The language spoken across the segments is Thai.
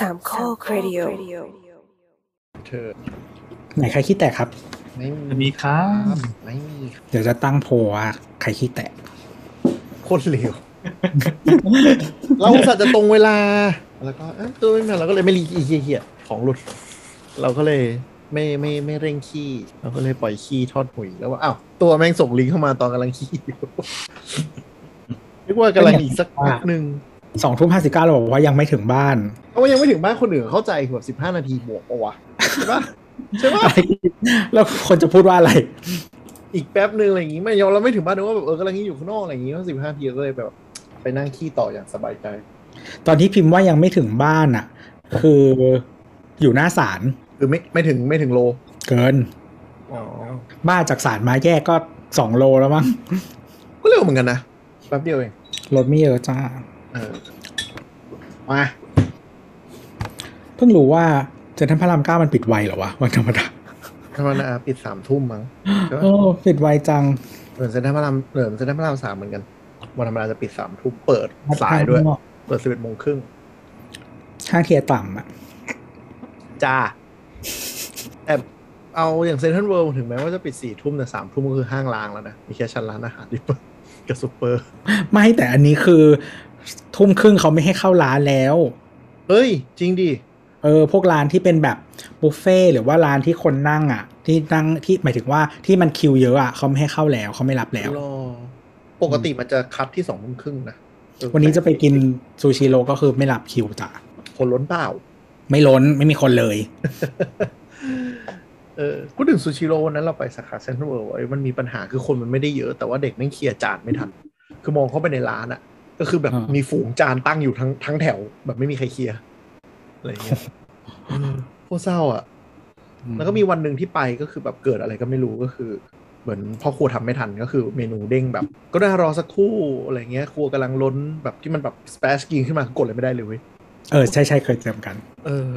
สามข้อครดิโอเธอไหนใครขี้แตกครับ ไม่มีครับไม่มีครับเดี๋ยวจะตั้งโพลว่าใครขี้แตกโคตรเหลวเราอุตสัตว์จะตรงเวลา แล้วก็เอ้ยตัวไม่มาเราก็เลยไม่รีอีเหี้ยๆของหลุด เราก็เลยไม่ไม่ไม่เร่งขี้ เราก็เลยปล่อยขี้ทอดหุยแล้วว่าอ้าวตัวแม่งส่งลิงก์เข้ามาตอนกำลังขี้อยู่นึกว่ากำลังอีกสักพักหนึ่ง สองทุ่มห้าสิบเก้าเราบอกว่ายังไม่ถึงบ้านเอาว่ายังไม่ถึงบ้านคนอื่นเข้าใจแบบสิบห้านาทีบวกปะวะใช่ปะใช่ปะแล้วคนจะพูดว่าอะไร อีกแป๊บหนึ่งอะไรอย่างงี้ไม่ยอมเราไม่ถึงบ้านนึกว่าแบบเออกำลังอยู่ข้างนอกอะไรอย่างงี้ก็สิบห้าทีก็เลยแบบไปนั่งขี้ต่ออย่างสบายใจ ตอนที่พิมพ์ว่ายังไม่ถึงบ้านอะ คืออยู่หน้าศาลคือไม่ไม่ถึงไม่ถึงโล เกินอ๋อบ้านจากศาลมาแยกก็สองโลแล้วมั้งก็เร็วเหมือนกันนะแป๊บเดียวเองรถไม่เยอะจ้าเออ มาเพิ่งรู้ว่าเซ็นทรัลพระรามเก้ามันปิดไวเหรอวะวันธรรมดาธรรมดาปิดสามทุ่มมั้งใช่ปะโอ้ปิดไวจังเหมือนเซ็นทรัลพระรามเหมือนเซ็นทรัลพระรามสามเหมือนกัน วันธรรมดาจะปิดสามทุ่มเปิดสายด้วย เปิดสิบเอ็ดโมงครึ่งห้าง tier ต่ำอะจ้าแต่เอาอย่างเซ็นทรัลเวิลด์ถึงแม้ว่าจะปิดสี่ทุ่มแต่สามทุ่มก็คือห้างร้างแล้วนะ มีแค่ชั้นร้านอาหารดิบกับซูเปอร์ ไม่แต่อันนี้คือ ทุ่มครึ่งเขาไม่ให้เข้าร้านแล้วเฮ้ย จริงดิเออพวกร้านที่เป็นแบบบุฟเฟ่ต์หรือว่าร้านที่คนนั่งอะ ที่นั่งที่หมายถึงว่าที่มันคิวเยอะอะเขาไม่ให้เข้าแล้วเขาไม่รับแล้วรอปกติมันจะ cut ที่สองทุ่มครึ่งนะเออวันนี้จะไปกินซูชิโร่ก็คือไม่รับคิวจ้ะคนล้นเปล่า ไม่ล้นไม่มีคนเลย เออพูดถึงซูชิโร่วันนั้นเราไปสาขาเซ็นทรัลเวิลด์ไอ้มันมีปัญหาคือคนมันไม่ได้เยอะแต่ว่าเด็กแม่งเคลียร์จานไม่ทัน คือมองเข้าไปในร้านอะ ก็คือแบบอ่ามีมีฝูงจานตั้งอยู่ทั้งทั้งแถว แบบไม่มีใครเคลียร์อะไรอย่างเงี้ยเออโคตรเศร้าอะแล้วก็มีวันหนึ่งที่ไปก็คือแบบเกิดอะไรก็ไม่รู้ก็คือ เหมือนพ่อครัวทำไม่ทันก็คือเมนูเด้งแบบ ก็ได้รอสักครู่อะไรเงี้ย ครัวกำลังล้นแบบที่มันแบบสเปซกินขึ้นมากดเลยไม่ได้เลยเว้ยเออใช่ใช่เคยเจอกัน เออ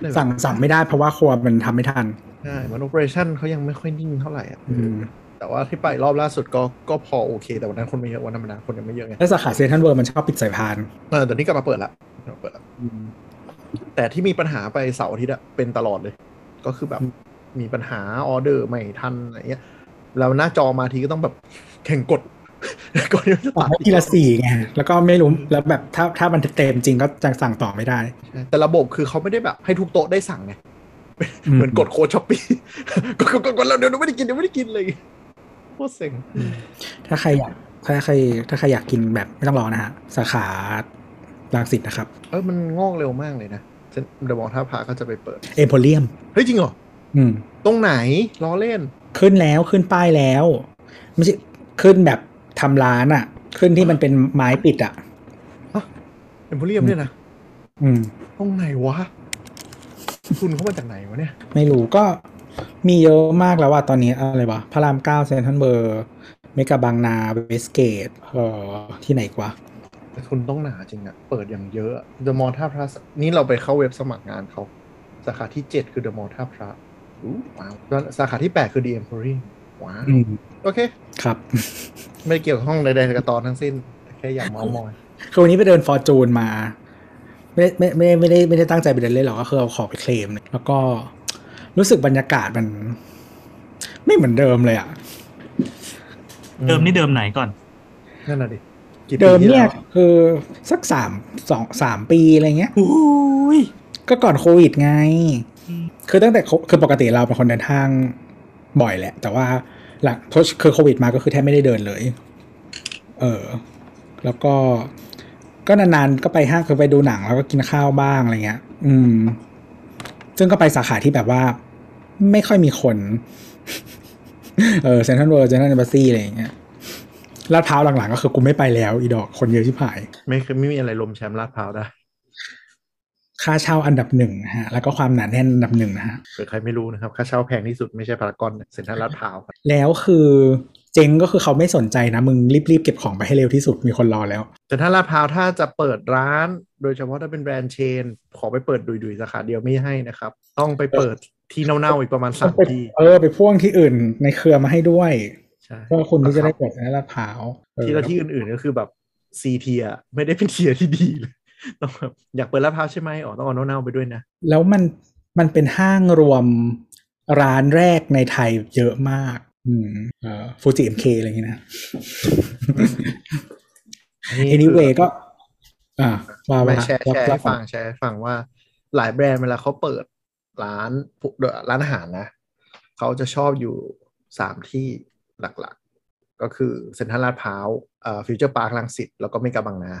เลยแบบสั่งสั่งไม่ได้เพราะว่าครัวมันทำไม่ทันใช่มัน operation เขายังไม่ค่อยนิ่งเท่าไหร่อะอืม แต่ว่าที่ไปรอบล่าสุดก็ก็พอโอเค แต่วันนั้นคนไม่เยอะวันธรรมดาคนยังไม่เยอะไงแล้วสาขาเซนทรัลเวิร์มันชอบปิดสายพานเออแต่นี่กลับมาเปิดละกลับมาเปิดละแต่ที่มีปัญหาไปเสาร์อาทิตย์อะเป็นตลอดเลย ก็คือแบบมีปัญหาออเดอร์ไม่ทันอะไรเงี้ยแล้วหน้าจอมาทีก็ต้องแบบแข่งกดก่อนที่มันจะต่อตัดให้ทีละสี่ไงแล้วก็ไม่รู้แล้วแบบถ้าถ้ามันเต็มจริงก็จะสั่งต่อไม่ได้ใช่แต่ระบบคือเขาไม่ได้แบบให้ทุกโต๊ะได้สั่งไงอืมเหมือนกดโค้ด Shopeeกดกดกดกดแล้วเดี๋ยวไม่ได้กินเดี๋ยวไม่ได้กินเลย โคตรเซ็งถ้าใครอยากถ้าใคร ถ้าใครอยากกินแบบไม่ต้องรอนะฮะ สาขารังสิตนะครับ เออมันงอกเร็วมากเลยนะเซ็นเดอะมอลล์ท่าพระก็จะไปเปิด เอ็มโพเรียม เฮ้ย จริงเหรอ อืม ตรงไหนล้อเล่น ขึ้นแล้วขึ้นป้ายแล้ว ไม่ใช่ ขึ้นแบบทำร้านอะขึ้นที่มันเป็นไม้ปิดอะเอ็มโพเรียมเนี่ยนะ อืม ตรงไหนวะทุนเข้ามาจากไหนวะเนี่ย ไม่รู้ก็ มีเยอะมากแล้วว่าตอนนี้อะไรวะพระรามเก้าเซนทรัลเวิลด์เมกาบางนาเวสเกตเอ่อที่ไหนกว่าแต่ทุนต้องหนาจริงอะเปิดอย่างเยอะเดอะมอลล์ท่าพระนี่เราไปเข้าเว็บสมัครงานเขาสาขาที่7คือเดอะมอลล์ท่าพระอู้ว้าวแล้วสาขาที่8คือดิเอ็มโพเรียมว้าวอืมโอเค ครับ ไม่เกี่ยวข้องใดๆกับตอนทั้งสิ้น แค่อยากเม้ามอยคือวันนี้ไปเดินฟอร์จูนมา ไม่ได้ไม่ไม่ได้ไม่ได้ไม่ได้ตั้งใจไปเดินเล่นหรอกก็คือเอาของไปเคลมเนี่ยแล้วก็ รู้สึกบรรยากาศมัน ไม่เหมือนเดิมเลยอะเดิมนี่เดิมไหนก่อนนั่นน่ะดิกี่ปีเดิมที่เนี่ยแล้วคือสักสามสองสามปีอะไรเงี้ยอุ้ยก็ก่อนโควิดไงอืมคือตั้งแต่โคคือปกติเราเป็นคนเดินทางบ่อยแหละ แต่ว่าหลังทคือโควิดมาก็คือแทบไม่ได้เดินเลย เออ แล้วก็ก็นานๆก็ไปห้างคือไปดูหนังแล้วก็กินข้าวบ้างอะไรเงี้ย อืม ซึ่งก็ไปสาขาที่แบบว่า ไม่ค่อยมีคน เออเซ็นทรัลเวิลด์เซ็นทรัลเอ็มบาสซีอะไรอย่างเงี้ยลาดพร้าวหลังๆ ก็คือกูไม่ไปแล้ว อีดอกคนเยอะชิบหาย ไม่เคยไม่มีอะไรล้มแชมป์ลาดพร้าวได้ ค่าเช่าอันดับหนึ่งนะฮะ แล้วก็ความหนาแน่นอันดับหนึ่งนะฮะเผื่อใครไม่รู้นะครับ ค่าเช่าแพงที่สุดไม่ใช่พารากอนเซ็นทรัลลาดพร้าวครับแล้วคือเจ๊งก็คือเขาไม่สนใจนะ มึงรีบๆเก็บของไปให้เร็วที่สุดมีคนรอแล้ว แต่ถ้าลาดพร้าวถ้าจะเปิดร้าน โดยเฉพาะถ้าเป็นแบรนด์ chain ขอไปเปิดดุ่ยๆสาขาเดียวไม่ให้นะครับ ต้องไปเปิดที่เน่าๆอีกประมาณสามที่เออไปพ่วงที่อื่นในเครือมาให้ด้วยใช่เพื่อคุณที่จะได้เปิดในลาดพร้าวเออที่ละที่อื่นๆก็คือแบบซีเทียไม่ได้เป็นเทียที่ดีเลยต้องแบบอยากเปิดลาดพร้าวใช่ไหมอ๋อต้องเอาเน่าๆไปด้วยนะแล้วมันมันเป็นห้างรวมร้านแรกในไทยเยอะมาก อืมเอ่อฟูจิเอ็มเคอะไรอย่างเงี้ยนะ anyway ก็ อ่าว่าไม่ว่าแชร์แชร์ว่าให้ฟังแชร์ให้ฟังว่าหลายแบรนด์เวลาเขาเปิดร้านพวกร้านอาหารนะเขาจะชอบอยู่สามที่หลักๆ ก็คือเซ็นทรัลลาดพร้าวเอ่อฟิวเจอร์พาร์ครังสิตแล้วก็เมกะบางนา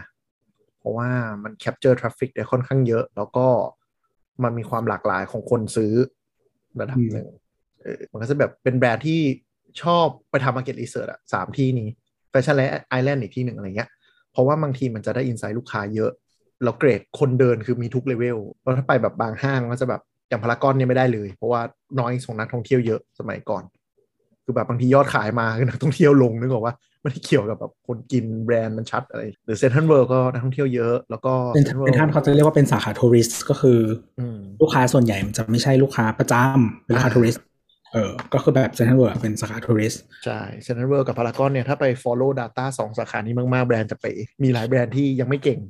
เพราะว่ามัน capture traffic ได้ค่อนข้างเยอะ แล้วก็มันมีความหลากหลายของคนซื้อระดับหนึ่งเออมันก็จะแบบเป็นแบรนด์ที่ ชอบไปทำ market research อะสามที่นี้แฟชั่นและไอแลนด์อีกที่หนึ่งอะไรเงี้ย เพราะว่าบางทีมันจะได้ insight ลูกค้าเยอะ แล้วเกรดคนเดินคือมีทุกเลเวลเพราะถ้าไปแบบบางห้างก็จะแบบอย่างพารากอนเนี่ยไม่ได้เลย เพราะว่าน้อยส่งนักท่องเที่ยวเยอะสมัยก่อน คือแบบบางทียอดขายมาคือนักท่องเที่ยวลงนึกออกว่าไม่ได้เกี่ยวกับแบบคนกินแบรนด์มันชัดอะไร หรือเซ็นทรัลเวิลด์ก็นักท่องเที่ยวเยอะ แล้วก็เป็น Central เป็นท่านเขาจะเรียกว่าเป็นสาขา tourist ก็คืออืมลูกค้าส่วนใหญ่มันจะไม่ใช่ลูกค้าประจำเป็นลูกค้าอ่าทัวริสต์ เออก็คือแบบเซ็นทรัลเวิลด์เป็นสาขา touristใช่เซ็นทรัลเวิลด์กับพารากอนเนี่ย ถ้าไป follow data สองสาขานี้มาก ๆ แบรนด์จะเป๋มีหลายแบรนด์ที่ยังไม่เก่ง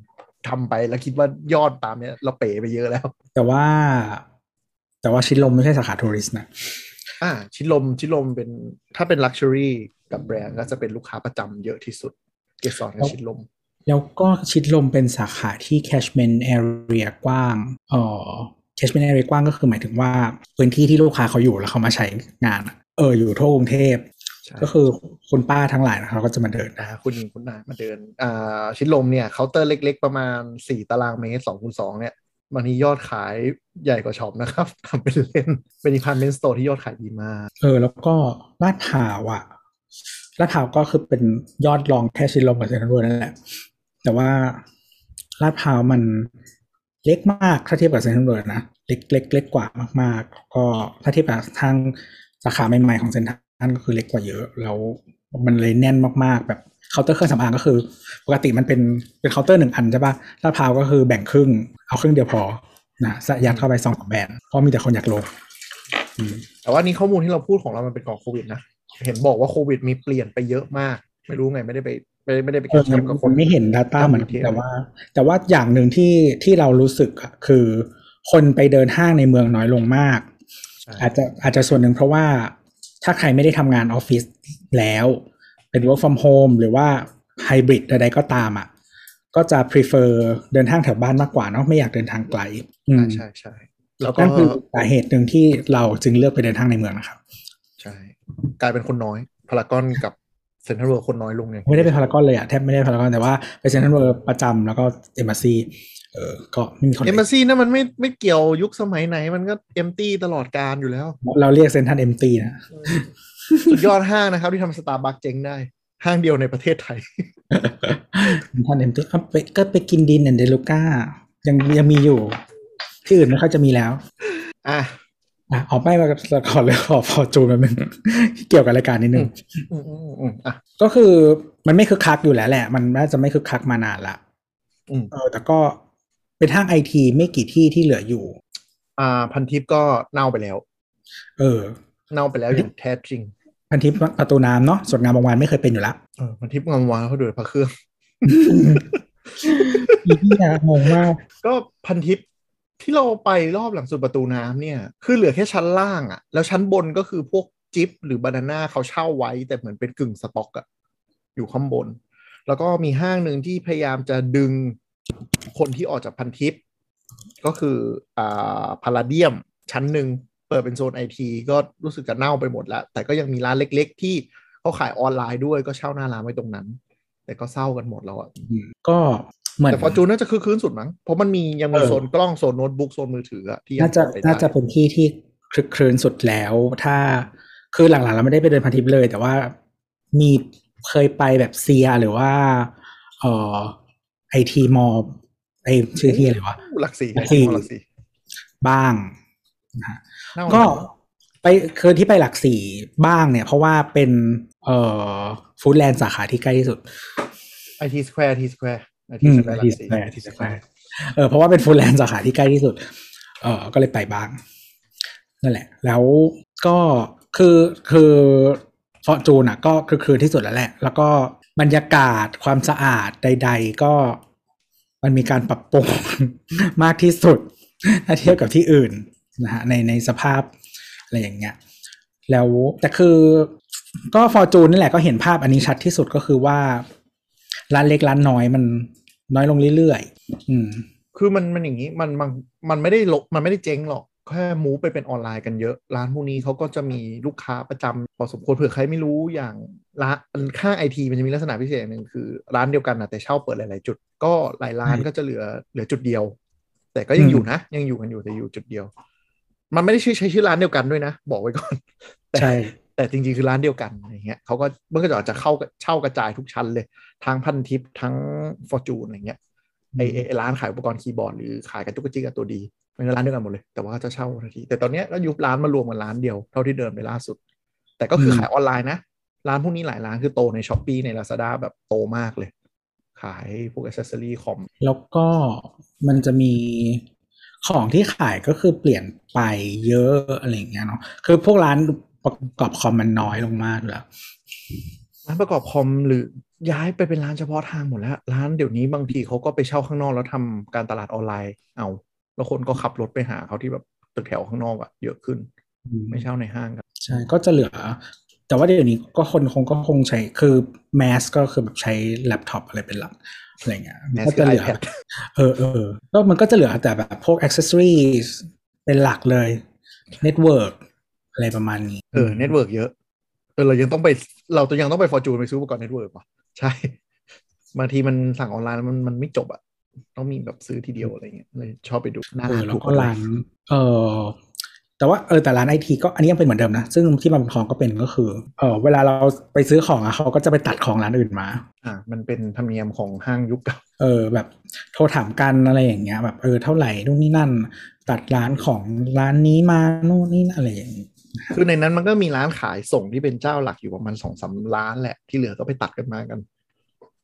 ทำไปแล้วคิดว่ายอดตามเนี้ยเราเป๋ไปเยอะแล้ว แต่ว่า แต่ว่าชิดลมไม่ใช่สาขา tourist นะอ่าชิดลมชิดลมเป็นถ้าเป็น luxury กับแบรนด์ก็จะเป็นลูกค้าประจำเยอะที่สุด เกษรกับชิดลม แล้วก็ชิดลมเป็นสาขาที่ catchment area กว้างเอ่อ catchment area กว้างก็คือหมายถึงว่าพื้นที่ที่ลูกค้าเขาอยู่แล้วเขามาใช้งานอะเอออยู่ทั่วกรุงเทพใช่ก็คือคุณป้าทั้งหลายนะเขาก็จะมาเดินนะคุณหญิงคุณนายมาเดินอ่าชิดลมเนี่ยเคาน์เตอร์เล็ก ๆ ประมาณ4ตารางเมตร2คูณ2เนี่ยบางทียอดขายใหญ่กว่า shop นะครับทำเป็นเล่น เป็น department store ที่ยอดขายดีมากเออ แล้วก็ลาดพร้าวอะลาดพร้าวก็คือเป็นยอดรองแค่ชิดลมกับเซ็นทรัลเวิลด์นั่นแหละแต่ว่าลาดพร้าวมัน เล็กมากถ้าเทียบกับเซ็นทรัลเวิลด์นะเล็กเล็กเล็กกว่ามากๆ ก็ถ้าเทียบกับทางสาขาใหม่ๆของเซ็นทรัลก็คือเล็กกว่าเยอะแล้วมันเลยแน่นมากๆ แบบเคาน์เตอร์เครื่องสำอางก็คือ ปกติมันเป็นเป็นเคาน์เตอร์หนึ่งอันใช่ปะลาดพร้าวก็คือแบ่งครึ่งเอาครึ่งเดียวพอนะยัดเข้าไปสองสามแบรนด์เพราะมีแต่คนอยากลงอืมแต่ว่านี่ข้อมูลที่เราพูดของเรามันเป็นก่อนโควิดนะ เห็นบอกว่าโควิดมีเปลี่ยนไปเยอะมาก ไม่รู้ไงไม่ได้ไป ไม่ได้ไม่ได้ไปเออแคปกับคมันนไม่เห็น Data เหมือนที่แต่ว่า แต่ว่าอย่างหนึ่งที่ที่เรารู้สึกอะคือ คนไปเดินห้างในเมืองน้อยลงมากใช่อาจจะอาจจะส่วนหนึ่งเพราะว่าถ้าใครไม่ได้ทำงานออฟฟิศแล้ว เป็น work from home หรือว่าไฮบริดใดๆก็ตามอะก็จะ prefer เดินทางแถวบ้านมากกว่าเนาะไม่อยากเดินทางไกลอืมใช่ใช่แล้วก็นั่นคือสาเหตุหนึ่งที่เราจึงเลือกไปเดินทางในเมืองนะครับ ใช่ กลายเป็นคนน้อยพารากอนกับ เซ็นทรัลเวิลด์คนน้อยลงเนี่ยไม่ได้ไปพารากอนเลยอะแทบไม่ได้พารากอนแต่ว่าไปเซ็นทรัลเวิลด์ประจำแล้วก็เอมบ s ซีเออก็ไม่มีคนเอ็มบ s ซีนั่นมันไม่ไม่เกี่ยวยุคสมัยไหน มันก็ empty ตลอดกาลอยู่แล้ว เราเรียกเซ็นทรัล empty นะสุดยอดห้างนะครับ ที่ทำสตาร์บัคเจ๊งได้ ห้างเดียวในประเทศไทยท่าน empty ก็ไปก็ไปกินดีนแอนด์เดลูก้ายังยังมีอยู่ ที่อื่นไม่ค่อยจะมีแล้ว อะ อะเอาไปมาขอเลยขอพอจูนมาหนึ่งเกี่ยวกับรายการนิดนึงอืมอืมอืมอะก็คือมันไม่คึกคักอยู่แล้วแหละ มันน่าจะไม่คึกคักมานานละอืมเออ แต่ก็เป็นห้างไอทีไม่กี่ที่ที่เหลืออยู่ อ่า พันทิปก็เน่าไปแล้ว เออ เน่าไปแล้วอย่างแท้จริง พันทิปประตูน้ำเนาะส่วนงานบางวันไม่เคยเป็นอยู่ละเออพันทิปงานวานเขาดูพระเครื่องอีพี่อะงงมากก็พันทิป ที่เราไปรอบหลังสุดประตูน้ำเนี่ย คือเหลือแค่ชั้นล่างอะ่ะ แล้วชั้นบนก็คือพวกจิ๊บหรือบานาน่าเขาเช่าไว้ แต่เหมือนเป็นกึ่งสต็อกอะอยู่ข้างบน แล้วก็มีห้างหนึ่งที่พยายามจะดึงคนที่ออกจากพันทิป ก็คืออ่าพาราเดียมชั้นหนึ่งเปิดเป็นโซนไอทีก็รู้สึกจะเน่าไปหมดแล้ว แต่ก็ยังมีร้านเล็ก ๆ ที่เขาขายออนไลน์ด้วยก็เช่าหน้าร้านไว้ตรงนั้น แต่ก็เศร้ากันหมดแล้วอะก็ เหมือนแต่ฟอร์จูนน่าจะคือครื้นสุดมั้งเพราะมันมียังมีเออโซนกล้องโซนโน้ตบุ๊กโซนมือถืออะที่ยังน่าจะไปได้น่าจะเป็นที่ที่ครึกครื้นสุดแล้ว ถ้าคือหลังๆเราไม่ได้ไปเดินพันทิปเลย แต่ว่ามีเคยไปแบบเซียร์หรือว่าเอ่อไอทีมอลล์ไอชื่อที่อะไรวะหลักสี่หลักสี่หลักสี่บ้างนะฮะน่าก็หนัไปคือที่ไปหลักสี่บ้างเนี่ย เพราะว่าเป็นเอ่อฟู้ดแลนด์สาขาที่ใกล้ที่สุดไอทีสแควร์ทีสแควร์ ไออืทีมสแควร์หลักสี่ IT Square ไอทีสแควร์เออเพราะว่าเป็นฟู้ดแลนด์สาขาที่ใกล้ที่สุด เออก็เลยไปบ้างนั่นแหละ แล้วก็คือคือฟอร์จูนอะก็คือคือที่สุดแล้วแหละ แล้วก็บรรยากาศความสะอาดใด ๆ ก็มันมีการปรับปรุงมากที่สุด ถ้าเทียบกับที่อื่นนะฮะในในสภาพอะไรอย่างเงี้ยแล้วแต่คือก็ฟอร์จูนนี่แหละก็เห็นภาพอันนี้ชัดที่สุดก็คือว่า ร้านเล็กร้านน้อยมัน น้อยลงเรื่อยๆอืมคือมันมันอย่างนี้มันมันมันไม่ได้ลบมันไม่ได้เจ๊งหรอกแค่มูฟไปเป็นออนไลน์กันเยอะ ร้านพวกนี้เขาก็จะมีลูกค้าประจำพอสมควรเผื่อใครไม่รู้อย่างร้านค่างไอทีมันจะมีลักษณะพิเศษหนึ่งคือ ร้านเดียวกันนะแต่เช่าเปิดหลาย ๆ จุด ก็หลายร้านใช่ก็จะเหลือเหลือจุดเดียว แต่ก็ยังอืมอยู่นะ ยังอยู่กันอยู่แต่อยู่จุดเดียว มันไม่ได้ชื่อใช้ชื่อร้านเดียวกันด้วยนะ บอกไว้ก่อนแต่ใช่ แต่จริงๆ คือร้านเดียวกันอย่างเงี้ยเขาก็มันก็จะอาจจะเข้าเช่ากระจายทุกชั้นเลย ทั้งพันทิปทั้งฟอร์จูนอะไรเงี้ยไอไอ้ไอ้ร้านขายอุปกรณ์คีย์บอร์ดหรือขายกระจุกกระจิกกับตัวดีมันก็ร้านเดียวกันหมดเลย แต่ว่าจะเช่าทันที แต่ตอนเนี้ยก็ยุบร้านมารวมกันร้านเดียวเท่าที่เดิมไปล่าสุด แต่ก็คือมขายออนไลน์นะ ร้านพวกนี้หลายร้านคือโตในช้อปปีใน Lazada แบบโตมากเลย ขายพวกอ c เซสซอรี่คอมแล้วก็มันจะมีของที่ขายก็คือเปลี่ยนไปเยอะอะไรอย่างเงี้ยเนาะคือพวกร้าน ประกอบคอมมันน้อยลงมากแล้วร้านประกอบคอมหรือย้ายไปเป็นร้านเฉพาะทางหมดแล้ว ร้านเดี๋ยวนี้บางทีเขาก็ไปเช่าข้างนอกแล้วทำการตลาดออนไลน์ เอาแล้วคนก็ขับรถไปหาเขาที่แบบตึกแถวข้างนอกอะเยอะขึ้น ไม่เช่าในห้างกันใช่ก็จะเหลือ แต่ว่าเดี๋ยวนี้ก็คนคงก็คงใช้คือ mass ก็คือแบบใช้แล็ปท็อปอะไรเป็นหลักอะไรเงี้ย Mass ก็จะเหลือคือ iPad เออเออก็มันก็จะเหลือแต่แบบพวก accessory เป็นหลักเลย network อะไรประมาณนี้ เออ network เยอะเออเรายังต้องไปเราตัวยังต้องไปฟอร์จูนไปซื้ออุปกรณ์ network ป่ะใช่บางทีมันสั่งออนไลน์แล้วมันมันไม่จบอะต้องมีแบบซื้อทีเดียวอะไรเงี้ยเลยชอบไปดูหน้าเออร้านแล้ถูวกก็ร้านเออแต่ว่าเออแต่ร้านไอทีก็อันนี้ยังเป็นเหมือนเดิมนะ ซึ่งที่มันเป็นของก็เป็นก็คือเออเวลาเราไปซื้อของอะเขาก็จะไปตัดของร้านอื่นมา อ่า มันเป็นธรรมเนียมของห้างยุคเก่าเออแบบโทรถามกันอะไรอย่างเงี้ยแบบเออเท่าไหร่นู่นนี่นั่น ตัดร้านของร้านนี้มานู่นนี่นั่นอะไรอย่างงี้ คือในนั้นมันก็มีร้านขายส่งที่เป็นเจ้าหลักอยู่ประมาณสองสามร้านแหละที่เหลือก็ไปตัดกันมากัน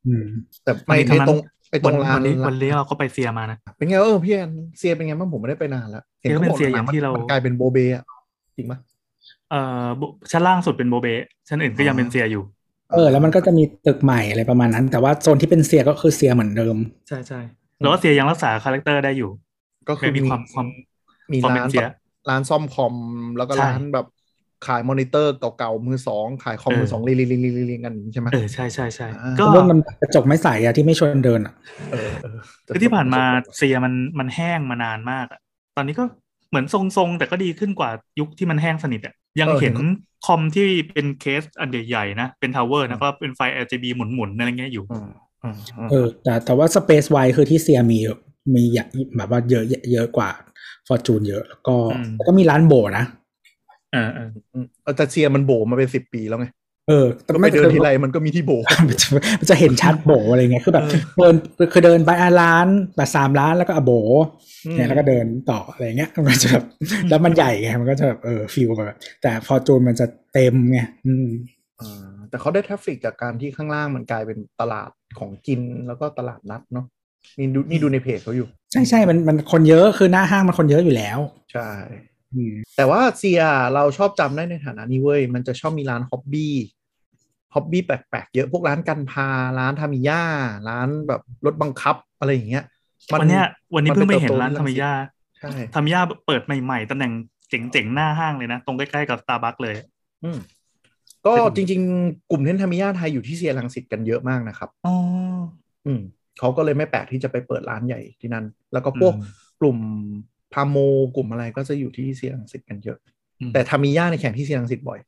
อืม แต่ไม่อันนี้ทั้ในงนั้นตรงไอ้ตวัรนงร้านวันนี้วันนี้เราก็ไปเซียมานะเป็นไงเออพี่แอนเซียเป็นไงบ้างผมไม่ได้ไปนานแล้วเซียเป็นเซียหอย่างที่เรามันกลายเป็นโบเบอะจริงปะเอ่อบุชั้นล่างสุดเป็นโบเบชั้นอื่นก็ยังเป็นเซียอยู่ เออ แล้วมันก็จะมีตึกใหม่อะไรประมาณนั้น แต่ว่าโซนที่เป็นเซียก็คือเซียเหมือนเดิมใช่ใช่แล้วก็เซียยังรักษาคาแรคเตอร์ได้อยู่ ก็คือไม่มีความความมีความเป็ร้านนเสียแบบ ร้านซ่อมคอม แล้วก็ใช่ร้านแบบขายมอนิเตอร์เก่าๆมือสองขายคอมเออมือสองเรียงๆๆๆๆกันอย่างนี้ใช่ไหมเออใช่ใช่ใช่อ่าก็เรื่องมันกระจกไม่ใสอะที่ไม่ชวนเดินอะเออเออคือที่ผ่านมาเซียร์มันมันแห้งมานานมากอะตอนนี้ก็เหมือนทรงๆ แต่ก็ดีขึ้นกว่ายุคที่มันแห้งสนิทอะยังเห็นคอมที่เป็นเคสอันใหญ่ๆนะ เป็น tower นะก็เป็นไฟ RGB หมุนๆอะไรเงี้ยอยู่อืมอืมอืมเออแต่แต่ว่า space-wise คือที่เซียร์มีเยอะมีเยอะแบบว่าเยอะเยอะกว่า ฟอร์จูนเยอะ แล้วก็อืมแล้วก็มีร้านโบ๋นะเออเอออืมเออแต่เซียร์มันโบ๋มาเป็นสิบปีแล้วไงเออแต่ก็ไปไม่เดินคยทีไรมันก็มีที่โบ๋มันจะมันจะเห็นชัดโบ๋อะไรเงี้ยคือแบบเออเดินคือเดินไปอะร้านแบบสามร้านแล้วก็อะโบ๋อืมเนี่ยแล้วก็เดินต่ออะไรเงี้ยมันก็จะแบบแล้วมันใหญ่ไงมันก็จะแบบเออ feel แบบ แต่ฟอร์จูนมันจะเต็มไงอืมอ่าแต่เขาได้ traffic จากการที่ข้างล่างมันกลายเป็นตลาดของกินแล้วก็ตลาดนัดเนาะนี่ดูนี่ดูในเพจเขาอยู่ ใช่ใช่มันมันคนเยอะคือหน้าห้างมันคนเยอะอยู่แล้ว ใช่อืมแต่ว่าเซียร์เราชอบจำได้ในฐานะนี้เว้ย มันจะชอบมีร้าน hobby hobby แปลกๆ เยอะพวกร้านกันพลา ร้านทามิย่า ร้านแบบรถบังคับอะไรอย่างเงี้ยวันเนี้ยวันนี้มัเพิ่งไปติบเห็นโตร้านที่ธรรมย่าใช่ธรรมย่าเปิดใหม่ๆตำแหน่งเจ๋งๆ หน้าห้างเลยนะ ตรงใกล้ๆกับสตาร์บัคเลย อืมก็จริง ๆ กลุ่มเทนทามิย่าไทยอยู่ที่เซียร์รังสิตกันเยอะมากนะครับอ๋ออืม เขาก็เลยไม่แปลกที่จะไปเปิดร้านใหญ่ที่นั่น แล้วก็พวกอืมกลุ่มพาโมกลุ่มอะไรก็จะอยู่ที่เซียรังสิตกันเยอะอืมแต่ทามิย่าในยแข่งที่เซียรังสิตบ่อย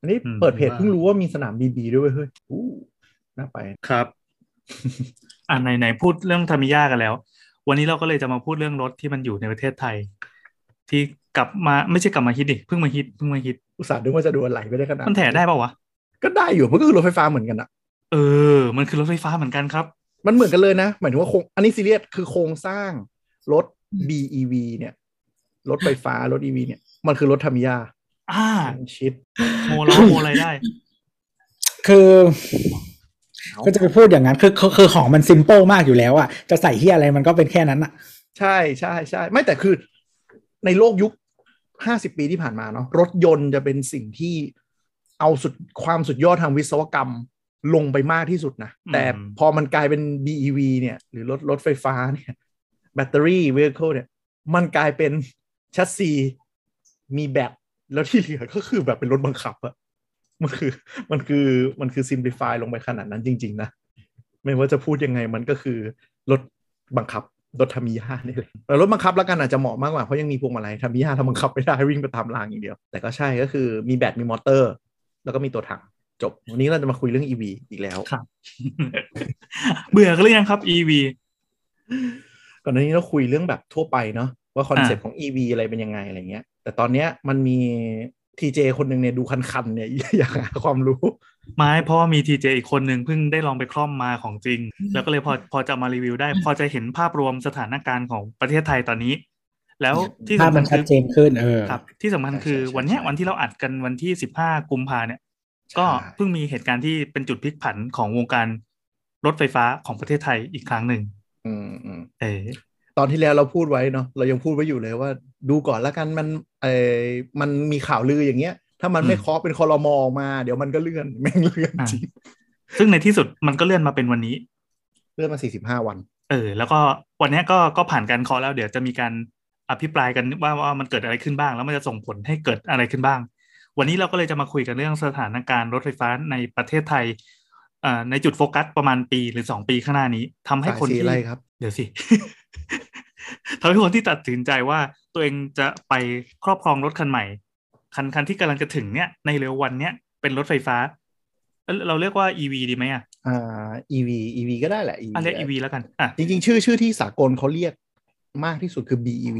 อันนี้อืมเปิดเพจว่าเพิ่งรู้ว่ามีสนามบีบีด้วยเวยเฮ้ยอู้น่าไปครับ อ่าไหนไหนพูดเรื่องธรรมิย่ากันแล้ว วันนี้เราก็เลยจะมาพูดเรื่องรถที่มันอยู่ในประเทศไทย ที่กลับมาไม่ใช่กลับมาฮิตดิเพิ่งมาฮิตเพิ่งมาฮิตอุตส่าห์นึกว่าจะดูอะไรไม่ได้ขนาดมันแถได้ป่าวะก็ได้อยู่มันก็คือรถไฟฟ้าเหมือนกันอะเออ มันคือรถไฟฟ้าเหมือนกันครับ มันเหมือนกันเลยนะ หมายถึงว่าโครงอันนี้ซีเรียสคือโครงสร้างรถ BEV เนี่ย รถไฟฟ้ารถ EV เนี่ย มันคือรถทามิยา อ่า ชิดโมล้อโมอะไรได้ คือเอาก็จะไปพูดอย่างนั้น คือคือคือของมันซิมเ l ิลมากอยู่แล้วอะจะใส่ที่อะไรมันก็เป็นแค่นั้นอะใช่ใช่ใช่ไม่แต่คือในโลกยุคห้าสิบปีที่ผ่านมาเนาะรถยนต์จะเป็นสิ่งที่เอาสุดความสุดยอดทางวิศวกรรม ลงไปมากที่สุดนะอืมแต่พอมันกลายเป็น BEV เนี่ย หรือรถรถไฟฟ้าเนี่ย แบตเตอรี่เว h i c l e เนี่ย มันกลายเป็นแชสซีมีแบตแล้วที่เหลือก็คือแบบเป็นรถบังคับอะมันคือมันคือมันคือ simplify ลงไปขนาดนั้นจริง ๆ นะ ไม่ว่าจะพูดยังไงมันก็คือรถบังคับรถทามิยานี่เลยแต่รถบังคับแล้วกันอาจจะเหมาะมากกว่าเพราะยังมีพวงมาลัยทามิยาทำบังคับไม่ได้วิ่งไปตามรางอย่างเดียว แต่ก็ใช่ก็คือมีแบตมีมอเตอร์ แล้วก็มีตัวถัง จบ วันนี้เราจะมาคุยเรื่อง EV อีกแล้วครับเบื่อกันหรือยังครับ EV ก่อนหน้านี้เราคุยเรื่องแบบทั่วไปเนาะว่า concept ของ EV อะไรเป็นยังไงอะไรเงี้ย แต่ตอนเนี้ยมันมีทีเจคนหนึ่งเนี่ยดูคันๆเนี่ยอยากหาความรู้ไม่เพราะว่ามีทีเจอีกคนหนึ่งเพิ่งได้ลองไปคล่อมมาของจริง แล้วก็เลยพอพอจะมารีวิวได้ พอจะเห็นภาพรวมสถานการณ์ของประเทศไทยตอนนี้ แล้วที่ภาพสำคัมัญนชัคืดอเจนขึ้นเออครับ ที่สำคัญใช่คือใช่วันเนี้ยใช่วันที่เราอัดกันวันที่สิบห้ากุมภาเนี่ย ก็ใช่เพิ่งมีเหตุการณ์ที่เป็นจุดพลิกผันของวงการรถไฟฟ้าของประเทศไทยอีกครั้งหนึ่งอืมอืมเออตอนที่แล้วเราพูดไว้เนาะเรายังพูดไว้อยู่เลยว่า ดูก่อนแล้วกันมันเออมันมีข่าวลืออย่างเงี้ย ถ้ามันไม่เคาะเป็นคอรมอออกมา เดี๋ยวมันก็เลื่อนแม่งเลื่อนจริงซึ่งในที่สุดมันก็เลื่อนมาเป็นวันนี้ เลื่อนมาสี่สิบห้าวัน เออ แล้วก็วันเนี้ยก็ก็ผ่านการเคาะแล้วเดี๋ยวจะมีการอภิปรายกันว่าว่ามันเกิดอะไรขึ้นบ้าง แล้วมันจะส่งผลให้เกิดอะไรขึ้นบ้าง วันนี้เราก็เลยจะมาคุยกันเรื่องสถานการณ์รถไฟฟ้าในประเทศไทยอ่าในจุดโฟกัสประมาณปีหรือสองปีข้างหน้านี้ทำให้คนสายสีที่อะไรครับเดี๋ยวสิทำให้คนที่ตัดสินใจว่าตัวเองจะไปครอบครองรถคันใหม่ คันคันที่กำลังจะถึงเนี้ยในเร็ววันเนี้ยเป็นรถไฟฟ้าเอ้ยเราเรียกว่า EV ดีไหมอะอ่า EV EV ก็ได้แหละ EV อะเรียก EV แล้วกันอะจริงๆ ชื่อชื่อที่สากลเขาเรียกมากที่สุดคือ BEV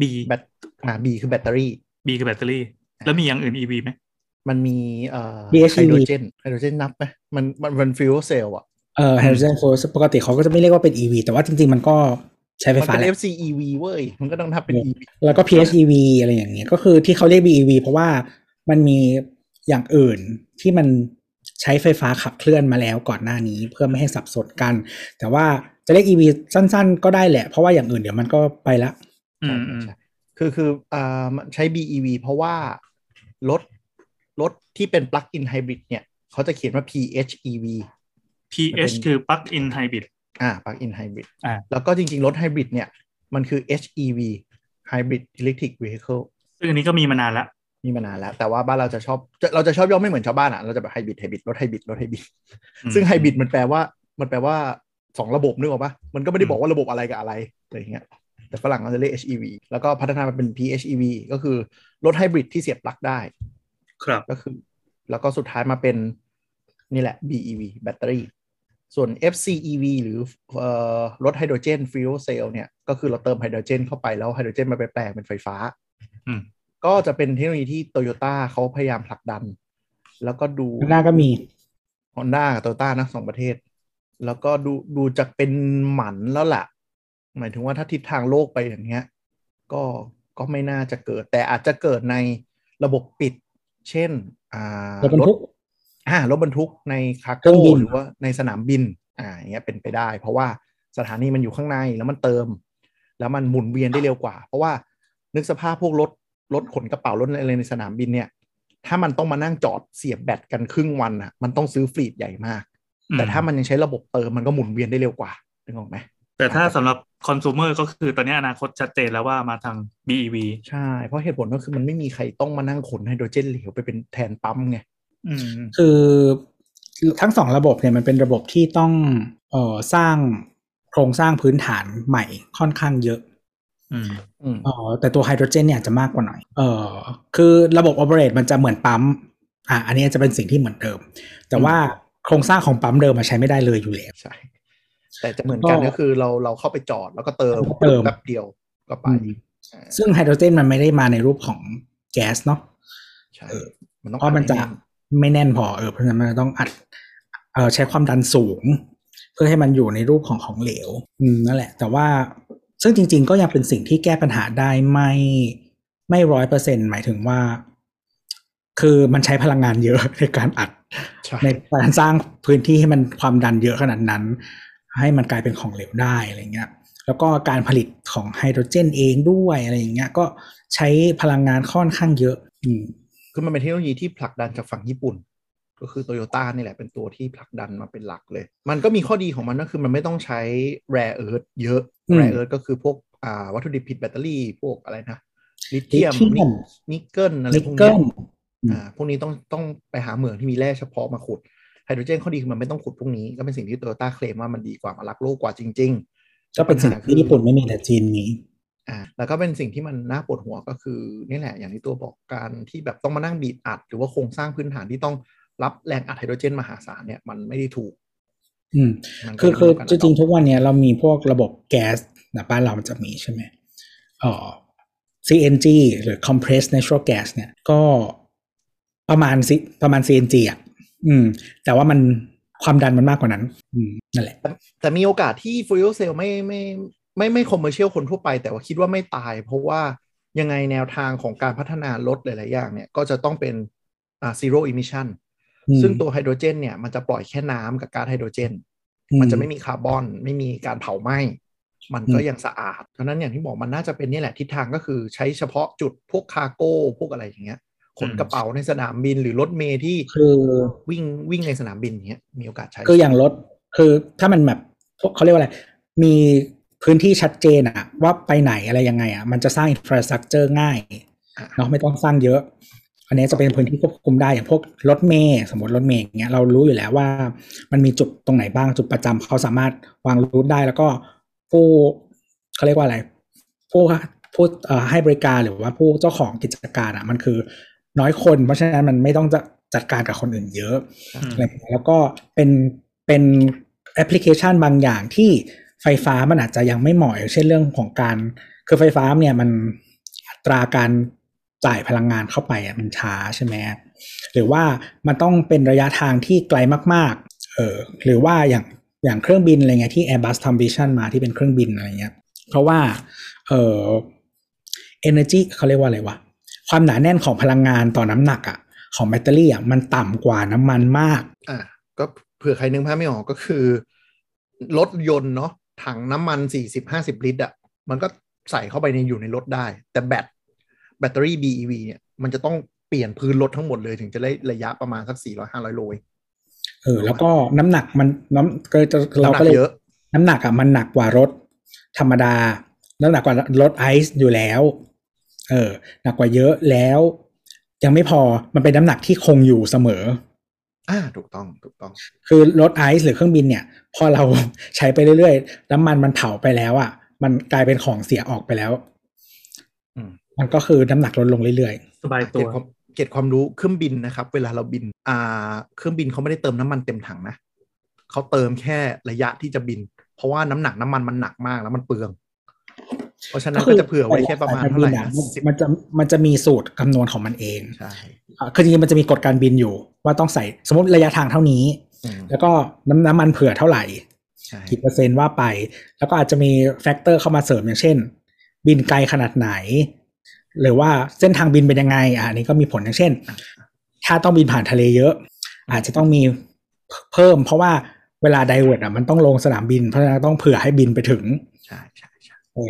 B แบตอ่า B คือแบตเตอรี่ B คือแบตเตอรี่ แล้วมีอย่างอื่น EV ไหมมันมีเอ่อ PHEV ไฮโดรเจนไฮโดรเจนนับไหมมันมันมัน fuel cell อะเออ hydrogen fuel ปกติเขาก็จะไม่เรียกว่าเป็น EV แต่ว่าจริง ๆ มันก็ใช้ไฟมันฟ้าเป็นแหละ FCEV เว้ย มันก็ต้องนับเป็น EV แล้วก็ PHEV อะไรอย่างเงี้ยก็คือที่เขาเรียก BEV เพราะว่ามันมีอย่างอื่นที่มันใช้ไฟฟ้าขับเคลื่อนมาแล้วก่อนหน้านี้เพื่อไม่ให้สับสนกัน แต่ว่าจะเรียก EV สั้น ๆ ก็ได้แหละ เพราะว่าอย่างอื่นเดี๋ยวมันก็ไปละอืใช่มใช่อืมใช่คือคืออ่ามันใช้ BEV เพราะว่า รถรถที่เป็น plug-in hybrid เนี่ยเขาจะเขียนว่า PHEV PH คือ plug in hybrid อ่า plug-in hybrid อ่าแล้วก็จริง ๆ รถ hybrid เนี่ย มันคือ HEV hybrid electric vehicle ซึ่งอันนี้ก็มีมานานละมีมานานแล้ว แต่ว่าบ้านเราจะชอบจะเราจะชอบย่อไม่เหมือนชาวบ้านอะ เราจะแบบไฮบริดไฮบริดรถไฮบริดรถไฮบริดอืมซึ่งไฮบริดมันแปลว่า มันแปลว่าสองระบบนึกออกปะมันก็ไม่ได้อืมบอกว่าระบบอะไรกับอะไรอะไรอย่างเงี้ย แต่ฝรั่งเขาจะเรียก HEV แล้วก็พัฒนามาเป็น PHEV ก็คือรถไฮบริดที่เสียบปลั๊กได้ ครับก็คือ แล้วก็สุดท้ายมาเป็นนี่แหละ BEV แบตเตอรี่ ส่วน FCEV หรือเอ่อรถไฮโดรเจน fuel cell เนี่ย ก็คือเราเติมไฮโดรเจนเข้าไปแล้วไฮโดรเจนมาไปแปลงเป็นไฟฟ้าอืมก็จะเป็นเทคโนโลยีที่โตโยต้าเขาพยายามผลักดัน แล้วก็ดูหน้าก็มีฮอนด้ากับโตโยต้านะสองประเทศ แล้วก็ดูดูจะเป็นหมันแล้วล่ะ หมายถึงว่าถ้าทิศทางโลกไปอย่างเงี้ยก็ก็ไม่น่าจะเกิด แต่อาจจะเกิดในระบบปิด เช่นอ่ารถบรรทุกอ่ารถบรรทุกในคาร์เครื่โก้องบินหรือว่าในสนามบินอ่าอย่างเงี้ยเป็นไปได้ เพราะว่าสถานีมันอยู่ข้างในแล้วมันเติม แล้วมันหมุนเวียนได้เร็วกว่า เพราะว่านึกสภาพพวกรถรถขนกระเป๋ารถอะไรในสนามบินเนี่ย ถ้ามันต้องมานั่งจอดเสียบแบตกันครึ่งวันอะ มันต้องซื้อฟลีดใหญ่มาก แต่ถ้ามันยังใช้ระบบเติมมันก็หมุนเวียนได้เร็วกว่านึกออกไหม แต่ถ้าสำหรับคอน sumer ก็คือตอนนี้อนาคตชัดเจนแล้วว่ามาทาง BEV ใช่ เพราะเหตุผลก็คือมันไม่มีใครต้องมานั่งขนไฮโดรเจนเหลวไปเป็นแทนปั๊มไงอืมคือทั้งสองระบบเนี่ยมันเป็นระบบที่ต้องเอ่อสร้างโครงสร้างพื้นฐานใหม่ค่อนข้างเยอะอืมอืมเออแต่ตัวไฮโดรเจนเนี่ยจะมากกว่าหน่อย เออคือระบบโอเปเรตมันจะเหมือนปั๊ม อะอันนี้จะเป็นสิ่งที่เหมือนเดิม แต่ว่าโครงสร้างของปั๊มเดิมมาใช้ไม่ได้เลยอยู่แล้วใช่ แต่จะเหมือนกันก็ก็คือเราเราเข้าไปจอดแล้วก็เติมเติม แป๊บเดียวก็ไปอืมอ่าซึ่งไฮโดรเจนมันไม่ได้มาในรูปของแก๊สเนาะใช่เออมันต้องเพราะมันจะอัดให้แไม่แน่นพอเออเพราะฉะนั้นมันต้องอัดเออใช้ความดันสูง เพื่อให้มันอยู่ในรูปของของเหลวอืมนั่นแหละ แต่ว่าซึ่งจริง ๆ ก็ยังเป็นสิ่งที่แก้ปัญหาได้ไม่ไม่ร้อยเปอร์เซ็นหมายถึงว่า คือมันใช้พลังงานเยอะในการอัดใช่ในการสร้างพื้นที่ให้มันความดันเยอะขนาดนั้น ให้มันกลายเป็นของเหลวได้อะไรเงี้ยแล้วก็การผลิตของไฮโดรเจนเองด้วยอะไรอย่างเงี้ยก็ใช้พลังงานค่อนข้างเยอะอืมคือมันเป็นเทคโนโลยีที่ผลักดันจากฝั่งญี่ปุ่น ก็คือโตโยต้านี่แหละเป็นตัวที่ผลักดันมาเป็นหลักเลย มันก็มีข้อดีของมันก็คือมันไม่ต้องใช้ rare earth เยอะอืม rare earth ก็คือพวกอ่าวัตถุดิบผลิตแบตเตอรี่พวกอะไรนะลิเธียมลิเธียมนิกเกิลอะไรนิกเกิลพวกเกิเนี้ยอ่าพวกนี้ต้องต้องไปหาเหมืองที่มีแร่เฉพาะมาขุด ไฮโดรเจนข้อดีคือมันไม่ต้องขุดพวกนี้ ก็เป็นสิ่งที่โตโยต้าเคลมว่ามันดีกว่ามารักโลกกว่าจริง ๆ ก็เป็นสิ่งปัญหาที่ญี่ปุ่นไม่มีแต่จีนมีอ่าแล้วก็เป็นสิ่งที่มันน่าปวดหัวก็คือนี่แหละอย่างที่ตัวบอกการที่แบบต้องมานั่งบีบอัด หรือว่าโครงสร้างพื้นฐานที่ต้องรับแรงอัดไฮโดรเจนมหาศาลเนี่ยมันไม่ได้ถูก อืมมันก็คือคือไม่จเท่ากันริงๆทุกวันเนี้ยเรามีพวกระบบแก๊สนะบ้านเรามันจะมีใช่ไหมเอ่อ CNG หรือ compressed natural gas เนี่ย ก็ประมาณสิประมาณ CNG อะ อืม แต่ว่ามันความดันมันมากกว่านั้น อืมนั่นแหละ แต่มีโอกาสที่ฟู e l เซลไม่ไม่ไม่ไม่คอมเมอร์เชียลคนทั่วไป แต่ว่าคิดว่าไม่ตาย เพราะว่ายังไงแนวทางของการพัฒนารถหลาย ๆ อย่างเนี่ย ก็จะต้องเป็นอ่า zero emission อืมซึ่งตัวไฮโดรเจน เนี่ย มันจะปล่อยแค่น้ำกับก๊าซไฮโดรเจน มันจะไม่มีคาร์บอน ไม่มีการเผาไหม้ มันก็อืมยังสะอาดเพราะฉะนั้นอย่างที่บอกมันน่าจะเป็นนี่แหละทิศทางก็คือใช้เฉพาะจุดพวก cargo พวกอะไรอย่างเงี้ย ขนอืมกระเป๋าในสนามบินหรือรถเมล์ที่คือวิ่งวิ่งในสนามบินอย่างเงี้ยมีโอกาสใช้คืออย่างรถคือถ้ามันแบบพวกเขาเรียกว่าอะไร มีพื้นที่ชัดเจนอะว่าไปไหนอะไรยังไงอะมันจะสร้าง infrastructure ง่ายอะเนาะไม่ต้องสร้างเยอะ อันนี้จะเป็นพื้นที่ควบคุมได้อย่างพวกรถเมย์สมมติรถเมย์อย่างเงี้ยเรารู้อยู่แล้วว่า มันมีจุดตรงไหนบ้างจุดประจำเขาสามารถวางรูทได้แล้วก็ผู้เขาเรียกว่าอะไรผู้ผู้เอ่อให้บริการหรือว่าผู้เจ้าของกิจการอะมันคือ น้อยคน เพราะฉะนั้นมันไม่ต้องจะจัดการกับคนอื่นเยอะอืมอะไรอย่างเงี้ยแล้วก็เป็นเป็นแอปพลิเคชันบางอย่างที่ไฟฟ้ามันอาจจะยังไม่เหมาะอย่างเช่นเรื่องของการคือไฟฟ้าเนี่ยมันอัตราการจ่ายพลังงานเข้าไปอะมันช้าใช่ไหมหรือว่ามันต้องเป็นระยะทางที่ไกลมาก ๆ เออหรือว่าอย่างอย่างเครื่องบินอะไรเงี้ยที่ Airbus ทำวิชั่นมาที่เป็นเครื่องบินอะไรเงี้ยเพราะว่าเอ่อ energy เขาเรียกว่าอะไรวะ ความหนาแน่นของพลังงานต่อน้ำหนักอะของแบตเตอรี่อะมันต่ำกว่าน้ำมันมาก อะก็เผื่อใครนึกภาพไม่ออกก็คือรถยนต์เนาะถังน้ำมันสี่สิบห้าสิบลิตรอะมันก็ใส่เข้าไปในอยู่ในรถได้ แต่แบตแบตเตอรี่ BEV เนี่ยมันจะต้องเปลี่ยนพื้นรถทั้งหมดเลยถึงจะได้ระยะประมาณสักสี่ร้อยห้าร้อยโลเองเออแล้วก็น้ำหนักมันน้ำก็จะเราก็เลยน้ำหนักเยอะน้ำหนักอะมันหนักกว่ารถธรรมดา น้ำหนักกว่ารถไอซ์อยู่แล้ว เออหนักกว่าเยอะแล้ว ยังไม่พอมันเป็นน้ำหนักที่คงอยู่เสมออ่าถูกต้องถูกต้อง คือรถไอซ์หรือเครื่องบินเนี่ย พอเราใช้ไปเรื่อยๆน้ำมันมันเผาไปแล้วอะ มันกลายเป็นของเสียออกไปแล้วอืมมันก็คือน้ำหนักลดลงเรื่อยสบายตัเก็วบความเก็บความรู้เครื่องบินนะครับ เวลาเราบิน อ่า เครื่องบินเขาไม่ได้เติมน้ำมันเต็มถังนะเขาเติมแค่ระยะที่จะบิน เพราะว่าน้ำหนักน้ำมันมันหนักมากแล้วมันเปลือง เพราะฉะๆนั้นก็จะเผื่อไว้แค่ประมาณเท่าไหร่นะสิบมันจะมันจะมีสูตรคำนวณของมันเองใช่อะคือจริงๆมันจะมีกฎการบินอยู่ ว่าต้องใส่สมมติระยะทางเท่านี้อืมแล้วก็น้ำน้ำมันเผื่อเท่าไหร่ใช่กี่เปอร์เซ็นต์ว่าไป แล้วก็อาจจะมี factor เข้ามาเสริมอย่างเช่น บินไกลขนาดไหน หรือว่าเส้นทางบินเป็นยังไงอะอันนี้ก็มีผลอย่างเช่น ถ้าต้องบินผ่านทะเลเยอะ อาจจะต้องมีเพิ่ม เพราะว่าเวลา divert อะมันต้องลงสนามบินเพราะฉะนั้นต้องเผื่อให้บินไปถึงใช่ใช่ใช่เออ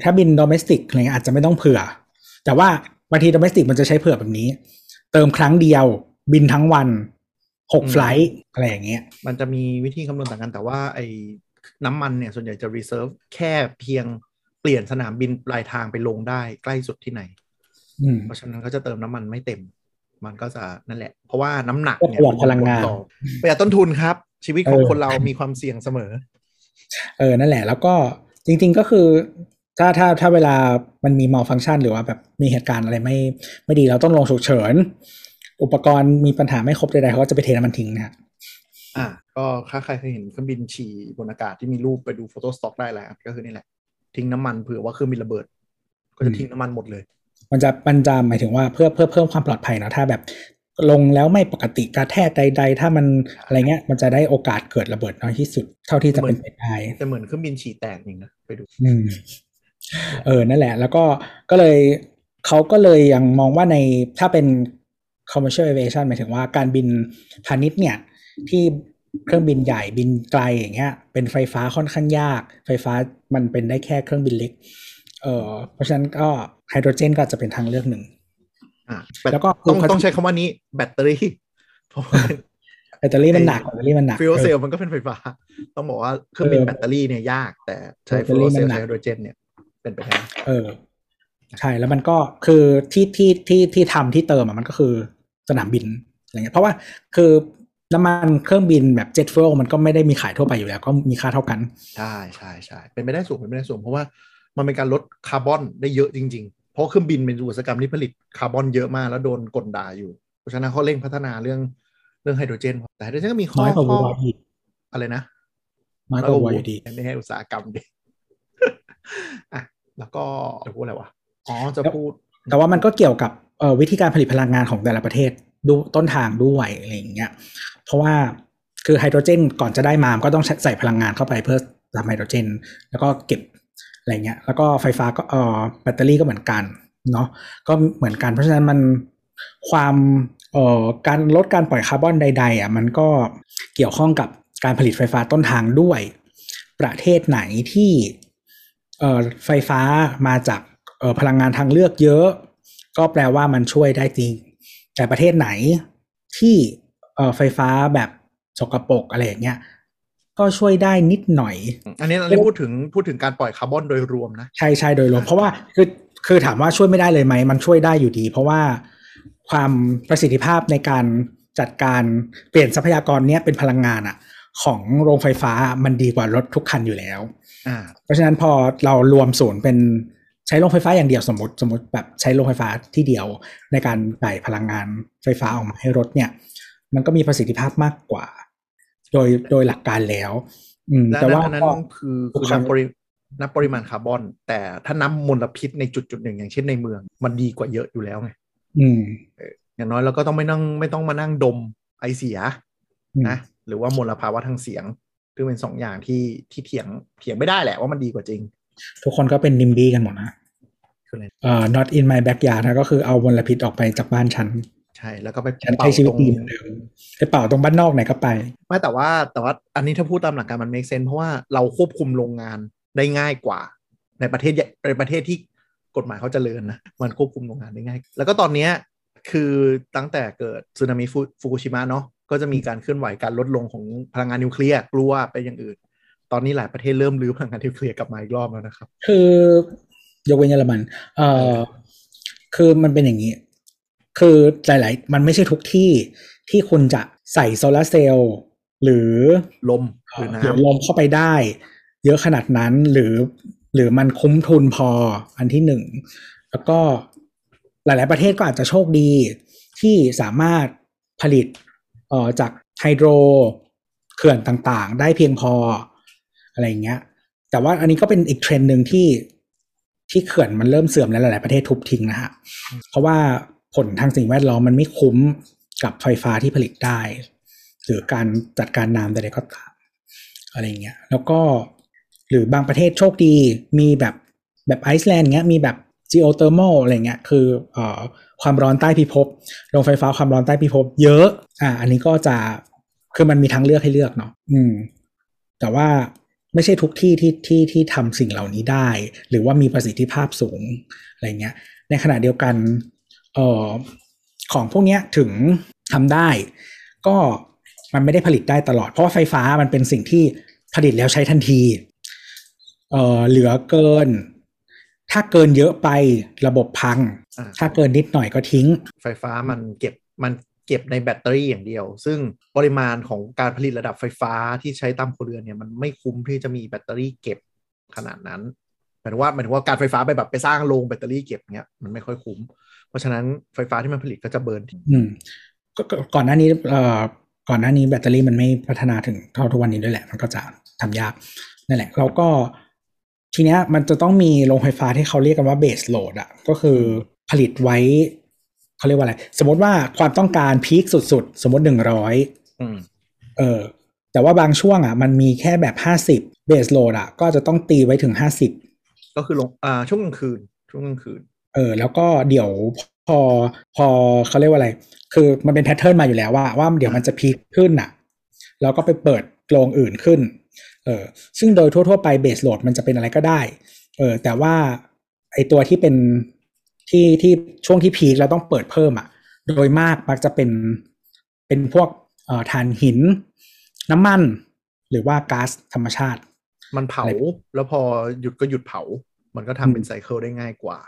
ถ้าบิน domestic อะไรเงี้ยอาจจะไม่ต้องเผื่อ แต่ว่าบางที domestic มันจะใช้เผื่อแบบนี้ เติมครั้งเดียวบินทั้งวันหก flight อะไรอย่างเงี้ย มันจะมีวิธีคำนวณต่างกัน แต่ว่าไอ้น้ำมันเนี่ยส่วนใหญ่จะ reserve แค่เพียงเปลี่ยนสนามบินปลายทางไปลงได้ใกล้สุดที่ไหนอืมเพราะฉะนั้นก็จะเติมน้ำมันไม่เต็ม มันก็จะนั่นแหละ เพราะว่าน้ำหนักก็เนี่ยประหยัดพลังงานต่อประหยัดต้นทุนครับ ชีวิตของเออคนเรามีความเสี่ยงเสมอ เออนั่นแหละ แล้วก็จริง ๆก็คือ ถ้าถ้าถ้าเวลามันมีมอลฟัง c t ชันหรือว่าแบบมีเหตุการณ์อะไรไม่ไม่ดีเราต้องลงฉุกเฉิน อุปกรณ์มีปัญหาไม่ครบใดๆเขาก็จะไปเทน้ำมันทิ้งนะฮะอะก็ถ้าใครเคยเห็นเครื่องบินฉี่บนอากาศที่มีรูปไปดูโฟโต้สต็อกได้แหละก็คือนี่แหละ ทิ้งน้ำมันเผื่อว่าเครื่องบินระเบิด ก็จะทิ้งน้ำมันหมดเลย มันจะมันจะหมายถึงว่าเพื่อเพื่อเพิ่มความปลอดภัยเนอะถ้าแบบลงแล้วไม่ปกติกระแทกใด ๆ ถ้ามันอะไรเงี้ย มันจะได้โอกาสเกิดระเบิดน้อยที่สุด เท่าที่จะเป็นไปได้แต่เหมือนเครื่องบินฉี่แตกจริงนะไปดู อืม เออนั่นแหละ แล้วก็ก็เลยเขาก็เลยยังมองว่าในถ้าเป็น commercial aviation หมายถึงว่าการบินพาณิชย์เนี่ยที่เครื่องบินใหญ่บินไกลอย่างเงี้ย เป็นไฟฟ้าค่อนข้างยาก ไฟฟ้ามันเป็นได้แค่เครื่องบินเล็ก เออเพราะฉะนั้นก็ไฮโดรเจนก็อาจจะเป็นทางเลือกหนึ่งอะแล้วก็ต้องคือต้องใช้คำว่านี้แบตเตอรี่เพราะว่าแบตเตอรี่มันหนักแบตเตอรี่มันหนัก fuel cell ออมันก็เป็นไฟฟ้า ต้องบอกว่าเครื่องบินเออแบตเตอรี่เนี่ยยาก แต่ใช้แบตเตอรี่มันหนัก fuel cell ใช้ไฮโดรเจนเนี่ย เป็นไปได้เออ ใช่แล้วมันก็คือที่ที่ที่ที่ทำที่เติมอะมันก็คือสนามบินอะไรเงี้ยเพราะว่าคือน้ำมันเครื่องบินแบบ jet fuel มันก็ไม่ได้มีขายทั่วไปอยู่แล้ว ก็มีค่าเท่ากัน ใช่ใช่ใช่เป็นไปได้สูงเป็นไปได้สูงเพราะว่ามันเป็นการลดคาร์บอนได้เยอะจริง ๆ เพราะเครื่องบินเป็นอุตสาหกรรมที่ผลิตคาร์บอนเยอะมากแล้วโดนกดดันอยู่ เพราะฉะนั้นเขาเร่งพัฒนาเรื่องเรื่องไฮโดรเจน แต่ไฮโดรเจนก็มีข้อน้อยกว่าข้อวัวอีกอะไรนะน้อยกว่าวัวอยู่ดีไม่ให้อุตสาหกรรมดิอะ แล้วก็จะพูดอะไรวะอ๋อจะพูด แต่ว่ามันก็เกี่ยวกับเอ่อวิธีการผลิตพลังงานของแต่ละประเทศดูต้นทางด้วยอะไรอย่างเงี้ยเพราะว่าคือไฮโดรเจนก่อนจะได้มามันก็ต้องใส่พลังงานเข้าไปเพื่อทำไฮโดรเจน แล้วก็เก็บอะไรเงี้ย แล้วก็ไฟฟ้าก็เอ่อแบตเตอรี่ก็เหมือนกันเนาะก็เหมือนกัน เพราะฉะนั้นมันความเอ่อการลดการปล่อยคาร์บอนใด ๆอะมันก็เกี่ยวข้องกับการผลิตไฟฟ้าต้นทางด้วย ประเทศไหนที่เอ่อ ไฟฟ้ามาจากเอ่อพลังงานทางเลือกเยอะ ก็แปลว่ามันช่วยได้จริง แต่ประเทศไหนที่เอ่อไฟฟ้าแบบสกปรกอะไรอย่างเงี้ยก็ช่วยได้นิดหน่อย อันนี้อันนี้พูดถึงพูดถึงการปล่อยคาร์บอนโดยรวมนะใช่ใช่โดยรวม เพราะว่าคือคือถามว่าช่วยไม่ได้เลยไหม มันช่วยได้อยู่ดี เพราะว่าความประสิทธิภาพในการจัดการเปลี่ยนทรัพยากรเนี้ยเป็นพลังงานอะของโรงไฟฟ้ามันดีกว่ารถทุกคันอยู่แล้วอ่า เพราะฉะนั้นพอเรารวมศูนย์เป็นใช้โรงไฟฟ้าอย่างเดียวสมมติสมมติแบบใช้โรงไฟฟ้าที่เดียวในการจ่ายพลังงานไฟฟ้าออกมาให้รถเนี่ย มันก็มีประสิทธิภาพมากกว่า โดยโดยหลักการแล้ว อืมและแต่ว่านั้นก็คือทุกคือครั้นังบปรินับปริมาณคาร์บอน แต่ถ้านับมลพิษในจุดจุดหนึ่งอย่างเช่นในเมือง มันดีกว่าเยอะอยู่แล้วไงอืมอย่างน้อยเราก็ต้องไม่นั่งไม่ต้องมานั่งดมไอเสียอืมนะหรือว่ามลภาวะทางเสียง ซึ่งเป็นสองอย่างที่ที่เถียงเถียงไม่ได้แหละว่ามันดีกว่าจริง ทุกคนก็เป็นนิมบี้กันหมดนะคืออะไรเอ่อ not in my backyard นะก็คือเอามลพิษออกไปจากบ้านฉัน ใช่แล้วก็ไปฉันเป่าใช้ชีวิตตรงดีเหมือนเดิมไปเป่าตรงบ้านนอกไหนก็ไป ไม่แต่ว่าแต่ว่าอันนี้ถ้าพูดตามหลักการมัน make sense เพราะว่าเราควบคุมโรงงานได้ง่ายกว่า ในประเทศใหญ่ในประเทศที่กฎหมายเขาเจริญนะมันควบคุมโรงงานได้ง่าย แล้วก็ตอนเนี้ยคือตั้งแต่เกิดสึนามิฟุฟุกุชิมะเนาะ ก็จะมีการเคลื่อนไหวการลดลงของพลังงานนิวเคลียร์กลัวไปอย่างอื่น ตอนนี้หลายประเทศเริ่มรื้อพลังงานนิวเคลียร์กลับมาอีกรอบแล้วนะครับ คือยกเว้นเยอรมัน เอ่อคือมันเป็นอย่างนี้ คือหลาย ๆ มันไม่ใช่ทุกที่ที่คุณจะใส่โซลาร์เซลล์หรือลมหรือหรือน้ำลมเข้าไปได้ เยอะขนาดนั้นหรือ หรือมันคุ้มทุนพออันที่หนึ่ง แล้วก็หลาย ๆ ประเทศก็อาจจะโชคดีที่สามารถผลิตเอ่อ จากไฮโดรเขื่อนต่างๆ ได้เพียงพออะไรอย่างเงี้ย แต่ว่าอันนี้ก็เป็นอีกเทรนด์หนึ่งที่ที่เขื่อนมันเริ่มเสื่อมแล้วหลายๆประเทศทุบทิ้งนะฮะเพราะว่าผลทางสิ่งแวดล้อมมันไม่คุ้มกับไฟฟ้าที่ผลิตได้ หรือการจัดการน้ำใดๆก็ตามอะไรเงี้ย แล้วก็หรือบางประเทศโชคดีมีแบบแบบไอซ์แลนด์เงี้ยมีแบบ geothermal อะไรเงี้ยคือเอ่อความร้อนใต้พิภพโรงไฟฟ้าความร้อนใต้พิภพเยอะ อ่า อันนี้ก็จะคือมันมีทางเลือกให้เลือกเนาะอืม แต่ว่าไม่ใช่ทุกที่ที่ที่ที่ทำสิ่งเหล่านี้ได้ หรือว่ามีประสิทธิภาพสูงอะไรเงี้ย ในขณะเดียวกันเอ่อของพวกเนี้ยถึงทำได้ ก็มันไม่ได้ผลิตได้ตลอด เพราะว่าไฟฟ้ามันเป็นสิ่งที่ผลิตแล้วใช้ทันทีเอ่อเหลือเกิน ถ้าเกินเยอะไประบบพังอ่าถ้าเกินนิดหน่อยก็ทิ้ง ไฟฟ้ามันเก็บมัน เก็บในแบตเตอรี่อย่างเดียว ซึ่งปริมาณของการผลิตระดับไฟฟ้าที่ใช้ตามครัวเรือนเนี่ยมันไม่คุ้มที่จะมีแบตเตอรี่เก็บขนาดนั้นหมายถึงว่าหมายถึงว่าการไฟฟ้าไปแบบไปสร้างโรงแบตเตอรี่เก็บเนี่ยมันไม่ค่อยคุ้ม เพราะฉะนั้นไฟฟ้าที่มันผลิตก็จะ burnอืมก็ก่อนหน้านี้เอ่อก่อนหน้านี้แบตเตอรี่มันไม่พัฒนาถึงเท่าทุกวันนี้ด้วยแหละ มันก็จะทำยากนั่นแหละแล้วก็ทีเนี้ยมันจะต้องมีโรงไฟฟ้าที่เขาเรียกกันว่า base load อะก็คือผลิตไว้ เขาเรียกว่าอะไร สมมติว่าความต้องการ peak สุดๆ สมมติหนึ่งร้อยอืมเออ แต่ว่าบางช่วงอะ มันมีแค่แบบห้าสิบ base load อะ ก็จะต้องตีไว้ถึงห้าสิบก็คือลงอ่าช่วงกลางคืน ช่วงกลางคืน เออ แล้วก็เดี๋ยวพอพอเขาเรียกว่าอะไร คือมันเป็นแพทเทิร์นมาอยู่แล้วว่าว่าเดี๋ยวมันจะพีคขึ้นอะ แล้วก็ไปเปิดโรงอื่นขึ้น เออ ซึ่งโดยทั่วๆไปเบสโหลดมันจะเป็นอะไรก็ได้ เออ แต่ว่าไอตัวที่เป็น ที่ที่ช่วงที่พีคแล้วต้องเปิดเพิ่มอะ โดยมากมักจะเป็นเป็นพวกเอ่อถ่านหิน น้ำมัน หรือว่าก๊าซธรรมชาติ มันเผาอะไรแล้วพอหยุดก็หยุดเผา มันก็ทำเป็น cycle ได้ง่ายกว่า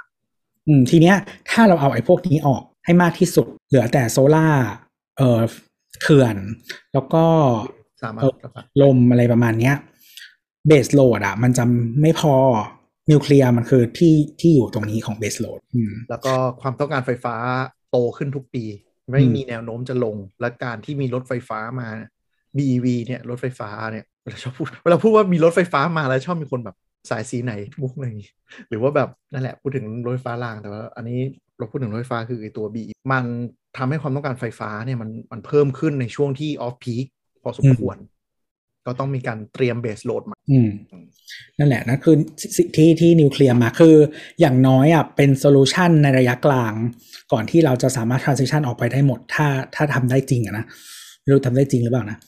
อืมทีเนี้ย ถ้าเราเอาไอ้พวกนี้ออกให้มากที่สุด เหลือแต่โซล่าร์เอ่อเขื่อน แล้วก็สามารถเอ่อระบายลมอะไรประมาณเนี้ย base load อะ มันจะไม่พอ นิวเคลียร์มันคือที่ที่อยู่ตรงนี้ของ base loadอืมแล้วก็ความต้องการไฟฟ้าโตขึ้นทุกปี ไม่อืมมีแนวโน้มจะลง และการที่มีรถไฟฟ้ามา BEV เนี่ยรถไฟฟ้าเนี่ยเวลาชอบพูดเวลาพูดว่ามีรถไฟฟ้ามาแล้วชอบมีคนแบบสายสีไหนมุกอะไรอย่างงี้หรือว่าแบบนั่นแหละพูดถึงรถไฟฟ้ารางแต่ว่าอันนี้เราพูดถึงรถไฟฟ้าคือไอตัว BE มันทำให้ความต้องการไฟฟ้าเนี่ยมันมันเพิ่มขึ้นในช่วงที่ออฟพีคพอสมควร ก็ต้องมีการเตรียมเบสโหลดมาอืมนั่นแหละนะคือสิ่งที่ที่นิวเคลียร์มาคืออย่างน้อยอะเป็น solution ในระยะกลาง ก่อนที่เราจะสามารถ transition ออกไปได้หมด ถ้าถ้าทำได้จริงอะนะไม่รู้ทำได้จริงหรือเปล่านะ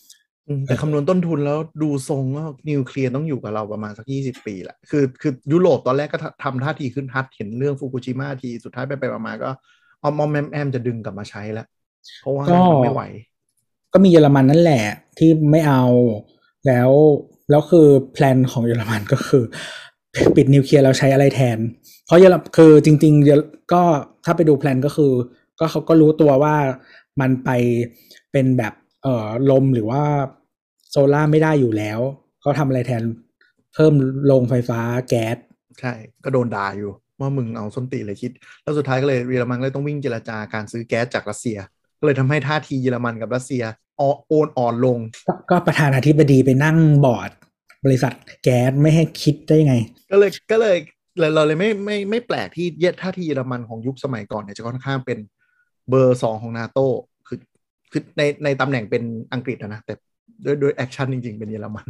อืมแต่คำนวณต้นทุนแล้วดูทรงก็นิวเคลียร์ต้องอยู่กับเราประมาณสักยี่สิบปีแหละคือคือยุโรปตอนแรกก็ทำทำท่าทีขึ้นฮัทเห็นเรื่องฟุกุชิมะทีสุดท้ายไปไปมาๆก็อ้อมแอ้มแอ้มจะดึงกลับมาใช้แล้วเพราะว่าก็มันไม่ไหว ก็มีเยอรมันนั่นแหละที่ไม่เอา แล้วแล้วคือ plan ของเยอรมันก็คือ ปิดนิวเคลียร์แล้วใช้อะไรแทน เพราะเยอรคือจริงๆก็ถ้าไปดู plan ก็คือ ก็เขาก็รู้ตัวว่ามันไปเป็นแบบเอ่อลมหรือว่าโซล่าไม่ได้อยู่แล้วเขาทำอะไรแทนเพิ่มโรงไฟฟ้าแก๊สใช่ ก็โดนด่าอยู่ ว่ามึงเอาส้นตีนเลยคิด แล้วสุดท้ายก็เลยเยอรมันเลยต้องวิ่งเจรจาการซื้อแก๊สจากรัสเซีย ก็เลยทำให้ท่าทีเยอรมันกับรัสเซีย โอนอ่อนลงก็ก็ประธานาธิบดีไปนั่งบอร์ด บริษัทแก๊สไม่ให้คิดได้ไง ก็เลยก็เลยเราเราเลยไม่ไม่ไม่แปลกที่เยท่าทีเยอรมันของยุคสมัยก่อนเนี่ยจะค่อนข้างเป็นเบอร์สองของนาโตคือคือในในตำแหน่งเป็นอังกฤษอะนะแต่ด้วยด้วย action จริง ๆ เป็นเยอรมัน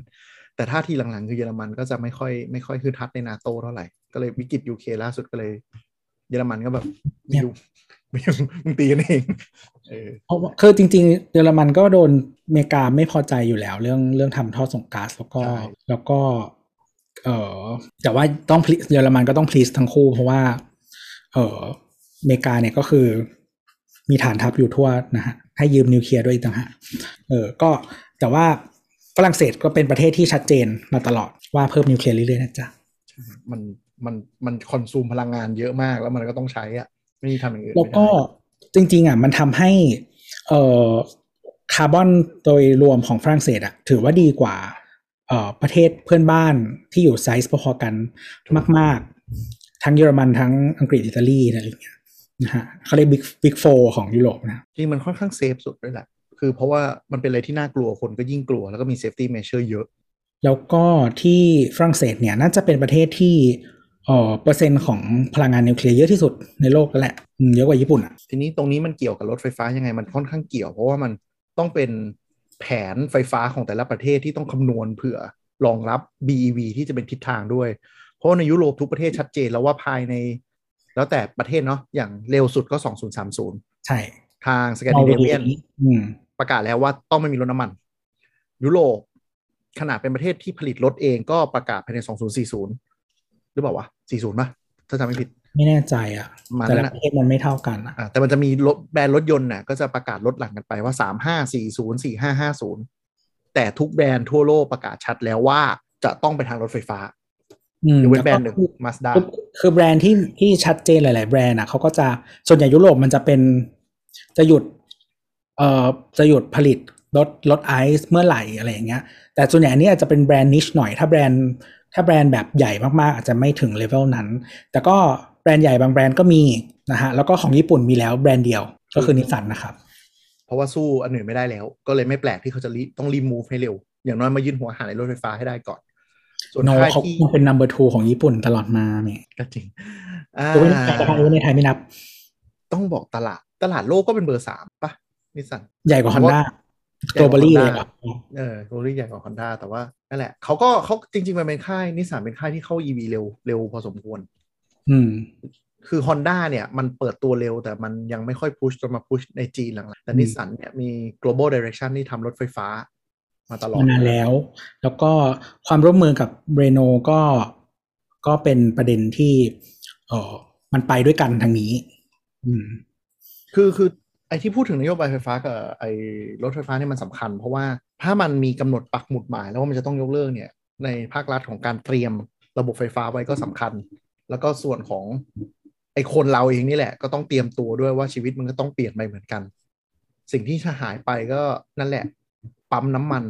แต่ท่าทีหลังๆ คือเยอรมันก็จะไม่ค่อยไม่ค่อยคือทัดในนาโตเท่าไหร่ ก็เลยวิกฤตยูเครนล่าสุดก็เลย เยอรมันก็แบบไม่ยุ่งไม่ยุ่งมึงตีกันเองเออเพราะว่าคือจริง ๆ เยอรมันก็โดนอเมริกาไม่พอใจอยู่แล้ว เรื่องเรื่องทำท่อส่งก๊าซแล้วก็ใช่แล้วก็ เออแต่ว่าต้อง please เยอรมันก็ต้องพลีสทั้งคู่ เพราะว่า เอออเมริกาเนี่ยก็คือ มีฐานทัพอยู่ทั่วนะฮะให้ยืมนิวเคลียร์ด้วยอีกต่างหากเออก็แต่ว่าฝรั่งเศสก็เป็นประเทศที่ชัดเจนมาตลอดว่าเพิ่มนิวเคลียร์เรื่อยๆนะจ๊ะมัน มันมัน consume พลังงานเยอะมากแล้วมันก็ต้องใช้อะไม่มีทำอย่างอื่นแล้วไม่ก็ได้จริง ๆอะมันทำให้เอ่อคาร์บอนโดยรวมของฝรั่งเศสอะถือว่าดีกว่าเอ่อประเทศเพื่อนบ้านที่อยู่ไซส์พอๆกันมาก ๆ ทั้งเยอรมันทั้งอังกฤษอิตาลีอะไรอย่างเงี้ยนะฮะเขาเรียก big big four ของยุโรปนะจริงมันค่อนข้าง safe สุดด้วยแหละคือเพราะว่ามันเป็นอะไรที่น่ากลัวคนก็ยิ่งกลัว แล้วก็มีเซฟตี้เม s เ r อร์เยอะ แล้วก็ที่ฝรั่งเศสเนี่ยน่าจะเป็นประเทศที่ เอ่อเปอร์เซ็นต์ของพลังงานนิวเคลียร์เยอะที่สุดในโลกแล้วแหละอืมเยอะกว่าญี่ปุ่นอะทีนี้ตรงนี้มันเกี่ยวกับรถไฟฟ้ายังไงมันค่อนข้างเกี่ยว เพราะว่ามันต้องเป็นแผนไฟฟ้าของแต่ละประเทศที่ต้องคำนวณเผื่อรองรับ BEV ที่จะเป็นทิศทางด้วย เพราะว่าในยุโรปทุกประเทศชัดเจนแล้วว่าภายใน แล้วแต่ประเทศเนาะอย่างเร็วสุดก็ 2030 ใช่ ทางสแกนดิเนเวียนอืมประกาศแล้วว่าต้องไม่มีรถน้ำมัน ยุโรปขนาดเป็นประเทศที่ผลิตรถเองก็ประกาศภายใน 2040 หรือเปล่าวะ 40ป่ะถ้าจำไม่ผิด ไม่แน่ใจอะประมาณแต่นั้ละนปอะระเทศมันไม่เท่ากันอะอะแต่มันจะมีรถแบรนด์รถยนต์น่ะก็จะประกาศลดหลังกันไปว่า3540 4550แต่ทุกแบรนด์ทั่วโลกประกาศชัดแล้วว่าจะต้องไปทางรถไฟฟ้าอืมยกเว้นล้วแบรก็นด์หนึ่งคือมาสด้าคือคือแบรนด์ที่ที่ชัดเจนหลาย ๆ แบรนด์อะเขาก็จะส่วนใหญ่ยุโรปมันจะเป็นจะหยุดเอ่อจะหยุดผลิตรถรถไอซ์เมื่อไหร่อะไรอย่างเงี้ย แต่ส่วนใหญ่อันนี้อาจจะเป็นแบรนด์ niche หน่อย ถ้าแบรนด์ ถ้าแบรนด์แบบใหญ่มากๆ อาจจะไม่ถึงเลเวลนั้น แต่ก็แบรนด์ใหญ่บางแบรนด์ก็มีนะฮะ แล้วก็ของญี่ปุ่นมีแล้วแบรนด์เดียวก็คือนิสสันนะครับ เพราะว่าสู้อันอื่นไม่ได้แล้ว ก็เลยไม่แปลกที่เขาจะรีบต้องรีบ move ให้เร็ว อย่างน้อยมายื่นหัวหาในรถไฟฟ้าให้ได้ก่อน ส่วนโนค่ายเขาที่เป็น number two ของญี่ปุ่นตลอดมาเนี่ยก็จริงอ่ายกเว้นในไทยนะครับยกเว้นในไทยไม่นับ ต้องบอกตลาดตลาดโลกก็เป็นเบอร์สามป่ะนิสสันใหญ่กว่าเพฮอนราะด้าว่า globally ใหญ่เลยกว่าครับเออโรลี่ใหญ่กว่าฮอนด้าแต่ว่านั่นแหละเขาก็เขาจริงๆมันเป็นค่ายนิสสันเป็นค่ายที่เข้า EV เร็วเร็วพอสมควร อืม คือ Honda เนี่ย มันเปิดตัวเร็วแต่มันยังไม่ค่อย push จนมา push ในจีนหลังๆแต่อืมนิสสันเนี่ยมี global direction ที่ทำรถไฟฟ้า มาตลอดมานานแล้ว แล้วก็ความร่วมมือกับเรโนก็ก็เป็นประเด็นที่เออมันไปด้วยกันทางนี้ อืม คือคือ ไอ้ที่พูดถึงนโยบายไฟฟ้ากับไอ้รถไฟฟ้าเนี่ยมันสำคัญ เพราะว่าถ้ามันมีกำหนดปักหมุดหมายแล้วว่ามันจะต้องยกเลิกเนี่ยในภาครัฐของการเตรียมระบบไฟฟ้าไว้ก็สำคัญ แล้วก็ส่วนของไอ้คนเราเองนี่แหละ ก็ต้องเตรียมตัวด้วยว่าชีวิตมันก็ต้องเปลี่ยนไปเหมือนกัน สิ่งที่จะหายไปก็นั่นแหละ ปั๊มน้ำมัน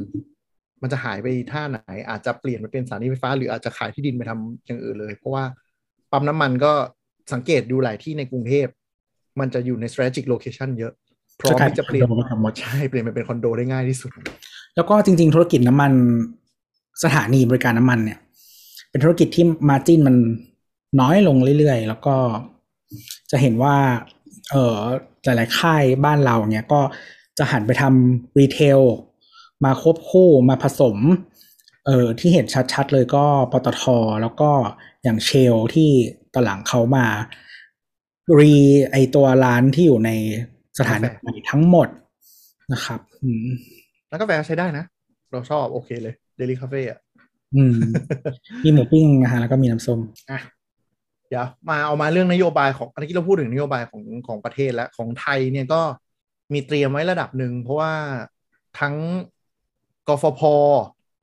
มันจะหายไปท่าไหน อาจจะเปลี่ยนไปเป็นสถานีไฟฟ้า หรืออาจจะขายที่ดินไปทำอย่างอื่นเลย เพราะว่าปั๊มน้ำมันก็สังเกตดูหลายที่ในกรุงเทพ มันจะอยู่ใน strategic location เยอะพร้อมที่จะเปลี่ยนคอนโดมาทำหมดใช่เปลี่ยนไปเป็นคอนโดได้ง่ายที่สุด แล้วก็จริง ๆ ธุรกิจน้ำมันสถานีบริการน้ำมันเนี่ย เป็นธุรกิจที่มาจิ้นมันน้อยลงเรื่อยๆ แล้วก็จะเห็นว่า เออหลายๆค่ายบ้านเราเนี่ยก็จะหันไปทำรีเทลมาควบคู่มาผสม เออที่เห็นชัดๆ เลยก็ปตทแล้วก็อย่างเชลที่ตอนหลังเขามา รีไอตัวร้านที่อยู่ในสถานีกาแฟใหม่ทั้งหมดนะครับอืมแล้วก็แฟใช้ได้นะ เราชอบโอเคเลย Daily Cafe อะอืมมีหมูปิ้งนะฮะแล้วก็มีน้ำส้มอะเดี๋ยวมาเอามาเรื่องนโยบายของอันนี้เราพูดถึงนโยบายของของประเทศและของไทยเนี่ยก็มีเตรียมไว้ระดับหนึ่ง เพราะว่าทั้งกฟพ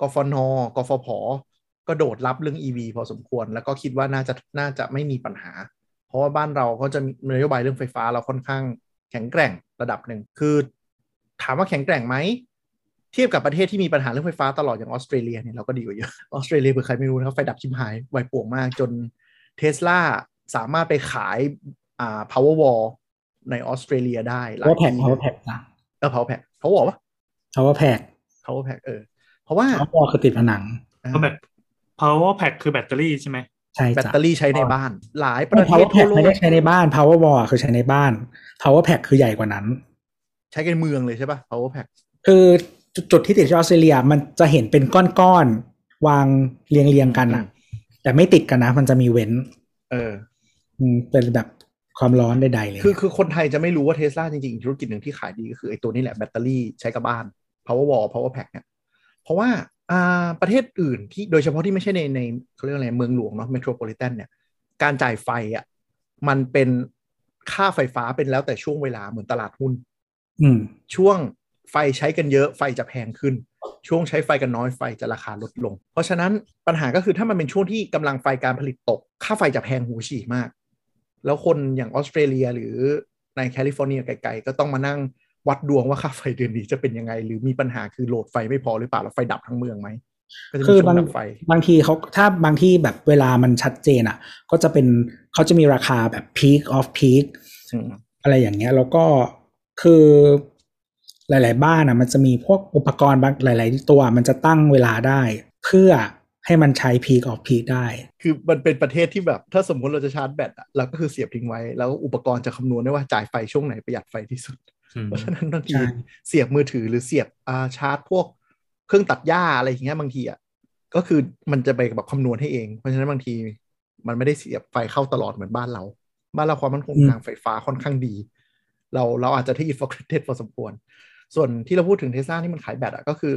กฟนกฟผก็โดดรับเรื่อง EV พอสมควร แล้วก็คิดว่าน่าจะน่าจะไม่มีปัญหาเพ ราะว่าบ้านเราก็จะมีนโยบายเรื่องไฟฟ้าเราค่อนข้างแข็งแกร่งระดับหนึ่ง คือถามว่าแข็งแกร่งไหม เทียบกับประเทศที่มีปัญหาเรื่องไฟฟ้าตลอดอย่างออสเตรเลียเนี่ยเราก็ดีกว่าเยอะ ออสเตรเลียเผื่อใครไม่รู้นะครับไฟดับชิมหายไวป่วงมากจนเทสลาสามารถไปขายอ่า power wall ในออสเตรเลียได้หลาย power pack ที่ power pack นะเออ power pack power wall ปะ power pack power pack เออ เพราะว่า power wall คือติดผนังก็แบบ power pack คือแบตเตอรี่ใช่ไหม ใช่แบตจ้ะเตอรี่ใช้ในบ้าน หลายปไม่ระเทศ power ทั่ว pack โลไม่กได้ใช้ในบ้าน power wall คือใช้ในบ้าน power pack คือใหญ่กว่านั้น ใช้กันเมืองเลยใช่ปะ power pack คือจุดจุดที่ติดที่ออสเตรเลียมันจะเห็นเป็นก้อนๆวางเรียงเรียงๆกันอะแต่ไม่ติดกันนะ มันจะมีเว้น เอออืมเป็นแบบความร้อนใดๆเลย คือคือคนไทยจะไม่รู้ว่าเทสลาจริงๆอีกธุรกิจหนึ่งที่ขายดีก็คือไอ้ตัวนี้แหละแบตเตอรี่ใช้กับบ้าน power wall power pack เนี่ย เพราะว่าอ่า ประเทศอื่นที่โดยเฉพาะที่ไม่ใช่ในในเขาเรียกอะไรเมืองหลวงเนาะ metropolitan เนี่ย การจ่ายไฟอะมันเป็นค่าไฟฟ้าเป็นแล้วแต่ช่วงเวลาเหมือนตลาดหุ้น อืม ช่วงไฟใช้กันเยอะไฟจะแพงขึ้น ช่วงใช้ไฟกันน้อยไฟจะราคาลดลง เพราะฉะนั้นปัญหาก็คือถ้ามันเป็นช่วงที่กำลังไฟการผลิตตก ค่าไฟจะแพงหูฉี่มาก แล้วคนอย่างออสเตรเลียหรือในแคลิฟอร์เนียไกลๆก็ต้องมานั่ง วัดดวงว่าค่าไฟเดือนนี้จะเป็นยังไง หรือมีปัญหาคือโหลดไฟไม่พอหรือเปล่าแล้วไฟดับทั้งเมืองไหมก็จะมีคือช่วบางงดับไฟบางทีเขาถ้าบางที่แบบเวลามันชัดเจนอะ ก็จะเป็นเขาจะมีราคาแบบ peak of peak อืมอะไรอย่างเงี้ย แล้วก็คือหลาย ๆ บ้านอะ มันจะมีพวกอุปกรณ์บางหลาย ๆ ตัว มันจะตั้งเวลาได้ เพื่อให้มันใช้ peak of peak ได้ คือมันเป็นประเทศที่แบบถ้าสมมติเราจะชาร์จแบตอะเราก็คือเสียบทิ้งไว้ แล้วอุปกรณ์จะคำนวณได้ว่าจ่ายไฟช่วงไหนประหยัดไฟที่สุด เพราะฉะนั้นบางทีใช่เสียบมือถือหรือเสียบอ่าชาร์จพวกเครื่องตัดหญ้าอะไรอย่างเงี้ยบางทีอะก็คือมันจะไปแบบคำนวณให้เอง เพราะฉะนั้นบางทีมันไม่ได้เสียบไฟเข้าตลอดเหมือนบ้านเรา บ้านเราความมั่นคงทางไฟฟ้าค่อนข้างดี เราเราอาจจะที่ for granted พอสมควร ส่วนที่เราพูดถึงเทสลาที่มันขายแบตอะก็คือ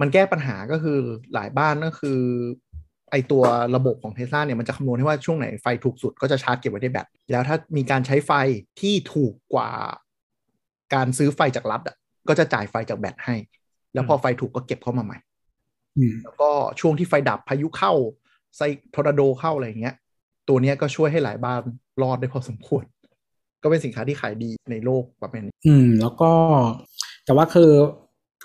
มันแก้ปัญหาก็คือหลายบ้านก็คือ ไอตัวระบบของเทสลาเนี่ยมันจะคำนวณให้ว่าช่วงไหนไฟถูกสุดก็จะชาร์จเก็บไว้ในแบตแล้วถ้ามีการใช้ไฟที่ถูกกว่า การซื้อไฟจากรัฐอะก็จะจ่ายไฟจากแบตให้ แล้วพอไฟถูกก็เก็บเข้ามาใหม่อืมแล้วก็ช่วงที่ไฟดับพายุเข้าไซทอร์นาโดเข้าอะไรอย่างเงี้ย ตัวเนี้ยก็ช่วยให้หลายบ้านรอดได้พอสมควร ก็เป็นสินค้าที่ขายดีในโลกประมาณนี้อืม แล้วก็ แต่ว่าคือ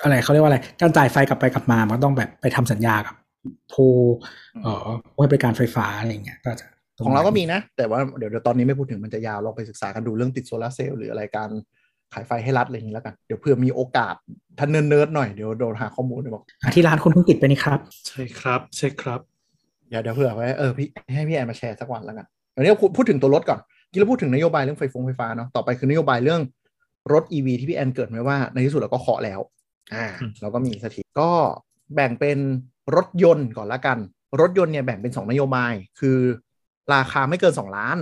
อะไรเขาเรียกว่าอะไร การจ่ายไฟกลับไปกลับมา มันก็ต้องแบบไปทำสัญญากับผู้เอ่อผู้ให้บริการไฟฟ้าอะไรอย่างเงี้ย ก็จะของเราก็มีนะ แต่ว่าเดี๋ยวเดี๋ยวตอนนี้ไม่พูดถึงมันจะยาวเราไปศึกษากันดูเรื่องติดโซลาร์เซลล์หรืออะไรการ ขายไฟให้รัฐอะไรอย่างนี้แล้วกัน เดี๋ยวเผื่อมีโอกาสท่านเนิร์ดๆหน่อยเดี๋ยวโดนหาข้อมูลเดี๋ยวบอกอะที่ร้านคุณเพิ่งติดไปนี่ครับ ใช่ครับใช่ครับเดี๋ยวเดี๋ยวเผื่อไว้เออพี่ให้พี่แอนมาแชร์สักวันแล้วกันวันนี้เราพูดถึงตัวรถก่อนกี้เราพูดถึงนโยบายเรื่องไฟฟงไฟฟ้าเนาะต่อไปคือนโยบายเรื่องรถ EV ที่พี่แอนเกริ่นไว้ว่าในที่สุดเราก็เคาะแล้ว อ่าอืมเราก็มีสถิติก็แบ่งเป็นรถยนต์ก่อนละกัน รถยนต์เนี่ยแบ่งเป็นสองนโยบาย คือ ราคาไม่เกิน 2 ล้าน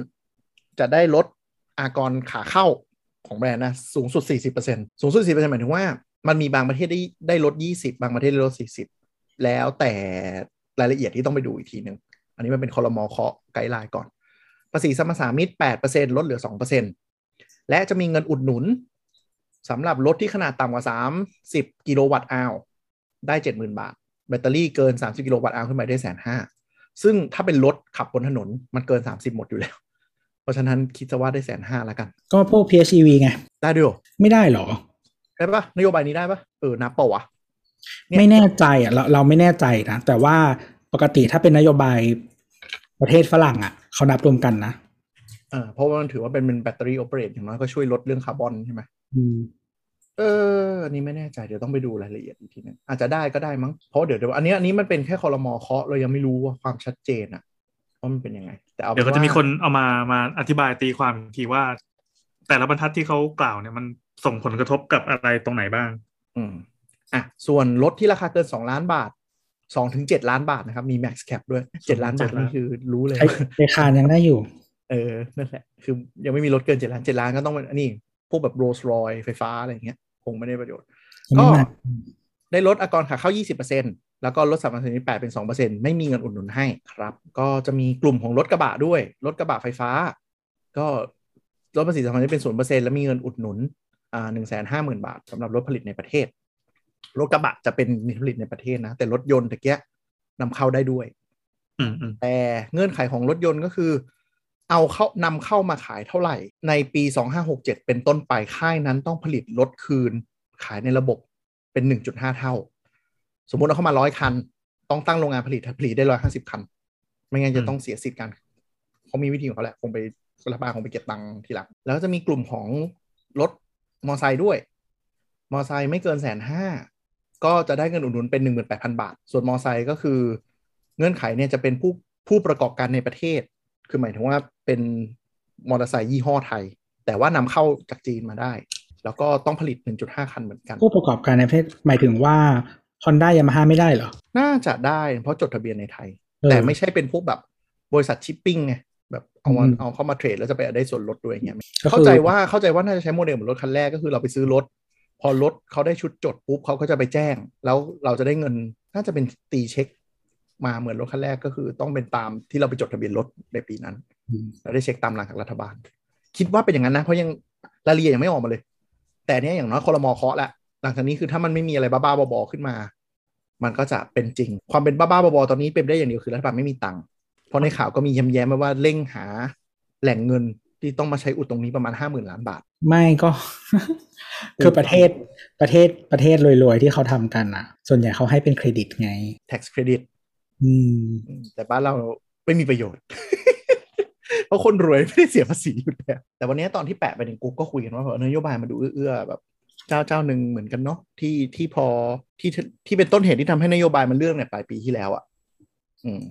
จะได้ลดอากรขาเข้า ของแบรนด์นะสูงสุด 40%สูงสุด 40%หมายถึงว่ามันมีบางประเทศได้ได้ลด 20 บางประเทศได้ลด 40 แล้วแต่รายละเอียดที่ต้องไปดูอีกทีหนึ่งอันนี้มันเป็นครม.เคาะ guideline ก่อน ภาษีสรรพสามิต8%ลดเหลือ 2%และจะมีเงินอุดหนุนสำหรับรถที่ขนาดต่ำกว่า 30 กิโลวัตต์อาวได้ 70,000 บาท แบตเตอรี่เกิน 30 กิโลวัตต์อาวขึ้นไปได้แสนห้าซึ่งถ้าเป็นรถขับบนถนนมันเกิน 30 หมดอยู่แล้ว ราะฉะนั้นคิดซะว่าได้แสนห้าแล้วกัน ก็พวก PHEV ไง ได้ด้วยเหรอไม่ได้เหรอ ได้ปะนโยบายนี้ได้ปะเออนับเปล่าวะเนี่ยไม่แน่ใจอะเราเราไม่แน่ใจนะ แต่ว่าปกติถ้าเป็นนโยบายประเทศฝรั่งอะ เขานับรวมกันนะเออเพราะว่ามันถือว่าเป็นเป็นแบตเตอรี่โอเปเรตอย่างน้อยก็ช่วยลดเรื่องคาร์บอนใช่ไหมอืมเอออันนี้ไม่แน่ใจเดี๋ยวต้องไปดูรายละเอียดอีกทีนึงอาจจะได้ก็ได้มั้งเพราะเดี๋ยวเดี๋ยวอันนี้อันนี้มันเป็นแค่คอรมอเคาะเรายังไม่รู้ว่าความชัดเจนอะ ว่ามันเป็นยังไง แต่เอาเดี๋ยวก็ป็จะมีว่าคนเอามามาอธิบายตีความอีกทีว่า แต่ละบรรทัดที่เขากล่าวเนี่ยมันส่งผลกระทบกับอะไรตรงไหนบ้าง อืมอะส่วนรถที่ราคาเกิน2ล้านบาท2ถึง7ล้านบาทนะครับ มี max cap ด้วย7ล้านบาท7ล้านนี่คือรู้เลยใช้ใช้คานยังได้อยู่ เออนั่นแหละ คือยังไม่มีรถเกิน7ล้าน7ล้านก็ต้องเป็นอันนี้ พวกแบบโรลส์รอยไฟฟ้าอะไรอย่างเงี้ย คงไม่ได้ประโยชน์ ก็ได้ลดอากรขาเข้า20% แล้วก็ลดสัมปทานมิตร8เป็น2%ไม่มีเงินอุดหนุนให้ครับ ก็จะมีกลุ่มของรถกระบะด้วย รถกระบะไฟฟ้า ก็ลดภาษีสัมปทานมิตรเป็น0%แล้วมีเงินอุดหนุนอ่า150,000บาทสำหรับรถผลิตในประเทศ รถกระบะจะเป็นผลิตในประเทศนะ แต่รถยนต์ตะเกียนำเข้าได้ด้วยอืมอืมแต่เงื่อนไขของรถยนต์ก็คือ เอาเข้านำเข้ามาขายเท่าไหร่ ในปี2567เป็นต้นไปค่ายนั้นต้องผลิตรถคืน ขายในระบบเป็น1.5เท่า สมมุติเอาเข้ามาร้อยคัน ต้องตั้งโรงงานผลิตผลิตได้ร้อยห้าสิบคัน ไม่งั้นจะต้องเสียสิทธิ์การเขามีวิธีของเขาแหละคงไปรัฐบาลคงไปเก็บตังค์ทีหลังแล้วจะมีกลุ่มของรถมอไซค์ด้วย มอไซค์ไม่เกินแสนห้าก็จะได้เงินอุดหนุนเป็นหนึ่งหมื่นแปดพันบาท ส่วนมอไซค์ก็คือเงื่อนไขเนี่ยจะเป็นผู้ผู้ประกอบการในประเทศ คือหมายถึงว่าเป็นมอเตอร์ไซค์ยี่ห้อไทย แต่ว่านำเข้าจากจีนมาได้ แล้วก็ต้องผลิต 1.5 คันเหมือนกัน ผู้ประกอบการในประเทศหมายถึงว่า Honda Yamaha ไม่ได้เหรอ น่าจะได้เพราะจดทะเบียนในไทยเออแต่ไม่ใช่เป็นพวกแบบบริษัทชิปปิ้งไงแบบเอามาอืมเอาเข้ามาเทรดแล้วจะไปได้ส่วนลดด้วยอย่างเงี้ยก็คือเข้าใจว่าเข้าใจว่าน่าจะใช้โมเดลเหมือนรถคันแรกก็คือเราไปซื้อรถ พอรถเขาได้ชุดจดปุ๊บเขาก็จะไปแจ้ง แล้วเราจะได้เงินน่าจะเป็นตีเช็ค มาเหมือนรถคันแรกก็คือต้องเป็นตามที่เราไปจดทะเบียนรถในปีนั้นอืมเราได้เช็คตามหลังจากรัฐบาล คิดว่าเป็นอย่างนั้นนะเพราะยังรายละเอียดยังไม่ออกมาเลย แต่เนี้ยอย่างน้อยคอรมอเคาะแล้ว หลังจากนี้คือถ้ามันไม่มีอะไรบ้าๆบอๆขึ้นมา มันก็จะเป็นจริง ความเป็นบ้าๆบอๆตอนนี้เป็นได้อย่างเดียวคือรัฐบาลไม่มีตังค์เพราะในข่าวก็มีย้ำแย้มมาว่าเร่งหาแหล่งเงินที่ต้องมาใช้อุดตรงนี้ประมาณห้าหมื่นล้านบาท ไม่ก็ คือประเทศประเทศประเทศรวยๆ ที่เขาทำกันอะ ส่วนใหญ่เขาให้เป็นเครดิตไง tax credit อืมอืม แต่บ้านเราไม่มีประโยชน์ เพราะคนรวยไม่ได้เสียภาษีอยู่แล้วแต่วันนี้ตอนที่แปะไปในกรุ๊ปก็คุยกันว่าเออนโยบายมาดูเอื้อๆแบบ เจ้าเจ้าหนึ่งเหมือนกันเนาะที่ที่พอที่ที่เป็นต้นเหตุที่ทำให้นโยบายมันเรื่องเนี่ยปลายปีที่แล้วอะ่ะ อืม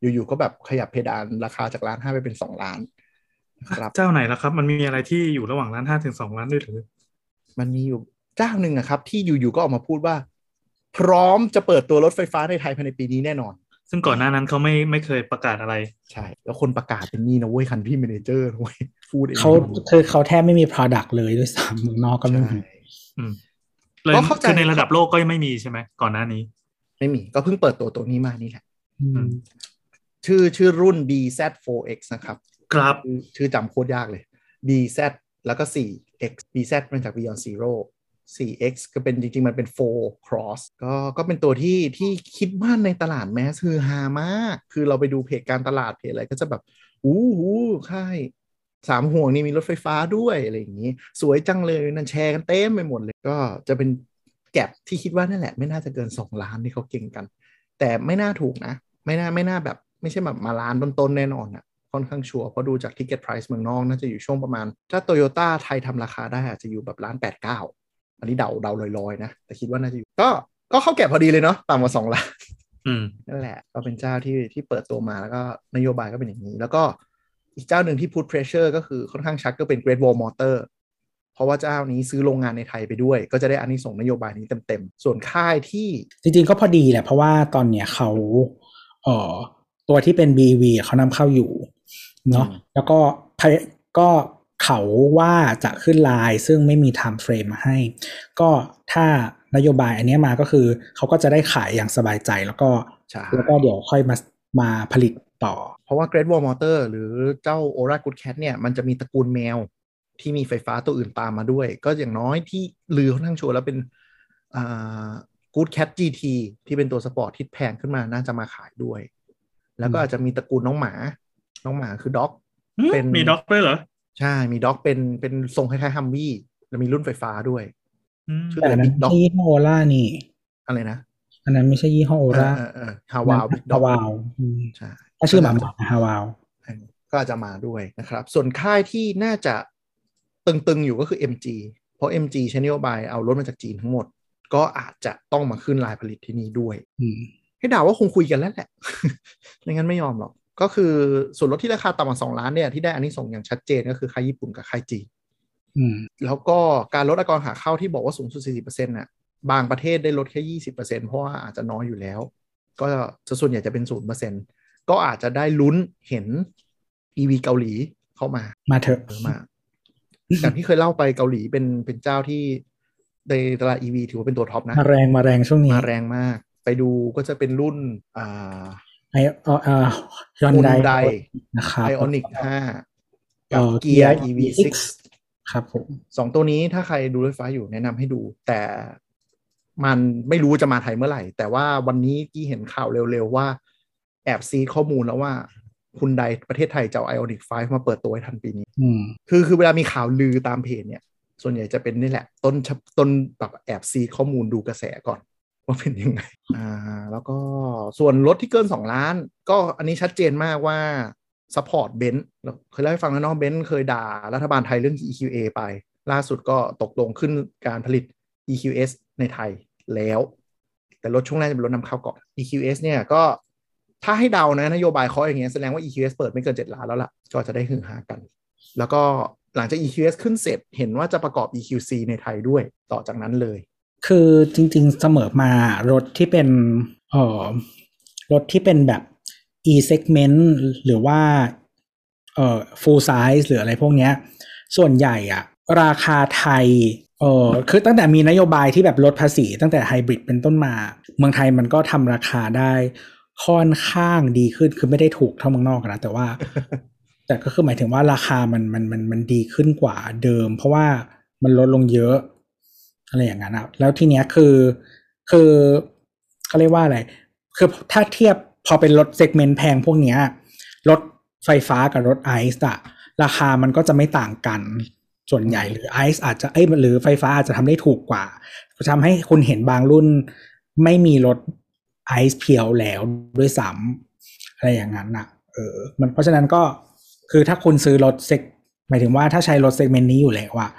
อยู่ๆก็แบบขยับเพดานราคาจากล้านห้าไปเป็นสองล้านนะครับเจ้าไหนล่ะครับ มันมีอะไรที่อยู่ระหว่างล้านห้าถึงสองล้านด้วยหรือมันมีอยู่เจ้าหนึ่งอะครับ ที่อยู่ๆก็ออกมาพูดว่า พร้อมจะเปิดตัวรถไฟฟ้าในไทยภายในปีนี้แน่นอน ซึ่งก่อนหน้านั้นเขาไม่ไม่เคยประกาศอะไร ใช่ แล้วคนประกาศเป็นนี่นะเว้ยคันพี่เมเนเจอร์นะเว้ยพูดเองเขาคือเขาแทบไม่มี product เลยด้วยซ้ำเมืองนอกก็ไม่ใช่มีอืม เลยก็เข้าใจคือในระดับโลกก็ยังไม่มีใช่ไหมก่อนหน้านี้ ไม่มีก็เพิ่งเปิดตัวตัวนี้มานี่แหละอืมชื่อชื่อรุ่น DZ4X นะครับ ครับชื่อชื่อจำโคตรยากเลย DZ แล้วก็ 4X DZ มาจาก Beyond Zero 4X ก็เป็นจริง ๆ มันเป็น 4 Cross ก็ก็เป็นตัวที่ที่คิดว่าในตลาดแมสคือฮามาก คือเราไปดูเพจการตลาดเพจอะไรก็จะแบบ อู้หูค่าย สามห่วงนี่มีรถไฟฟ้าด้วยอะไรอย่างนี้ สวยจังเลยนั่นแชร์กันเต็มไปหมดเลย ก็จะเป็นแก็บที่คิดว่านั่นแหละ ไม่น่าจะเกิน 2 ล้านที่เขาเก่งกัน แต่ไม่น่าถูกนะ ไม่น่าไม่น่าแบบ ไม่ใช่แบบมาล้านต้นๆแน่นอนอะค่อนข้างชัวร์เพราะดูจาก Ticket Price เมืองนอกน่าจะอยู่ช่วงประมาณ ถ้าโตโยต้าไทยทำราคาได้อาจจะอยู่แบบล้านแปดเก้าอันนี้เดาเดาลอยๆนะ แต่คิดว่าน่าจะอยู่ ก็ก็เข้าแก็บพอดีเลยเนาะต่ำกว่าสองล้านอืมนั่นแหละ ก็เป็นเจ้าที่ที่เปิดตัวมาแล้วก็นโยบายก็เป็นอย่างนี้ แล้วก็ อีกเจ้าหนึ่งที่ put pressure ก็คือค่อนข้างชัดก็เป็น Great Wall Motor เพราะว่าเจ้านี้ซื้อโรงงานในไทยไปด้วย ก็จะได้อันนี้ส่งส์นโยบายนี้เต็มๆ ส่วนค่ายที่ จริงๆก็พอดีแหละ เพราะว่าตอนเนี้ยเขาเอ่อตัวที่เป็น BV เขานำเข้าอยู่เนาะอืมแล้วก็พยก็เขาว่าจะขึ้นไลน์ซึ่งไม่มี time frame มาให้ ก็ถ้านโยบายอันเนี้ยมาก็คือเขาก็จะได้ขายอย่างสบายใจแล้วก็ใช่แล้วก็เดี๋ยวค่อยมามาผลิตต่อ เพราะว่า Great Wall Motor หรือเจ้า Ora Good Cat เนี่ยมันจะมีตระกูลแมวที่มีไฟฟ้าตัวอื่นตามมาด้วย ก็อย่างน้อยที่ลือค่อนข้างชัวร์แล้วเป็นอ่า Good Cat GT ที่เป็นตัวสปอร์ตที่แพงขึ้นมาน่าจะมาขายด้วย แล้วก็อาจจะมีตระกูลน้องหมา น้องหมาคือ dog เป็นมี dog ด้วยเหรอ ใช่มี dog เป็นเป็นทรงคล้ายๆ Humvee แล้วมีรุ่นไฟฟ้าด้วยอืมชื่อแต่อันนั้น Big Dog ไม่ใช่ยี่ห้อ Ora นี่ อะไรนะ อันนั้นไม่ใช่ยี่ห้อ Ora เออเออ Haval Big Dog Haval อืมใช่ถ้าชื่อหมาหมาฮาวาวก็อาจจะมาด้วยนะครับ ส่วนค่ายที่น่าจะตึงๆอยู่ก็คือ MG เพราะ MG ใช้นโยบายเอารถมาจากจีนทั้งหมด ก็อาจจะต้องมาขึ้นลายผลิตที่นี่ด้วยอืมให้ด่าว่าคงคุยกันแล้วแหละไม่งั้นไม่ยอมหรอก ก็คือส่วนลดที่ราคาต่ำกว่าสองล้านเนี่ยที่ได้อันนี้ส่งส์อย่างชัดเจนก็คือค่ายญี่ปุ่นกับค่ายจีนอืมแล้วก็การลดอากรขาเข้าที่บอกว่าสูงสุด 40%น่ะ บางประเทศได้ลดแค่20%เพราะว่าอาจจะน้อยอยู่แล้ว ก็จะส่วนใหญ่จะเป็น0%ก็อาจจะได้ลุ้นเห็น EV เกาหลีเข้ามา มาเถอะเยอะมากอย่างที่เคยเล่าไปเกาหลีเป็นเป็นเจ้าที่ในตลาด EV ถือว่าเป็นตัว top นะ มาแรงมาแรงช่วงนี้ มาแรงมาก ไปดูก็จะเป็นรุ่นอ่าไอเออเออยอนฮุนไดไดนะครับไอออนิก5เอ่กับอเกียร์ Gear EV6 ครับผมสองตัวนี้ถ้าใครดูรถไฟฟ้าอยู่แนะนำให้ดู แต่ มันไม่รู้จะมาไทยเมื่อไหร่ แต่ว่าวันนี้กี้เห็นข่าวเร็วๆ ว่าแอบ seed ข้อมูลแล้วว่าฮุนไดประเทศไทยจะเอา Ionic 5มาเปิดตัวให้ทันปีนี้อืมคือคือเวลามีข่าวลือตามเพจเนี่ย ส่วนใหญ่จะเป็นนี่แหละ ต้นชับต้นแบบแอบ seed ข้อมูลดูกระแสก่อน ว่าเป็นยังไง อ่า แล้วก็ส่วนรถที่เกิน 2 ล้าน ก็อันนี้ชัดเจนมากว่า support เบนซ์เคยเล่าให้ฟังแล้วเนาะเบนซ์เคยด่ารัฐบาลไทยเรื่อง EQA ไป ล่าสุดก็ตกลงขึ้นการผลิต EQS ในไทยแล้ว แต่รถช่วงแรกจะเป็นรถนำเข้าก่อน EQS เนี่ยก็ถ้าให้เดานะนโยบายเขาอย่างเงี้ยแสดงว่า EQS เปิดไม่เกิน 7 ล้านแล้วล่ะ ก็จะได้ฮือฮากัน แล้วก็หลังจาก EQS ขึ้นเสร็จเห็นว่าจะประกอบ EQC ในไทยด้วยต่อจากนั้นเลย คือจริง ๆ เสมอมารถที่เป็นเอ่อรถที่เป็นแบบ e segment หรือว่าเอ่อ full size หรืออะไรพวกเนี้ย ส่วนใหญ่อะราคาไทย เออคือตั้งแต่มีนโยบายที่แบบลดภาษี ตั้งแต่ไฮบริดเป็นต้นมา เมืองไทยมันก็ทำราคาได้ค่อนข้างดีขึ้นคือไม่ได้ถูกเท่าเมืองนอกนะแต่ว่า แต่ก็คือหมายถึงว่าราคามันมันมันมันดีขึ้นกว่าเดิม เพราะว่ามันลดลงเยอะอะไรอย่างนั้นอะแล้วทีเนี้ยคือคือเขาเรียกว่าอะไร คือถ้าเทียบพอเป็นรถเซกเมนต์แพงพวกเนี้ยรถไฟฟ้ากับรถไอซ์อะราคามันก็จะไม่ต่างกัน ส่วนใหญ่หรือไอซ์อาจจะเอ้ยหรือไฟฟ้าอาจจะทำได้ถูกกว่าทำให้คุณเห็นบางรุ่นไม่มีรถไอซ์เพียวแล้วด้วยซ้ำอะไรอย่างนั้นอะเออ มันเพราะฉะนั้นก็คือถ้าคุณซื้อรถเซกหมายถึงว่าถ้าใช้รถเซกเมนต์นี้อยู่แล้วอะ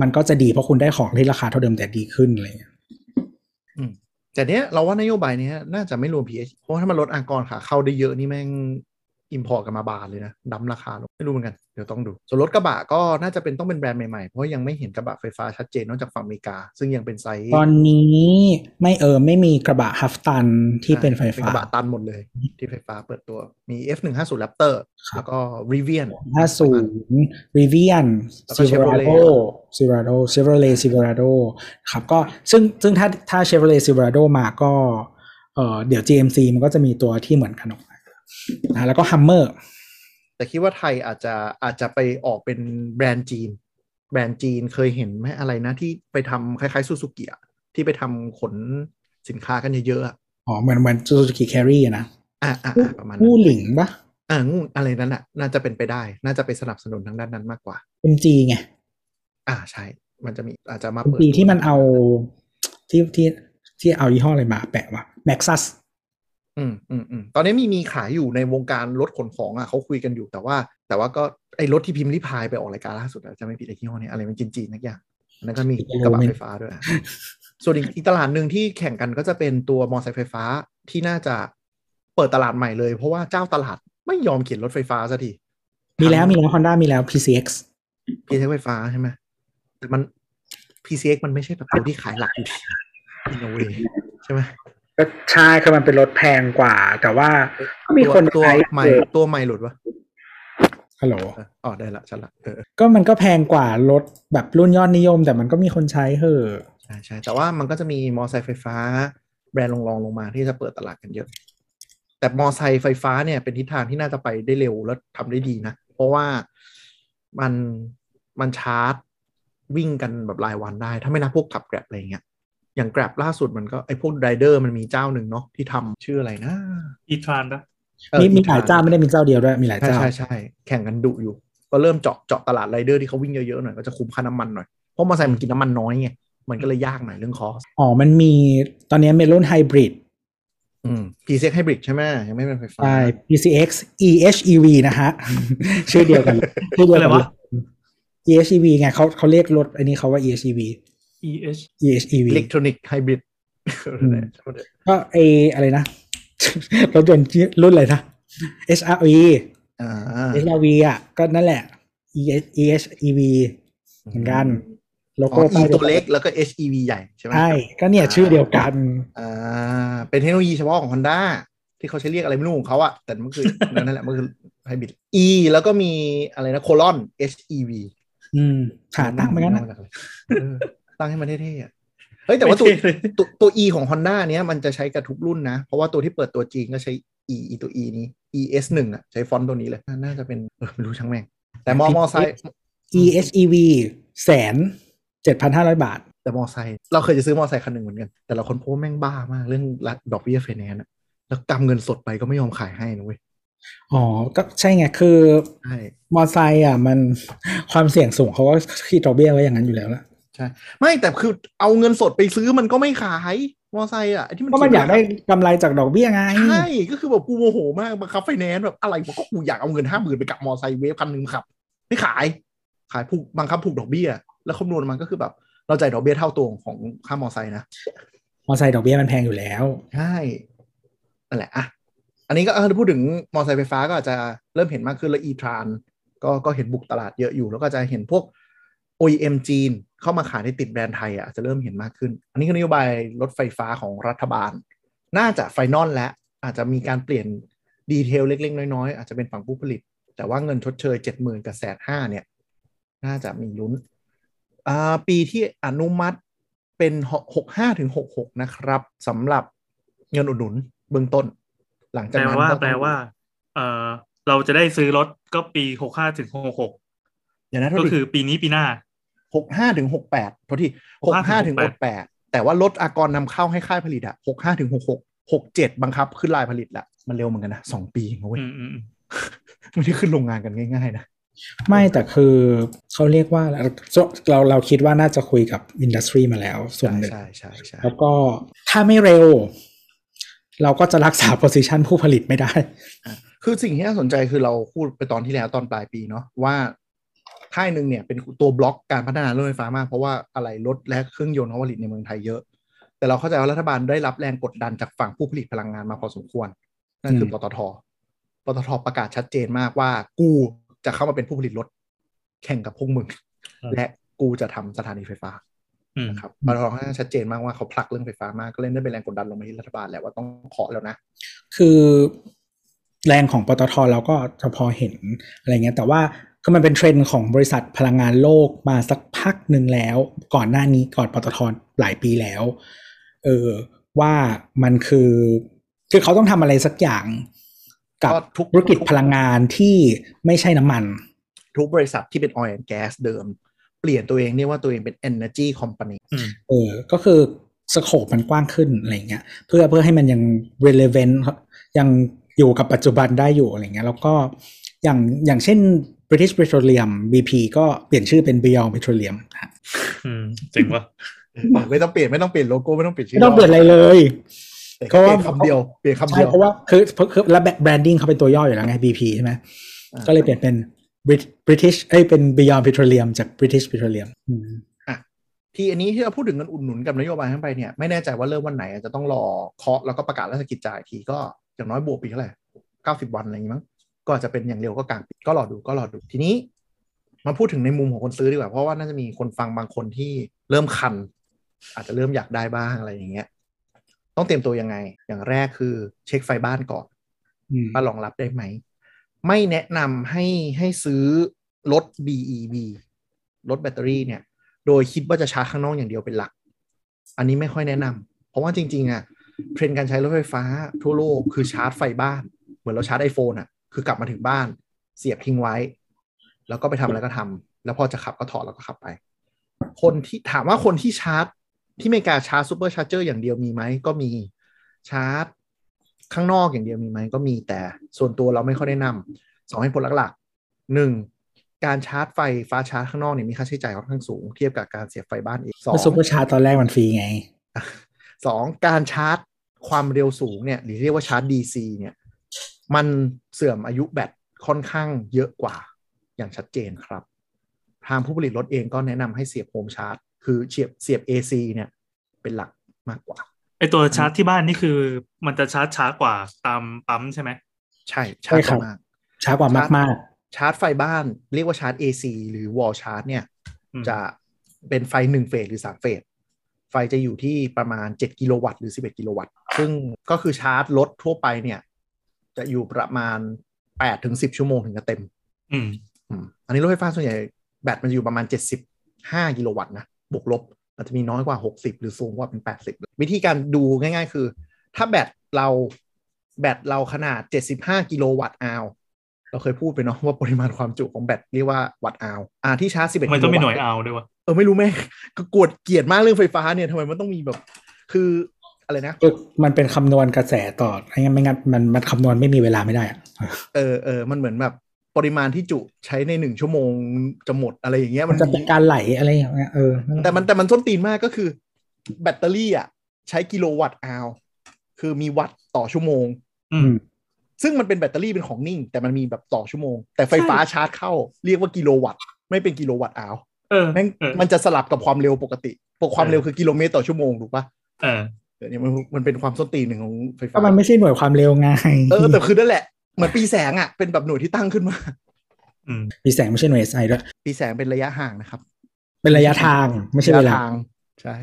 มันก็จะดีเพราะคุณได้ของที่ราคาเท่าเดิมแต่ดีขึ้นอะไรอย่างเงี้ยอืมแต่เนี้ยเราว่านโยบายเนี้ยน่าจะไม่รวม PH เพราะถ้ามันลดอากรขาเข้าได้เยอะนี่แม่ง อิมพอร์ตกันมาบานเลยนะดั้มราคาลงไม่รู้เหมือนกัน เดี๋ยวต้องดู ส่วนรถกระบะก็น่าจะเป็นต้องเป็นแบรนด์ใหม่ๆ เพราะยังไม่เห็นกระบะไฟฟ้าชัดเจนนอกจากฝั่งอเมริกา ซึ่งยังเป็นไซส์ตอนนี้ไม่เออไม่มีกระบะฮัฟตันที่เป็นไฟเป็นฟ้า กระบะตันหมดเลย ที่ไฟฟ้าเปิดตัวมี F150 Raptor ครับแล้วก็ Rivian ห้าศูนย์รีเวียนแล้วก็ซิเวราโด Chevrolet ซิเวราโดเชฟโรเลซิเวราโดครับก็ซึ่งซึ่งถ้าถ้าเชฟโรเลซิเวราโดมาก็เออเดี๋ยว GMC มันก็จะมีตัวที่เหมือนกันออกมา นะแล้วก็ฮัมเมอร์แต่คิดว่าไทยอาจจะอาจจะไปออกเป็นแบรนด์จีน แบรนด์จีนเคยเห็นไหมอะไรนะที่ไปทำคล้ายๆซูซูกิอะที่ไปทำขนสินค้ากันเยอะๆอะอ๋อเหมือนเหมือนซูซูกิแครี่นะอะอะอะประมาณนั้ผู้นหลิงปะอ่างูอะไรนั้นอะ น่าจะเป็นไปได้ น่าจะไปสนับสนุนทางด้านนั้นมากกว่า MG ไงอ่าใช่ มันจะมีอาจจะมาเป็นเปิดปีตัวที่มันเอาที่ที่ที่เอายี่ห้ออะไรมาแปะวะแม็กซัส อืมอืมอืมตอนนี้มีมีขายอยู่ในวงการรถขนของอะเขาคุยกันอยู่แต่ว่า แต่ว่าก็ไอ้รถที่พิมพ์ริพายไปออกรายการล่าสุดอะจะไม่ผิดไอ้ยี่ห้อนี้อะไรมันจีนๆนักอย่างอันนั้นก็มีกระบะไฟฟ้าด้วยอะส่วนอีกอีกตลาดหนึ่งที่แข่งกันก็จะเป็นตัวมอเตอร์ไซค์ไฟฟ้าที่น่าจะเปิดตลาดใหม่เลย เพราะว่าเจ้าตลาดไม่ยอมเขียนรถไฟฟ้าสักทีมีแล้วมีแล้ว Honda มีแล้ว PCX พีเซ็กไฟฟ้าใช่ไหมแต่มัน PCX มันไม่ใช่แบบตัวที่ขายหลักอยู่อินโนเวใช่ไหม ก็ใช่คือมันเป็นรถแพงกว่า แต่ว่าก็มีคนตัวใช้ใหม่ตัวใหม่หลุดวะฮัลโหลเอออ๋อได้ละฉันละเออก็มันก็แพงกว่ารถแบบรุ่นยอดนิยม แต่มันก็มีคนใช้เหอะใช่ใช่แต่ว่ามันก็จะมีมอไซค์ไฟฟ้า แบรนด์รองๆลงมาที่จะเปิดตลาดกันเยอะ แต่มอไซค์ไฟฟ้าเนี่ยเป็นทิศทางที่น่าจะไปได้เร็วและทำได้ดีนะ เพราะว่ามันมันชาร์จวิ่งกันแบบรายวันได้ ถ้าไม่นับพวกขับ Grab อะไรเงี้ย อย่าง Grab ล่าสุดมันก็ไอพวกไรเดอร์มันมีเจ้าหนึ่งเนาะที่ทำชื่ออะไรนะ ETRAN ปะเออมีมีอีหลายเจ้าไม่ได้มีเจ้าเดียวด้วยมีหลายใช่เจ้าใช่ใช่แข่งกันดุอยู่ ก็เริ่มเจาะเจาะตลาดไรเดอร์ที่เขาวิ่งเยอะๆหน่อยก็จะคุมค่าน้ำมันหน่อยเพราะมอเตอร์ไซค์มันกินน้ำมันน้อยไงมันก็เลยยากหน่อยเรื่อง costอ๋อมันมีตอนนี้เมลอนไฮบริดอืม PCX Hybrid ใช่ไหมยังไม่เป็นไฟฟ้าใช่ PCX EHEV นะฮะ ชื่อเดียวกันเลยชื่อเดียวกันเลย EHEV ไงเขาเขาเรียกรถอันนี้เขาว่า EHEV EH EHEV อิเล็กทรอนิกส์ไฮบริดอืมก็ไออะไรนะ รถยนต์รุ่นอะไรนะ HRV อ่า HRV อะ ก็นั่นแหละ EH EHEV เหมือนกันโลอ๋โก้อป้าย E ตัวเล็กแล้วก็ HEV ใหญ่ใช่ไหมใช่ ก็เนี่ยชื่อเดียวกันอ่าเป็นเทคโนโลยีเฉพาะของ Honda ที่เขาใช้เรียกอะไรไม่รู้ของเขาอะแต่มันคือนั่นแหละมันคือไฮบริด E แล้วก็มีอะไรนะโคลอน HEV อืมขาตั้งเหมือนกันนะาจากอะไรเออตั้งให้มันเท่ๆอะเฮ้ยแต่ว่าตัวไม่เท่เลยตัวตัว E ของ Honda เนี้ยมันจะใช้กับทุกรุ่นนะ เพราะว่าตัวที่เปิดตัวจีนก็ใช้ E E ตัว E นี้ ES หนึ่งอะใช้ฟอนต์ตัวนี้เลย น่าจะเป็นเออไม่รู้ช่างแม่ง แต่มอมอไซค์ EHEV แสนเจ็ดพันห้าร้อยบาท แต่มอไซค์เราเคยจะซื้อมอไซค์คันหนึ่งเหมือนกัน แต่เราค้นพบว่าแม่งบ้ามากเรื่องดอกเบี้ยไฟแนนซ์อะแล้วกำเงินสดไปก็ไม่ยอมขายให้นะเว้ยอ๋อ ก็ใช่ไง คือใช่มอไซค์อะ มันความเสี่ยงสูงเขาก็คิดดอกเบี้ยไว้อย่างนั้นอยู่แล้วละ ใช่ ไม่แต่คือเอาเงินสดไปซื้อมันก็ไม่ขายมอไซค์อะไอ้ที่มันก็มันอยากได้กำไรจากดอกเบี้ยไงใช่ก็คือแบบกูโมโหมากบังคับไฟแนนซ์แบบอะไรวะก็กูอยากเอาเงินห้าหมื่นไปกับมอไซค์เวฟคันหนึ่งมาขับ ไม่ขาย ขายผูกบังคับผูกดอกเบี้ย แล้วคำนวณมันก็คือแบบ เราจ่ายดอกเบี้ยเท่าตัวของค่ามอไซค์นะมอไซค์ดอกเบี้ยมันแพงอยู่แล้วใช่นั่นแหละอะอันนี้ก็เออพูดถึงมอไซค์ไฟฟ้าก็อาจจะเริ่มเห็นมากขึ้นแล้วอีทรานก็ก็เห็นบุกตลาดเยอะอยู่แล้วก็จะเห็นพวก OEM จีนเข้ามาขายในติดแบรนด์ไทยอะจะเริ่มเห็นมากขึ้น อันนี้คือนโยบายรถไฟฟ้าของรัฐบาล น่าจะไฟนอลแล้วอาจจะมีการเปลี่ยนดีเทลเล็ก ๆ น้อย ๆ อาจจะเป็นฝั่งผู้ผลิต แต่ว่าเงินชดเชยเจ็ดหมื่นกับแสนห้าเนี่ย น่าจะมีลุ้นอ่าปีที่อนุมัติเป็นหกห้าถึงหกหกนะครับสำหรับเงินอุดหนุนเบื้องต้น หลังจากแปลนั้นว่าก็ต้องแปลว่าเอ่อเราจะได้ซื้อรถก็ปีหกห้าถึงหกหกอย่างนั้นก็คือปีนี้ปีหน้า หกห้าถึงหกแปดโทษทีหกห้าถึงหกแปดแต่ว่าลดอากรนำเข้าให้ค่ายผลิตอะหกห้าถึงหกหกหกเจ็ดบังคับขึ้นลายผลิตละมันเร็วเหมือนกันนะสองปีเองนะเว้ยอืมอืมอืมไม่ได้ขึ้นโรงงานกันง่ายๆนะไม่แต่คือเขาเรียกว่าเราเราคิดว่าน่าจะคุยกับ industry มาแล้วส่วนหนึ่งใช่ใช่ใช่แล้วก็ถ้าไม่เร็ว เราก็จะรักษา position ผู้ผลิตไม่ได้ คือสิ่งที่น่าสนใจคือเราพูดไปตอนที่แล้วตอนปลายปีเนาะว่า ค่ายหนึ่งเนี่ยเป็นตัวบล็อกการพัฒนารถไฟฟ้ามาก เพราะว่าอะไรรถและเครื่องยนต์เขาผลิตในเมืองไทยเยอะ แต่เราเข้าใจว่ารัฐบาลได้รับแรงกดดันจากฝั่งผู้ผลิตพลังงานมาพอสมควร นั่นคือมปตทปตทประกาศชัดเจนมากว่า กูจะเข้ามาเป็นผู้ผลิตรถแข่งกับพวกมึง และกูจะทำสถานีไฟฟ้าอืมนะครับปตทค่อนข้างชัดเจนมากว่าเขาผลักเรื่องไฟฟ้ามากก็เล่นได้เป็นแรงกดดันลงมาที่รัฐบาลแหละว่าต้องเคาะแล้วนะ คือแรงของปตทเราก็จะพอเห็นอะไรเงี้ยแต่ว่า คือมันเป็นเทรนด์ของบริษัทพลังงานโลกมาสักพักหนึ่งแล้ว ก่อนหน้านี้ก่อนปตทหลายปีแล้ว เออว่ามันคือ คือเขาต้องทำอะไรสักอย่างกับก็ทุกธุรกิจพลังงานที่ไม่ใช่น้ำมัน ทุกบริษัทที่เป็น oil and gas เดิม เปลี่ยนตัวเองเรียกว่าตัวเองเป็น energy company อืมเออ ก็คือสโคปมันกว้างขึ้นอะไรเงี้ย เพื่อเพื่อให้มันยัง relevant ยังอยู่กับปัจจุบันได้อยู่อะไรเงี้ย แล้วก็อย่างอย่างเช่น British Petroleum BP ก็เปลี่ยนชื่อเป็น Beyond Petroleum นะฮะอืมเจ๋งว่ะไม่ต้องเปลี่ยนไม่ต้องเปลี่ยนโลโก้ไม่ต้องเปลี่ยนชื่ไม่ต้องเปลี่ยนอะไรเลยเพเพราะราะว่าว่าคำเดียวเปลี่ยนคำใช่เดียวเพราะว่าคือคือคือและแบรนดิ้งเขาเป็นตัวย่ออยู่แล้วไง BP ใช่ไหมอ่าก็เลยเปลี่ยนเป็น Brit- British เอ้ยเป็น Beyond Petroleum จาก British Petroleum อืมที่อันนี้ที่เราพูดถึงเงินอุดหนุนกับนโยบายทั้งไปเนี่ยไม่แน่ใจว่าเริ่มวันไหนอาจจะต้องรอเคาะแล้วก็ประกาศราชกิจจ่ายทีก็อย่างน้อยบวกปีเท่าไหร่เก้าสิบวันอะไรอย่างงี้มั้ง ก็อาจจะเป็นอย่างเร็วก็กลางปีก็รอดูก็รอดูทีนี้มาพูดถึงในมุมของคนซื้อดีกว่า เพราะว่าน่าจะมีคนฟังบางคนที่เริ่มคัน อาจจะเริ่มอยากได้บ้างอะไรอย่างเงี้ย ต้องเตรียมตัวยังไง อย่างแรกคือเช็คไฟบ้านก่อนอืมว่ารองรับได้ไหม ไม่แนะนำให้ให้ซื้อรถ BEV รถแบตเตอรี่เนี่ย โดยคิดว่าจะชาร์จข้างนอกอย่างเดียวเป็นหลัก อันนี้ไม่ค่อยแนะนำเพราะว่าจริง ๆอะเทรนด์การใช้รถไฟฟ้าทั่วโลกคือชาร์จไฟบ้าน เหมือนเราชาร์จ iPhone อะ คือกลับมาถึงบ้าน เสียบทิ้งไว้ แล้วก็ไปทำอะไรก็ทแล้วพอจะขับก็ถอดแล้วก็ขับไป คนที่ถามว่าคนที่ชาร์จ ที่อเมริกาชาร์จ supercharger อย่างเดียวมีไหมก็มีชาร์จ ข้างนอกอย่างเดียวมีไหมก็มีแต่ส่วนตัวเราไม่ค่อยแนะนำสองเหตุผลหลักๆหนึ่งการชาร์จไฟฟ้าชาร์จข้างนอกเนี่ยมีค่าใช้จ่ายค่อนข้างสูงเทียบกับการเสียบไฟบ้านเองสองแล้ว supercharge ตอนแรกมันฟรีไงสองการชาร์จความเร็วสูงเนี่ยหรือเรียกว่าชาร์จ DC เนี่ย มันเสื่อมอายุแบตค่อนข้างเยอะกว่าอย่างชัดเจนครับ ทางผู้ผลิตรถเองก็แนะนำให้เสียบ home charge คือเสียบเสียบ AC เนี่ยเป็นหลักมากกว่าไอตัวชาร์จที่บ้านนี่คือ มันจะชาร์จช้ากว่าตามปั๊มใช่ไหมใช่ชาร์จใช่ครับมากช้ากว่ามากมากชาร์จไฟบ้านเรียกว่าชาร์จ AC หรือวอลชาร์จเนี่ยอืมจะเป็นไฟหนึ่งเฟสหรือสามเฟสไฟจะอยู่ที่ประมาณ 7 กิโลวัตต์หรือ 11 กิโลวัตต์ ซึ่งก็คือชาร์จรถทั่วไปเนี่ย จะอยู่ประมาณ8ถึง10ชั่วโมงถึงจะเต็มอืมอืมอันนี้รถไฟฟ้าส่วนใหญ่แบตมันจะอยู่ประมาณ75กิโลวัตต์นะบวกลบอาจจะมีน้อยกว่า60หรือสูงกว่าเป็น80วิธีการดูง่าย ๆ คือ ถ้าแบตเราแบตเราขนาด75กิโลวัตต์อาวเราเคยพูดไปเนาะว่าปริมาณความจุของแบตเรียกว่าวัตต์อาวอ่าที่ชาร์จ11มันต้องมีหน่วยกิโลวัตต์เอาด้วยวะเออไม่รู้แม่งก็กวดเกลียดมากเรื่องไฟฟ้าเนี่ยทำไมมันต้องมีแบบ คือ อะไรนะๆคือมันเป็นคำนวณกระแสต่อไม่งั้นไม่งั้นมันมันคำนวณไม่มีเวลาไม่ได้อะเออเออมันเหมือนแบบปริมาณที่จุใช้ในหนึ่งชั่วโมงจะหมดอะไรอย่างเงี้ยมัมันนจะเป็นการไหลอะไรอย่างเงี้ยเออแต่มันแต่มันส้นตีนมากก็คือ แบตเตอรี่อะใช้กิโลวัตต์อาวคือมีวัตต์ต่อชั่วโมง อืมซึ่งมันเป็นแบตเตอรี่เป็นของนิ่ง แต่มันมีแบบต่อชั่วโมง แต่ไฟฟ้าชาร์จเข้า เรียกว่ากิโลวัตต์ไม่เป็นกิโลวัตต์อาวเออแม่งเออมันจะสลับกับความเร็วปกติปกความเร็วคือกิโลเมตรต่อชั่วโมงถูกปะ เออเดี๋ยวนี้มันมันเป็นความส้นตีนหนึ่งของไฟก็ฟ้ามันไม่ใช่หน่วยความเร็วไงเออแต่คือนั่นแหละเหมือนปีแสงอะเป็นแบบหน่วยที่ตั้งขึ้นมาอืมปีแสงไม่ใช่หน่วย SI ด้วยปีแสงเป็นระยะห่างนะครับ เป็นระยะทางไม่ใช่เวระยะลาทางใช่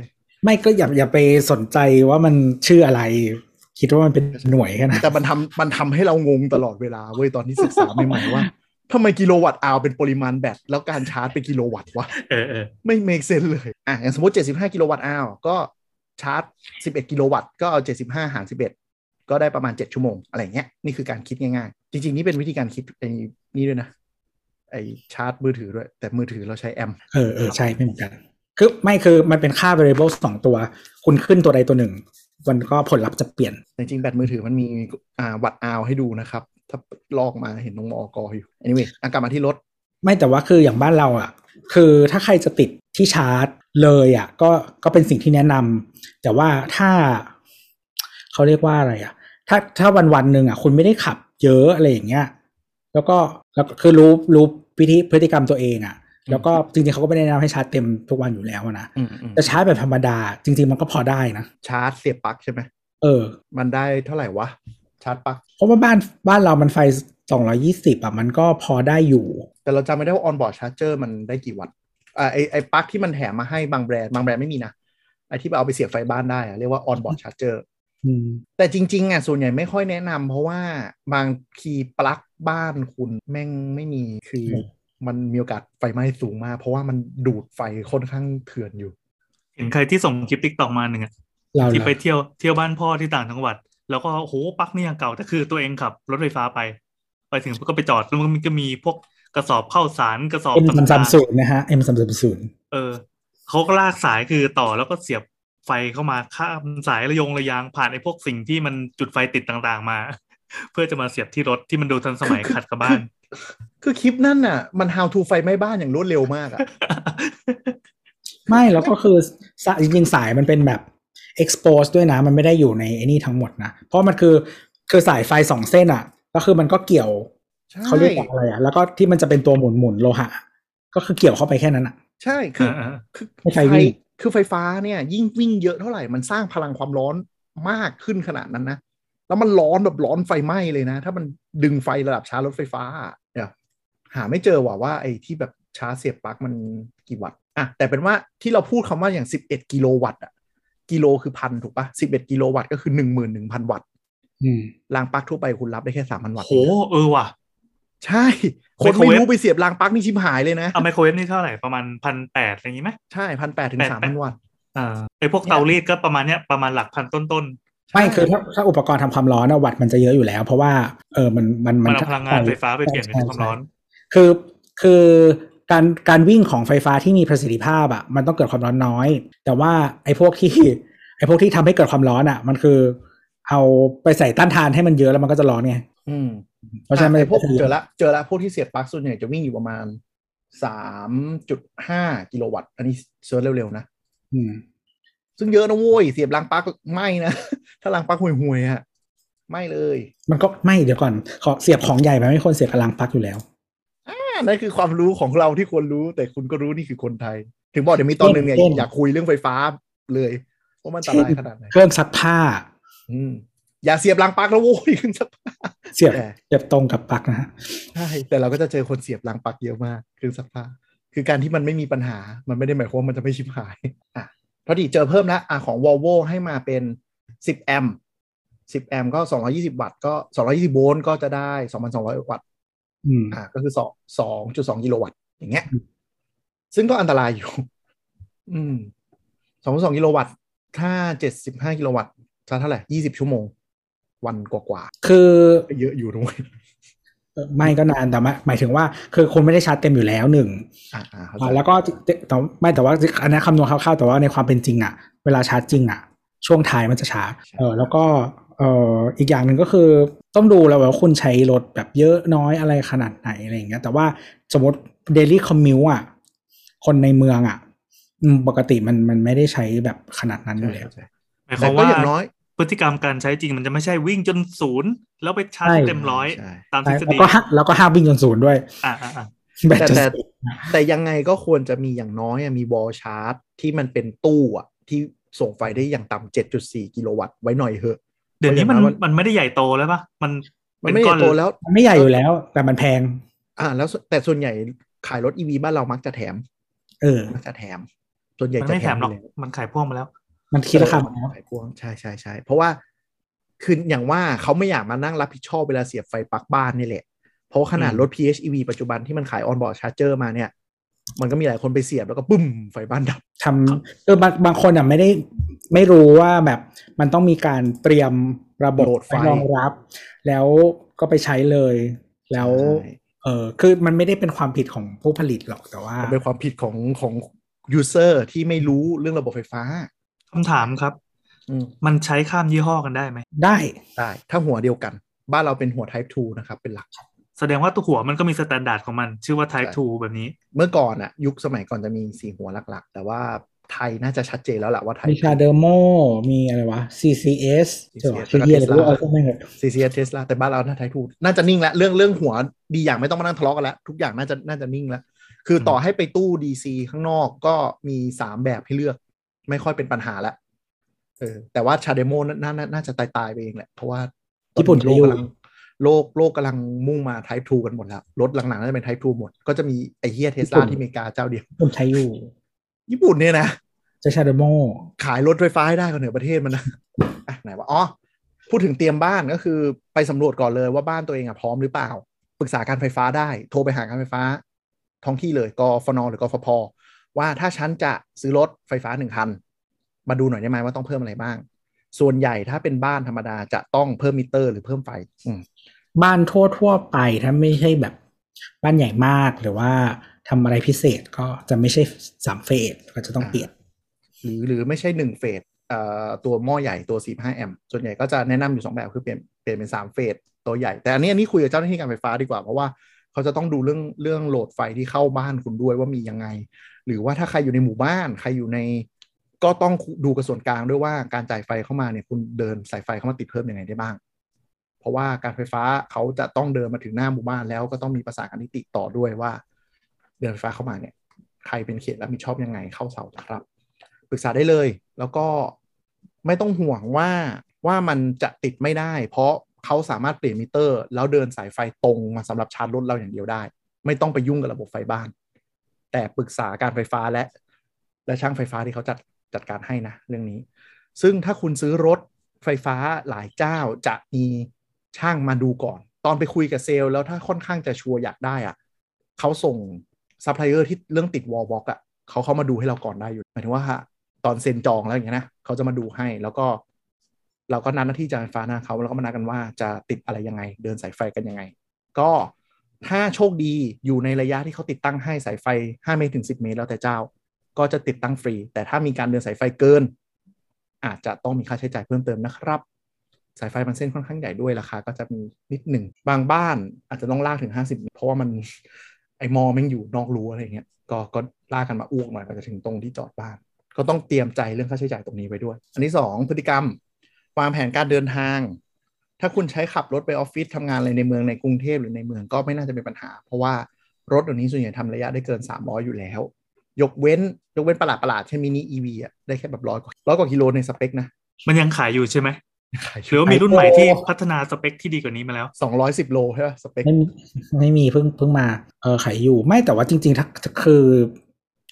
ไม่ก็อย่าอย่าไปสนใจว่ามันชื่ออะไร คิดว่ามันเป็นหน่วยแค่นั้นแต่มันทำมันทำให้เรางงตลอดเวลาเว้ยตอนที่ศึกษาใหม่ๆว่าทำไมกิโลวัตต์อาวเป็นปริมาณแบตแล้วการชาร์จเป็นกิโลวัตต์วะเออเออไม่ make sense เลยอะอย่างสมมติ 75 กิโลวัตต์อาวก็ ชาร์จ 11 กิโลวัตต์ก็เอา 75 หาร 11 ก็ได้ประมาณ 7 ชั่วโมง อะไรเงี้ยนี่คือการคิดง่ายๆ จริง ๆ นี่เป็นวิธีการคิดไอ้นี่ด้วยนะ ไอ้ชาร์จมือถือด้วย แต่มือถือเราใช้แอมป์เออเออใช่ไม่เหมือนกัน คือไม่คือมันเป็นค่า variable สองตัว คุณขึ้นตัวใดตัวหนึ่ง มันก็ผลลัพธ์จะเปลี่ยน จริงๆ แบตมือถือมันมีอ่าวัตต์อาวให้ดูนะครับ ถ้าลอกมาเห็นน้องมอกออยู่ anyway อะกลับมาที่รถไม่แต่ว่าคืออย่างบ้านเราอะ คือถ้าใครจะติด ที่ชาร์จเลยอะก็ก็เป็นสิ่งที่แนะนำแต่ว่าถ้าเขาเรียกว่าอะไรอะ ถ้าถ้าวันวันๆหนึ่งอะ คุณไม่ได้ขับเยอะอะไรอย่างเงี้ย แล้วก็แล้วก็คือรู้รู้พิธีพฤติกรรมตัวเองอะ แล้วก็จริงๆเขาก็ไม่ได้แนะนำให้ชาร์จเต็มทุกวันอยู่แล้วอะนะอืมอืมแต่ชาร์จแบบธรรมดา จริง ๆ มันก็พอได้นะชาร์จเสียบปลั๊กใช่ไหมเออ มันได้เท่าไหร่วะชาร์จปลั๊กเพราะว่าบ้านบ้านเรามันไฟสองร้อยี่สิบอะมันก็พอได้อยู่ แต่เราจำไม่ได้ว่า onboard charger มันได้กี่วัตต์อ่า ไอไอปลั๊กที่มันแถมมาให้บางแบรนด์บางแบรนด์ไม่มีนะไอที่เอาไปเสียบไฟบ้านได้อะเรียกว่า onboard charger อืมแต่จริงๆอะส่วนใหญ่ไม่ค่อยแนะนำเพราะว่าบางทีปลั๊กบ้านคุณแม่งไม่มีคืออืมมันมีโอกาสไฟไหม้สูงมาก เพราะว่ามันดูดไฟค่อนข้างเถื่อนอยู่ เห็นใครที่ส่งคลิป TikTok มาหนึ่งอะเราที่เราไปเที่ยวเที่ยวบ้านพ่อที่ต่างจังหวัด แล้วก็โหปลั๊กนี่ยังเก่าแต่คือตัวเองขับรถไฟฟ้าไป ไปถึงก็ไปจอดแล้วมันก็มีพวก กระสอบข้าวสารกระสอบเอ็มสามสามต่างศูนย์นะฮะเอ็มสามสามศูนย์ๆเออเขาก็ลากสายคือต่อแล้วก็เสียบไฟเข้ามาข้ามสายระยงระยางผ่านไอ้พวกสิ่งที่มันจุดไฟติดต่างๆมา เพื่อจะมาเสียบที่รถที่มันดูทันสมัยขัดกับบ้าน คือคลิปนั่นน่ะ มัน how to ไฟไหม้บ้านอย่างรวดเร็วมากอะไม่แล้วก็คือสายจริงๆสายมันเป็นแบบ expose ด้วยนะ มันไม่ได้อยู่ในไอ้นี่ทั้งหมดนะ เพราะมันคือคือสายไฟสองเส้นอะ ก็คือมันก็เกี่ยวใช่ เขาเรียกว่าอะไรอะแล้วก็ที่มันจะเป็นตัวหมุนหมุนๆโลหะ ก็คือเกี่ยวเข้าไปแค่นั้นอะ ใช่คืออ่าคือไม่ไฟไฟวิ่งคือไฟฟ้าเนี่ย ยิ่งวิ่งเยอะเท่าไหร่มันสร้างพลังความร้อนมากขึ้นขนาดนั้นนะแล้วมันร้อนแบบร้อนไฟไหม้เลยนะ ถ้ามันดึงไฟระดับชาร์จรถไฟฟ้าอะเดี๋ยวหาไม่เจอว่าว่าไอ้ที่แบบชาร์จเสียบปลั๊กมันกี่วัตต์อะแต่เป็นว่าที่เราพูดคำว่าอย่าง 11 กิโลวัตต์อะกิโลคือพันถูกปะ11 กิโลวัตต์ก็คือ 11,000 วัตต์อืมรางปลั๊กทั่วไปคุณรับได้แค่ 3,000 วัตต์โหเออว่ะ ใช่ คนไม่ไมโครเวฟรู้ไปเสียบรางปลั๊กนี่ชิมหายเลยนะเอาไมโครเวฟนี่เท่าไหร่ประมาณพันแปดอะไรอย่างงี้ไหมใช่พันแปดถึงสามพันวัตต์อ่าไอพวกเตารีดก็ประมาณเนี้ยประมาณหลักพันต้นไม่คือถ้าถ้าอุปกรณ์ทำความร้อนอะวัตต์มันจะเยอะอยู่แล้ว เพราะว่าเออมันมันๆมันเอาพลังงานไฟฟ้าไปเปลี่ยนเป็นใช่ความร้อน คือคือการการวิ่งของไฟฟ้าที่มีประสิทธิภาพอะมันต้องเกิดความร้อนน้อย แต่ว่าไอ้พวกที่ไอ้พวกที่ทำให้เกิดความร้อนอะ มันคือ เอาไปใส่ต้านทานให้มันเยอะแล้วมันก็จะร้อนไงอืม เพราะฉะนั้นอ่มันไอ้พวกจะเจอละเจอละพวกที่เสียบปลั๊กส่วนใหญ่จะวิ่งอยู่ประมาณสามจุดห้ากิโลวัตต์ อันนี้เซิร์ชเร็วๆนะอืมซึ่งเยอะนะโว้ยเสียบรางปลั๊กไม่นะ ถ้ารางปลั๊กห่วยๆอะไม่เลย มันก็ไม่เดี๋ยวก่อนขอเสียบของใหญ่ไปไม่ควรเสียบกำลังปลั๊กอยู่แล้วอ่านั่นคือความรู้ของเราที่ควรรู้ แต่คุณก็รู้นี่คือคนไทย ถึงบอกเดี๋ยวมีตอนหนึ่งเนี่ยเช่นอยากคุยเรื่องไฟฟ้าเลยว่ามันอันตรายขนาดไหนเครื่องซักผ้า อืม อย่าเสียบรางปลั๊กแล้วโว้ยขึ้นสักเสียบแต่เสียบตรงกับปลั๊กนะฮะใช่แต่เราก็จะเจอคนเสียบรางปลั๊กเยอะมากเครื่องซักผ้าคือการที่มันไม่มีปัญหา มันไม่ได้หมายความว่ามันจะไม่ชิบหายอะพอดีเจอเพิ่มนะอะของ Volvo ให้มาเป็น 10 แอมป์10 แอมป์ก็ 220 วัตต์ก็ 220 โวลต์ก็จะได้ 2,200 วัตต์อืมอะก็คือ2 2.2 กิโลวัตต์อย่างเงี้ยอืมซึ่งก็อันตรายอยู่ อืม2.2 กิโลวัตต์ถ้า 75 กิโลวัตต์จะเท่าไหร่ 20 ชั่วโมง วันกว่าคือๆเยอะอยู่ด้วยไม่ก็นานแต่ว่าหมายถึงว่า คือคุณไม่ได้ชาร์จเต็มอยู่แล้วหนึ่งอ่าอ่าเข้าใจอ่าแล้วก็แต่ไม่แต่ว่าอันนี้คำนวณคร่าวๆแต่ว่าในความเป็นจริงอะเวลาชาร์จจริงอะช่วงท้ายมันจะช้าเออแล้วก็เอออีกอย่างหนึ่งก็คือต้องดูแล้วว่าคุณใช้รถแบบเยอะน้อยอะไรขนาดไหนอะไรอย่างเงี้ยแต่ว่าสมมติ daily commute อะคนในเมืองอะอืมปกติมันมันไม่ได้ใช้แบบขนาดนั้นอยู่แล้วเข้าใจหมายคแต่วามก็ว่าอย่างน้อย พฤติกรรมการใช้จริงมันจะไม่ใช่วิ่งจนศูนย์แล้วไปชาร์จใช่ให้เต็มร้อยใช่ตามทใช่ฤษแล้วฎีก็ห้าแล้วก็ห้ามวิ่งจนศูนย์ด้วย อ่าอ่าอ่าแบตแต่จะแต่เสียแต่ยังไงก็ควรจะมีอย่างน้อยอะมีวอลชาร์จ ที่มันเป็นตู้อะที่ส่งไฟได้อย่างต่ำ7.4กิโลวัตต์ไว้หน่อยเหอะ เดี๋ยวนี้มันเพราะอย่างน้อยมันมันไม่ได้ใหญ่โตแล้วปะมันมันเป็นไม่ใหก้ญ่อนโตแล้วมันไม่ใหญ่อยู่แล้ว แต่มันแพง อ่า แล้วส่วนแต่ส่วนใหญ่ขายรถ EV บ้านเรามักจะแถม เออมักจะแถม ส่วนใหญ่มันจะไม่แถมหรอกยู่แล้วมันขายพ่วงมาแล้ว มันคิดราคาเอมาอแล้วขายพ่วงใช่ใช่ใช่เพราะว่าคืออย่างว่าเขาไม่อยากมานั่งรับผิดชอบเวลาเสียบไฟปลั๊กบ้านนี่แหละ เพราะว่าขนาดอืมรถ PHEV ปัจจุบันที่มันขาย onboard charger มาเนี่ย มันก็มีหลายคนไปเสียบแล้วก็ปุ้มไฟบ้านดับทำเออบางบางคนอะไม่ได้ไม่รู้ว่าแบบมันต้องมีการเตรียมระบบ load ไฟรองรับ แล้วก็ไปใช้เลย แล้วใช่เออคือมันไม่ได้เป็นความผิดของผู้ผลิตหรอกแต่ว่ามันเป็นความผิดของของ user ที่ไม่รู้เรื่องระบบไฟฟ้า คำถามครับ อืมมันใช้ข้ามยี่ห้อกันได้ไหม ได้ได้ ถ้าหัวเดียวกัน บ้านเราเป็นหัว Type 2นะครับ เป็นหลัก แสดงว่าตัวหัวมันก็มี standard ของมัน ชื่อว่า Type ใช่2แบบนี้ เมื่อก่อนอะยุคสมัยก่อนจะมีสี่หัวหลักๆ แต่ว่าไทยน่าจะชัดเจนแล้วแหละว่าไทย มี CHAdeMO มีอะไรวะ CCS ใช่ปะ CCS ชื่อเฮียอะไรแล้วก็รู้เอาก็ไม่เหอะ CCS Tesla แต่บ้านเราน่า Type 2น่าจะนิ่งแล้วเรื่องเรื่องหัวดีอย่างไม่ต้องมานั่งทะเลาะกันแล้ว ทุกอย่างน่าจะน่าจะนิ่งแล้ว คือต่อให้ไปตู้ DC ข้างนอกก็มีสามแบบให้เลือก ไม่ค่อยเป็นปัญหาแล้วเออแต่ว่า CHAdeMO น่าน่าน่าจะตายตายๆไปเองแหละ เพราะว่าญี่ปุ่นโลใช้กอยู่กำลังโลกโลกกำลังมุ่งมา Type 2กันหมดแล้ว รถหลังๆน่าจะเป็น Type 2หมด ก็จะมีไอเฮียเทสลาที่อเมริกาเจ้าเดียวคนใช้อยู่ ญี่ปุ่นเนี่ยนะใช้ CHAdeMO ขายรถไฟฟ้าให้ได้ก่อนเหนือประเทศมันนะอะไหนวะอ๋อพูดถึงเตรียมบ้านก็คือไปสำรวจก่อนเลยว่าบ้านตัวเองอะพร้อมหรือเปล่า ปรึกษาการไฟฟ้าได้ โทรไปหาการไฟฟ้า ท้องที่เลยกฟนหรือกฟพ ว่าถ้าฉันจะซื้อรถไฟฟ้าหนึ่งคัน มาดูหน่อยได้ไหมว่าต้องเพิ่มอะไรบ้าง ส่วนใหญ่ถ้าเป็นบ้านธรรมดาจะต้องเพิ่มมิเตอร์ หรือเพิ่มไฟอืมบ้านทั่วทั่วๆไปถ้าไม่ใช่แบบบ้านใหญ่มากหรือว่าทำอะไรพิเศษก็จะไม่ใช่สามเฟสก็จะต้องเปลี่ยน หรือหรือไม่ใช่หนึ่งเฟสเอ่อตัวหม้อใหญ่ตัว 45 แอมป์ส่วนใหญ่ก็จะแนะนำอยู่สองแบบคือเปลี่ยนเปลี่ยนเป็น 3 เฟสตัวใหญ่ แต่อันนี้อันนี้คุยกับเจ้าหน้าที่การไฟฟ้าดีกว่า เพราะว่าเขาจะต้องดูเรื่องเรื่องโหลดไฟที่เข้าบ้านคุณด้วยว่ามียังไง หรือว่าถ้าใครอยู่ในหมู่บ้าน ใครอยู่ในก็ต้องดูกระส่วนกลางด้วยว่าการจ่ายไฟเข้ามาเนี่ยคุณเดินสายไฟเข้ามาติดเพิ่มยังไงได้บ้าง เพราะว่าการไฟฟ้าเขาจะต้องเดินมาถึงหน้าหมู่บ้านแล้วก็ต้องมีประสานกับนิติต่อด้วยว่า เดินไฟฟ้าเข้ามาเนี่ยใครเป็นเขตรับผิดชอบยังไงเข้าเสาจะรับปรึกษาได้เลย แล้วก็ไม่ต้องห่วงว่าว่ามันจะติดไม่ได้ เพราะเขาสามารถเปลี่ยนมิเตอร์ แล้วเดินสายไฟตรงมาสำหรับชาร์จรถเราอย่างเดียวได้ ไม่ต้องไปยุ่งกับระบบไฟบ้าน แต่ปรึกษาการไฟฟ้าและ และช่างไฟฟ้าที่เขาจัดจัดการให้นะเรื่องนี้ ซึ่งถ้าคุณซื้อรถไฟฟ้าหลายเจ้าจะมีช่างมาดูก่อน ตอนไปคุยกับเซลล์แล้วถ้าค่อนข้างจะชัวร์อยากได้อะเขาส่งซัพพลายเออร์ที่เรื่องติด wall box อะเขาเข้ามาดูให้เราก่อนได้อยู่หมายถึงว่าตอนเซ็นจองแล้วอย่างเงี้ยนะเขาจะมาดูให้แล้วก็เราก็นัดหน้าที่จ่ายไฟฟ้าหน้าเขาแล้วก็มานัดกันว่าจะติดอะไรยังไง เดินสายไฟกันยังไง ก็ ถ้าโชคดีอยู่ในระยะที่เขาติดตั้งให้สายไฟ 5 เมตรถึง 10 เมตรแล้วแต่เจ้า ก็จะติดตั้งฟรี แต่ถ้ามีการเดินสายไฟเกิน อาจจะต้องมีค่าใช้จ่ายเพิ่มเติมนะครับ สายไฟมันเส้นค่อนข้างใหญ่ด้วยราคาก็จะมีนิดหนึ่ง บางบ้านอาจจะต้องลากถึง 50เมตรเพราะว่ามันไอ้มอแม่งอยู่นอกรั้วอะไรเงี้ย ก็ก็ลากกันมาอ้วกหน่อยก็จะถึงตรงที่จอดบ้าน ก็ต้องเตรียมใจเรื่องค่าใช้จ่ายตรงนี้ไว้ด้วย อันที่สองพฤติกรรมวางแผนการเดินทาง ถ้าคุณใช้ขับรถไปออฟฟิศทำงานอะไรในเมืองในกรุงเทพหรือในเมืองก็ไม่น่าจะเป็นปัญหา เพราะว่ารถเดี๋ยวนี้ส่วนใหญ่ทำระยะได้เกิน 300 อยู่แล้ว ยกเว้นยกเว้นประหลาดประหลาดๆเช่นมินิอีวีอะได้แค่แบบร้อยกว่าร้อยกว่ากิโลในสเปคนะมันยังขายอยู่ใช่ไหมขายหรือว่ามีรุ่นใหม่ที่พัฒนาสเปคที่ดีกว่านี้มาแล้วสองร้อยสิบโลใช่ป่ะสเปคไม่มีไม่มีเพิ่งเพิ่งมาเออขายอยู่ไม่แต่ว่าจริง ๆ ถ้าคือ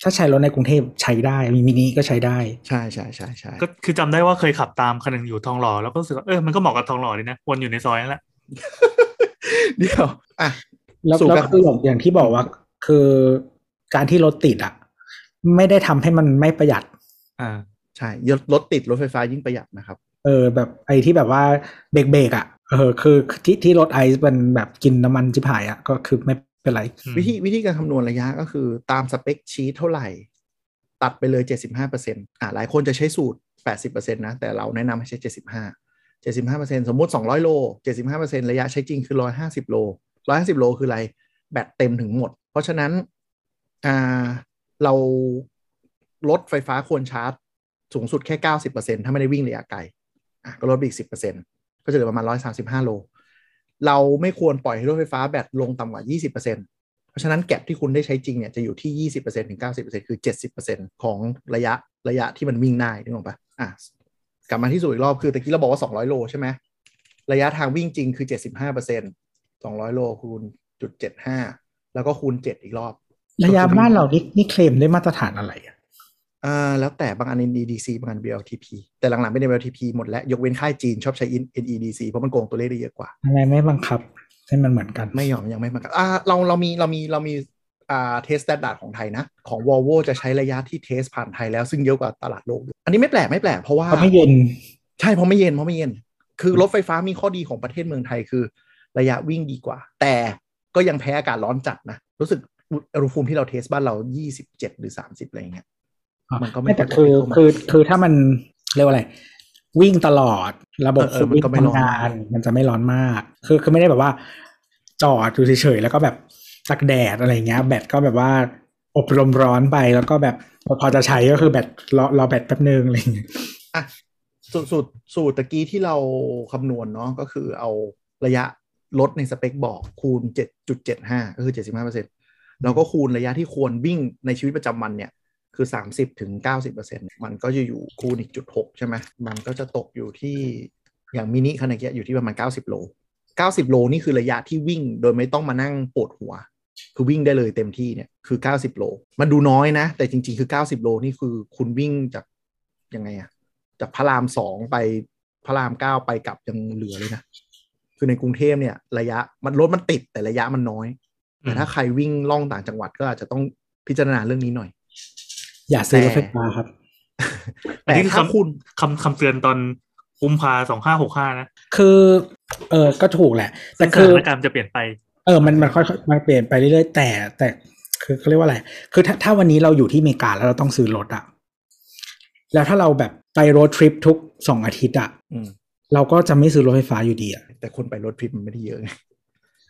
ถ้าใช้รถในกรุงเทพใช้ได้ มีมินิก็ใช้ได้ ใช่ใช่ใช่ใช่ก็คือจำได้ว่าเคยขับตามคันหนึ่งอยู่ทองหล่อแล้วก็รู้สึกว่าเออมันก็เหมาะกับทองหล่อดีนะวนอยู่ในซอยนั่นแหละเดี๋ยวอะแล้วสู่แล้วกันคืออย่างอย่างที่บอกว่าคือการที่รถติดอะ ไม่ได้ทำให้มันไม่ประหยัด อ่าใช่รถติดรถไฟฟ้ายิ่งประหยัดนะครับ เออ แบบไอ้ที่แบบว่าเบรกเบรกอะเออคือที่ที่รถไอซ์มันแบบกินน้ำมันจิบหายอะก็คือไม่ เป็นไรอืมวิธีวิธีการคำนวณระยะก็คือตามสเปคชีทเท่าไหร่ ตัดไปเลย 75%อ่าหลายคนจะใช้สูตร 80%นะ แต่เราแนะนำให้ใช้ 75 75%สมมุติ 200 โล 75%ระยะใช้จริงคือ 150 โล 150 โลคืออะไร แบตเต็มถึงหมด เพราะฉะนั้นอ่าเรารถไฟฟ้าควรชาร์จ สูงสุดแค่ 90%ถ้าไม่ได้วิ่งระยะไกลอะก็ลดไปอีก 10%ก็จะเหลือประมาณ 135 โล เราไม่ควรปล่อยให้รถไฟฟ้าแบตลงต่ำกว่า 20%เพราะฉะนั้นแก็บที่คุณได้ใช้จริงเนี่ยจะอยู่ที่ 20%ถึง 90%คือ 70%ของระยะระยะที่มันวิ่งได้นึกออกปะอะกลับมาที่สูตรอีกรอบคือตะกี้เราบอกว่า 200 โลใช่ไหมระยะทางวิ่งจริงคือ 75% 200 โลคูณจุด75 แล้วก็คูณ 7 อีกรอบ ระยะบ้านเรานี่นี่เคลมได้มาตรฐานอะไรอะ อ่าแล้วแต่บางอัน NEDC บางอัน BLTP แต่หลังๆเป็น BLTP หมดแล้ว ยกเว้นค่ายจีนชอบใช้ NEDC เพราะมันโกงตัวเลขได้เยอะกว่าทำไมไม่บังคับให้มันเหมือนกัน ไม่ยอมยังไม่มากันอ่าเราเรามีเรามีเรามีอ่าเทส t ต n d า r d ของไทยนะ ของ Volvo จะใช้ระยะที่เทสผ่านไทยแล้วซึ่งเยอะกว่าตลาดโลกด้วยอันนี้ไม่แปลกไม่แปลกเพราะว่าเพราะไม่เย็น ใช่เพราะไม่เย็นเพราะไม่เย็น คือรถไฟฟ้ามีข้อดีของประเทศเมืองไทยคือ ระยะวิ่งดีกว่า แต่ก็ยังแพ้อากาศร้อนจัดนะรู้สึกอุณหภูมิที่เราเทสบ้านเรา 27 หรือ 30อะไรอย่างเงี้ย มันก็ไม่ไม่แต่คือเข้ามาคือคือถ้ามันเรียกว่าอะไร วิ่งตลอดระบบเออเออคุมวิ่งมันก็ไม่ร้อนทำงาน มันจะไม่ร้อนมาก คือคือไม่ได้แบบว่า จอดอยู่เฉยๆแล้วก็แบบตักแดดอะไรเงี้ย แบตก็แบบว่าอบรมร้อนไปแล้วก็แบบพอจะใช้ก็คือแบตรอรอแบตแป๊บนึงอะไรเงี้ยอะสูตรสูตรสูตรตะกี้ที่เราคำนวณเนาะก็คือเอาระยะลดในสเปคบอกคูณ 7.75 ก็คือ 75%แล้วก็คูณระยะที่ควรวิ่งในชีวิตประจำวันเนี่ย คือ 30ถึง90%มันก็จะอยู่คูณอีกจุด6ใช่ไหมมันก็จะตกอยู่ที่อย่างมินิคันเนี้ยอยู่ที่ประมาณ 90 โล 90 โลนี่คือระยะที่วิ่งโดยไม่ต้องมานั่งปวดหัว คือวิ่งได้เลยเต็มที่เนี่ยคือ 90 โล มันดูน้อยนะ แต่จริง ๆ คือ 90 โลนี่คือคุณวิ่งจากยังไงอะจากพระรามสองไปพระรามเก้าไปกลับยังเหลือเลยนะ คือในกรุงเทพเนี่ย ระยะมันรถมันติดแต่ระยะมันน้อย แต่ถ้าใครวิ่งล่องต่างจังหวัดก็อาจจะต้องพิจารณาเรื่องนี้หน่อย อย่าซื้อรถไฟฟ้าครับ อันแต่นี้คือถ้าคำคุณคำคำเตือนตอนกุมภาสองห้าหกห้านะ คือ เออก็ถูกแหละ แต่ซึ่งสคือถานการณ์จะเปลี่ยนไป เออ มันมันค่อยๆมันเปลี่ยนไปเรื่อยๆ แต่แต่คือเขาเรียกว่าอะไร คือถ้าถ้าวันนี้เราอยู่ที่อเมริกาแล้วเราต้องซื้อรถอะแล้วถ้าเราแบบไปโรดทริปทุกสองอาทิตย์อะอืมเราก็จะไม่ซื้อรถไฟฟ้าอยู่ดีอะแต่คนไปรถทริปมันไม่ได้เยอะไง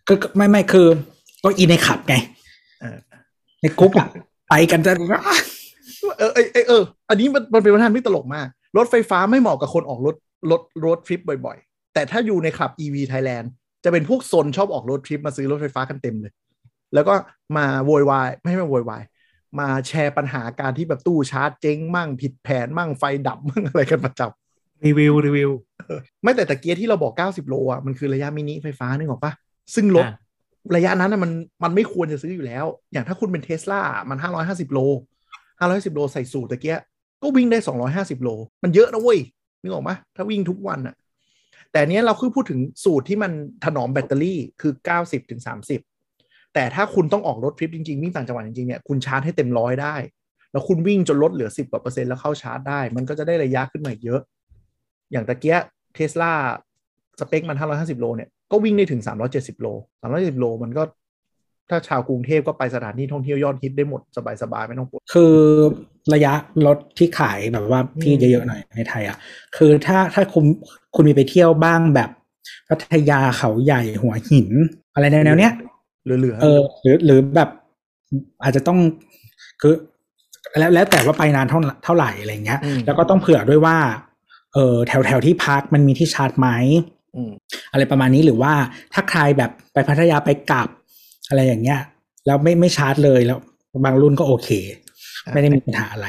ก็ก็ไม่ไม่คือ ก็อีในขับไงเออในกรุ๊ปอะไปกันจะ เออเออเออเอออันนี้มันมันเป็นวัฒนธรรมที่ตลกมาก รถไฟฟ้าไม่เหมาะกับคนออกรถรถรถทริปบ่อยๆ แต่ถ้าอยู่ในคลับ EV Thailand จะเป็นพวกโซนชอบออกรถทริปมาซื้อรถไฟฟ้ากันเต็มเลย แล้วก็มาโวยวายไม่ใช่มาโวยวายมาแชร์ปัญหาการที่แบบตู้ชาร์จเจ๊งมั่งผิดแผนมั่งไฟดับมั่งอะไรกันประจำรีวิวรีวิวไม่แต่ตะเกียที่เราบอก 90 โลอะมันคือระยะมินิไฟฟ้านึกออกปะซึ่งรถอ่าระยะนั้นน่ะมันมันไม่ควรจะซื้ออยู่แล้ว อย่างถ้าคุณเป็นเทสลามัน 550 โล 550โลใส่สูตรตะเกียก็วิ่งได้ 250 โล มันเยอะนะเว้ยนึกออกปะถ้าวิ่งทุกวันอะแต่เนี้ยเราคือพูดถึงสูตรที่มันถนอมแบตเตอรี่คือ 90ถึง30 แต่ถ้าคุณต้องออกรถทริปจริงๆ วิ่งต่างจังหวัดจริงๆเนี่ยคุณชาร์จให้เต็มร้อยได้ แล้วคุณวิ่งจนลดเหลือ 10กว่าเปอร์เซ็นต์แล้วเข้าชาร์จได้ มันก็จะได้ระยะขึ้นมาอีกเยอะ อย่างตะเกียเทสลาสเปคมัน 550 โลเนี่ยก็วิ่งได้ถึง 370 โล 370 โลมันก็ ถ้าชาวกรุงเทพก็ไปสถานที่ท่องเที่ยวยอดฮิตได้หมดสบายๆไม่ต้องปวดคือระยะรถที่ขายแบบว่าที่เยอะๆหน่อยในไทยอะคือถ้าถ้าคุณคุณมีไปเที่ยวบ้างแบบพัทยาเขาใหญ่หัวหิน อะไรแนวๆเนี้ยเหลือๆเออหรือหรือแบบอาจจะต้องคือแล้วแล้วแต่ว่าไปนานเท่าเท่าไหร่อะไรเงี้ยมแล้วก็ต้องเผื่อด้วยว่า เออแถวแถวที่พักมันมีที่ชาร์จไหมอืมอะไรประมาณนี้หรือว่าถ้าใครแบบไปพัทยาไปกลับ อะไรอย่างเงี้ยแล้วไม่ไม่ชาร์จเลยแล้วบางรุ่นก็โอเค ไม่ได้มีปัญหาอะไร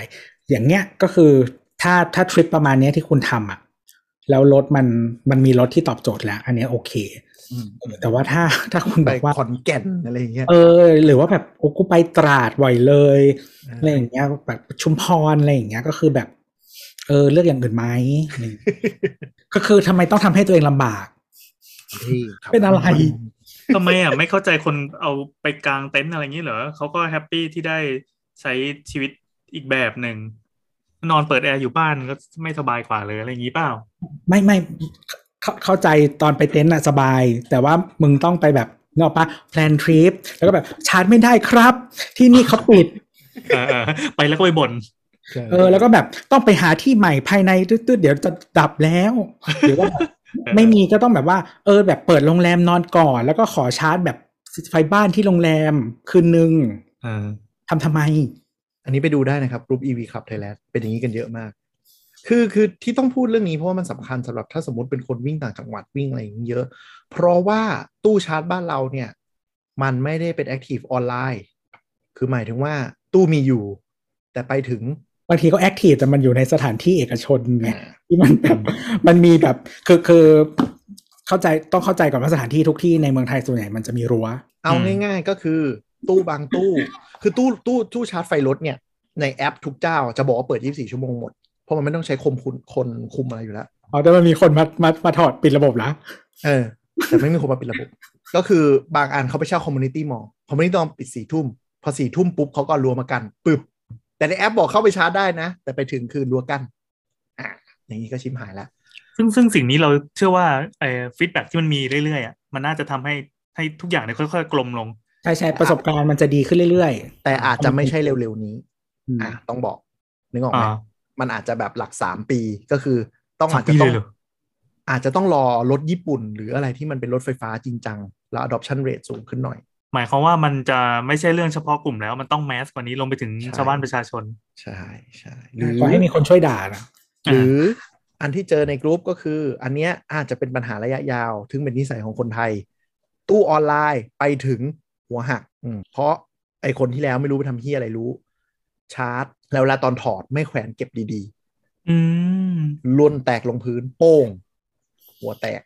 อย่างเงี้ยก็คือถ้าถ้าทริปประมาณเนี้ยที่คุณทำอะแล้วรถมันมันมีรถที่ตอบโจทย์แล้ว อันเนี้ยโอเคอืมแต่ว่าถ้าถ้าคุณไปบอกว่าขอนแก่นอะไรอย่างเงี้ยเออ หรือว่าแบบโอ้กูไปตราดบ่อยเลยอะไรอย่างเงี้ยแบบชุมพรอะไรอย่างเงี้ยก็คือแบบ เออเลือกอย่างอื่นไหมอะไรอย่างเงี้ยก็คือทำไมต้องทำให้ตัวเองลำบากที่ขับเป็นอะไร ทำไมอะไม่เข้าใจคนเอาไปกางเต็นท์อะไรอย่างนี้เหรอเขาก็แฮปปี้ที่ได้ใช้ชีวิตอีกแบบหนึ่งนอนเปิดแอร์อยู่บ้านก็ไม่สบายกว่าเลยอะไรอย่างนี้เปล่า ไม่ไม่เข้าเข้าใจตอนไปเต็นท์อะสบาย แต่ว่ามึงต้องไปแบบเงาปะ plan trip แล้วก็แบบชาร์จไม่ได้ครับ ที่นี่เขาปิดเออเออไปแล้วก็ไปบ่นใช่เออ แล้วก็แบบต้องไปหาที่ใหม่ภายในตืดๆเดี๋ยวจะดับแล้วหรือว่าแบบ ไม่มีก็ต้องแบบว่า เออ แบบเปิดโรงแรมนอนก่อน แล้วก็ขอชาร์จแบบไฟบ้านที่โรงแรมคืนนึงเออทำทำไม อันนี้ไปดูได้นะครับกลุ่ม EV Club Thailand เป็นอย่างนี้กันเยอะมาก คือคือที่ต้องพูดเรื่องนี้เพราะว่ามันสำคัญสำหรับถ้าสมมติเป็นคนวิ่งต่างจังหวัดวิ่งอะไรอย่างนี้เยอะ เพราะว่าตู้ชาร์จบ้านเราเนี่ย มันไม่ได้เป็น Active ออนไลน์คือหมายถึงว่าตู้มีอยู่ แต่ไปถึง บางทีก็ active แต่มันอยู่ในสถานที่เอกชนไงอ่าที่มันแบบมันมีแบบคือคือเข้าใจต้องเข้าใจก่อนว่าสถานที่ทุกที่ในเมืองไทยส่วนใหญ่มันจะมีรั้ว เอาอืมง่าย ๆ ก็คือตู้บางตู้ คือตู้ตู้ตู้ชาร์จไฟรถเนี่ย ในแอปทุกเจ้าจะบอกว่าเปิด 24 ชั่วโมงหมด เพราะมันไม่ต้องใช้คมคุณคนคุมอะไรอยู่แล้วอ๋อแต่มันมีคนมามามาถอดปิดระบบแล้วเออ แต่ไม่มีคนมาปิดระบบ ก็คือบางอันเขาไปเช่า community mall community mall ปิดสี่ทุ่มพอสี่ทุ่มปุ๊บเขาก็รัวมากันปึ๊บ แต่ในแอปบอกเข้าไปชาร์จได้นะ แต่ไปถึงคือรัวกันอะอย่างนี้ก็ชิมหายแล้วซึ่งซึ่งสิ่งนี้เราเชื่อว่าไอ้ฟีดแบ็ที่มันมีเรื่อยๆอะมันน่าจะทำให้ให้ทุกอย่างเนี่ยค่อยๆกลมลง ใช่ใช่ประสบการณ์มันจะดีขึ้นเรื่อยแต่อาจจะไม่ใช่เร็วๆนี้ๆอืมอะต้องบอกนึกออกไหมอ่ามันอาจจะแบบหลักสามปีก็คือต้องสาอามจปีจะต้เลองยเหรออาจจะต้องรอรถญี่ปุ่น หรืออะไรที่มันเป็นรถไฟฟ้าจริงจัง แล้ว adoption rate สูงขึ้นหน่อย หมายความว่ามันจะไม่ใช่เรื่องเฉพาะกลุ่มแล้ว มันต้องแมสกว่านี้ลงไปถึงใช่ชาวบ้านประชาชน ใช่ใช่หรือขอให้มีคนช่วยด่านะหรืออันที่เจอในกรุ๊ปก็คือ อันเนี้ยอาจจะเป็นปัญหาระยะยาวถึงเป็นนิสัยของคนไทย ตู้ออนไลน์ไปถึงหัวหักอืมเพราะไอคนที่แล้วไม่รู้ไปทำเฮียอะไรรู้ ชาร์จ แล้วเวลาตอนถอดไม่แขวนเก็บดีอืมๆล่นแตกลงพื้น โป้ง หัวแตก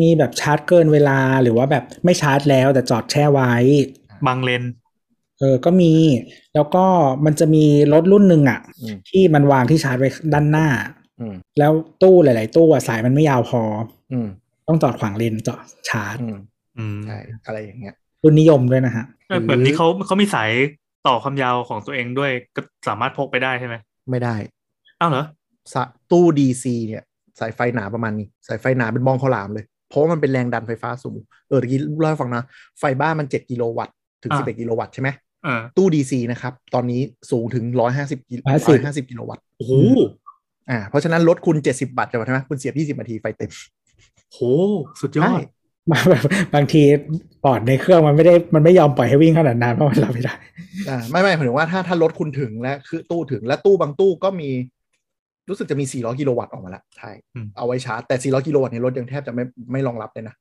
มีแบบชาร์จเกินเวลาหรือว่าแบบไม่ชาร์จแล้วแต่จอดแช่ไว้ บางเลน เออ ก็มี แล้วก็มันจะมีรถรุ่นหนึ่งอะอืมที่มันวางที่ชาร์จไว้ด้านหน้าอืมแล้วตู้หลาย ๆ ตู้อะสายมันไม่ยาวพอ อืมต้องจอดขวางเลนจอดชาร์จอืมอืมใช่อะไรอย่างเงี้ยรุ่นนิยมด้วยนะฮะเออแบบนี้เขาเขามีสายต่อความยาวของตัวเองด้วยก็สามารถพกไปได้ใช่ไหมไม่ได้อ้าวเหรอสะตู้ DC เนี่ย สายไฟหนาประมาณนี้ สายไฟหนาเป็นมองข้าวหลามเลยเพ ราะว่ามันเป็นแรงดันไฟฟ้าสูง เออตะกี้เล่าให้ฟังนะ ไฟบ้านมัน 7 กิโลวัตต์ ถึงอ่า11 กิโลวัตต์ใช่ไหมเออตู้ DC นะครับ ตอนนี้สูงถึง 150กิโล150 150กิโลวัตต์โอ้โหอ่าเพราะฉะนั้นรถคุณ 70 บาทจะใช่ไหมคุณเสียบ20นาทีไฟเต็มโหสุดยอใช่ดมาแบบบางทีปอดในเครื่องมันไม่ได้มันไม่ยอมปล่อยให้วิ่งขนาดนานเพราะมันรับไม่ได้อ่าไม่ไม่หมายถึงว่าถ้าถ้ารถคุณถึงแล้วคือตู้ถึงและตู้บางตู้ก็มี รู้สึกจะมี 400 กิโลวัตต์ออกมาแล้วใช่อืมเอาไว้ชาร์จแต่ 400 กิโลวัตต์ในรถยังแทบจะไม่ไม่รองรับเลยนะ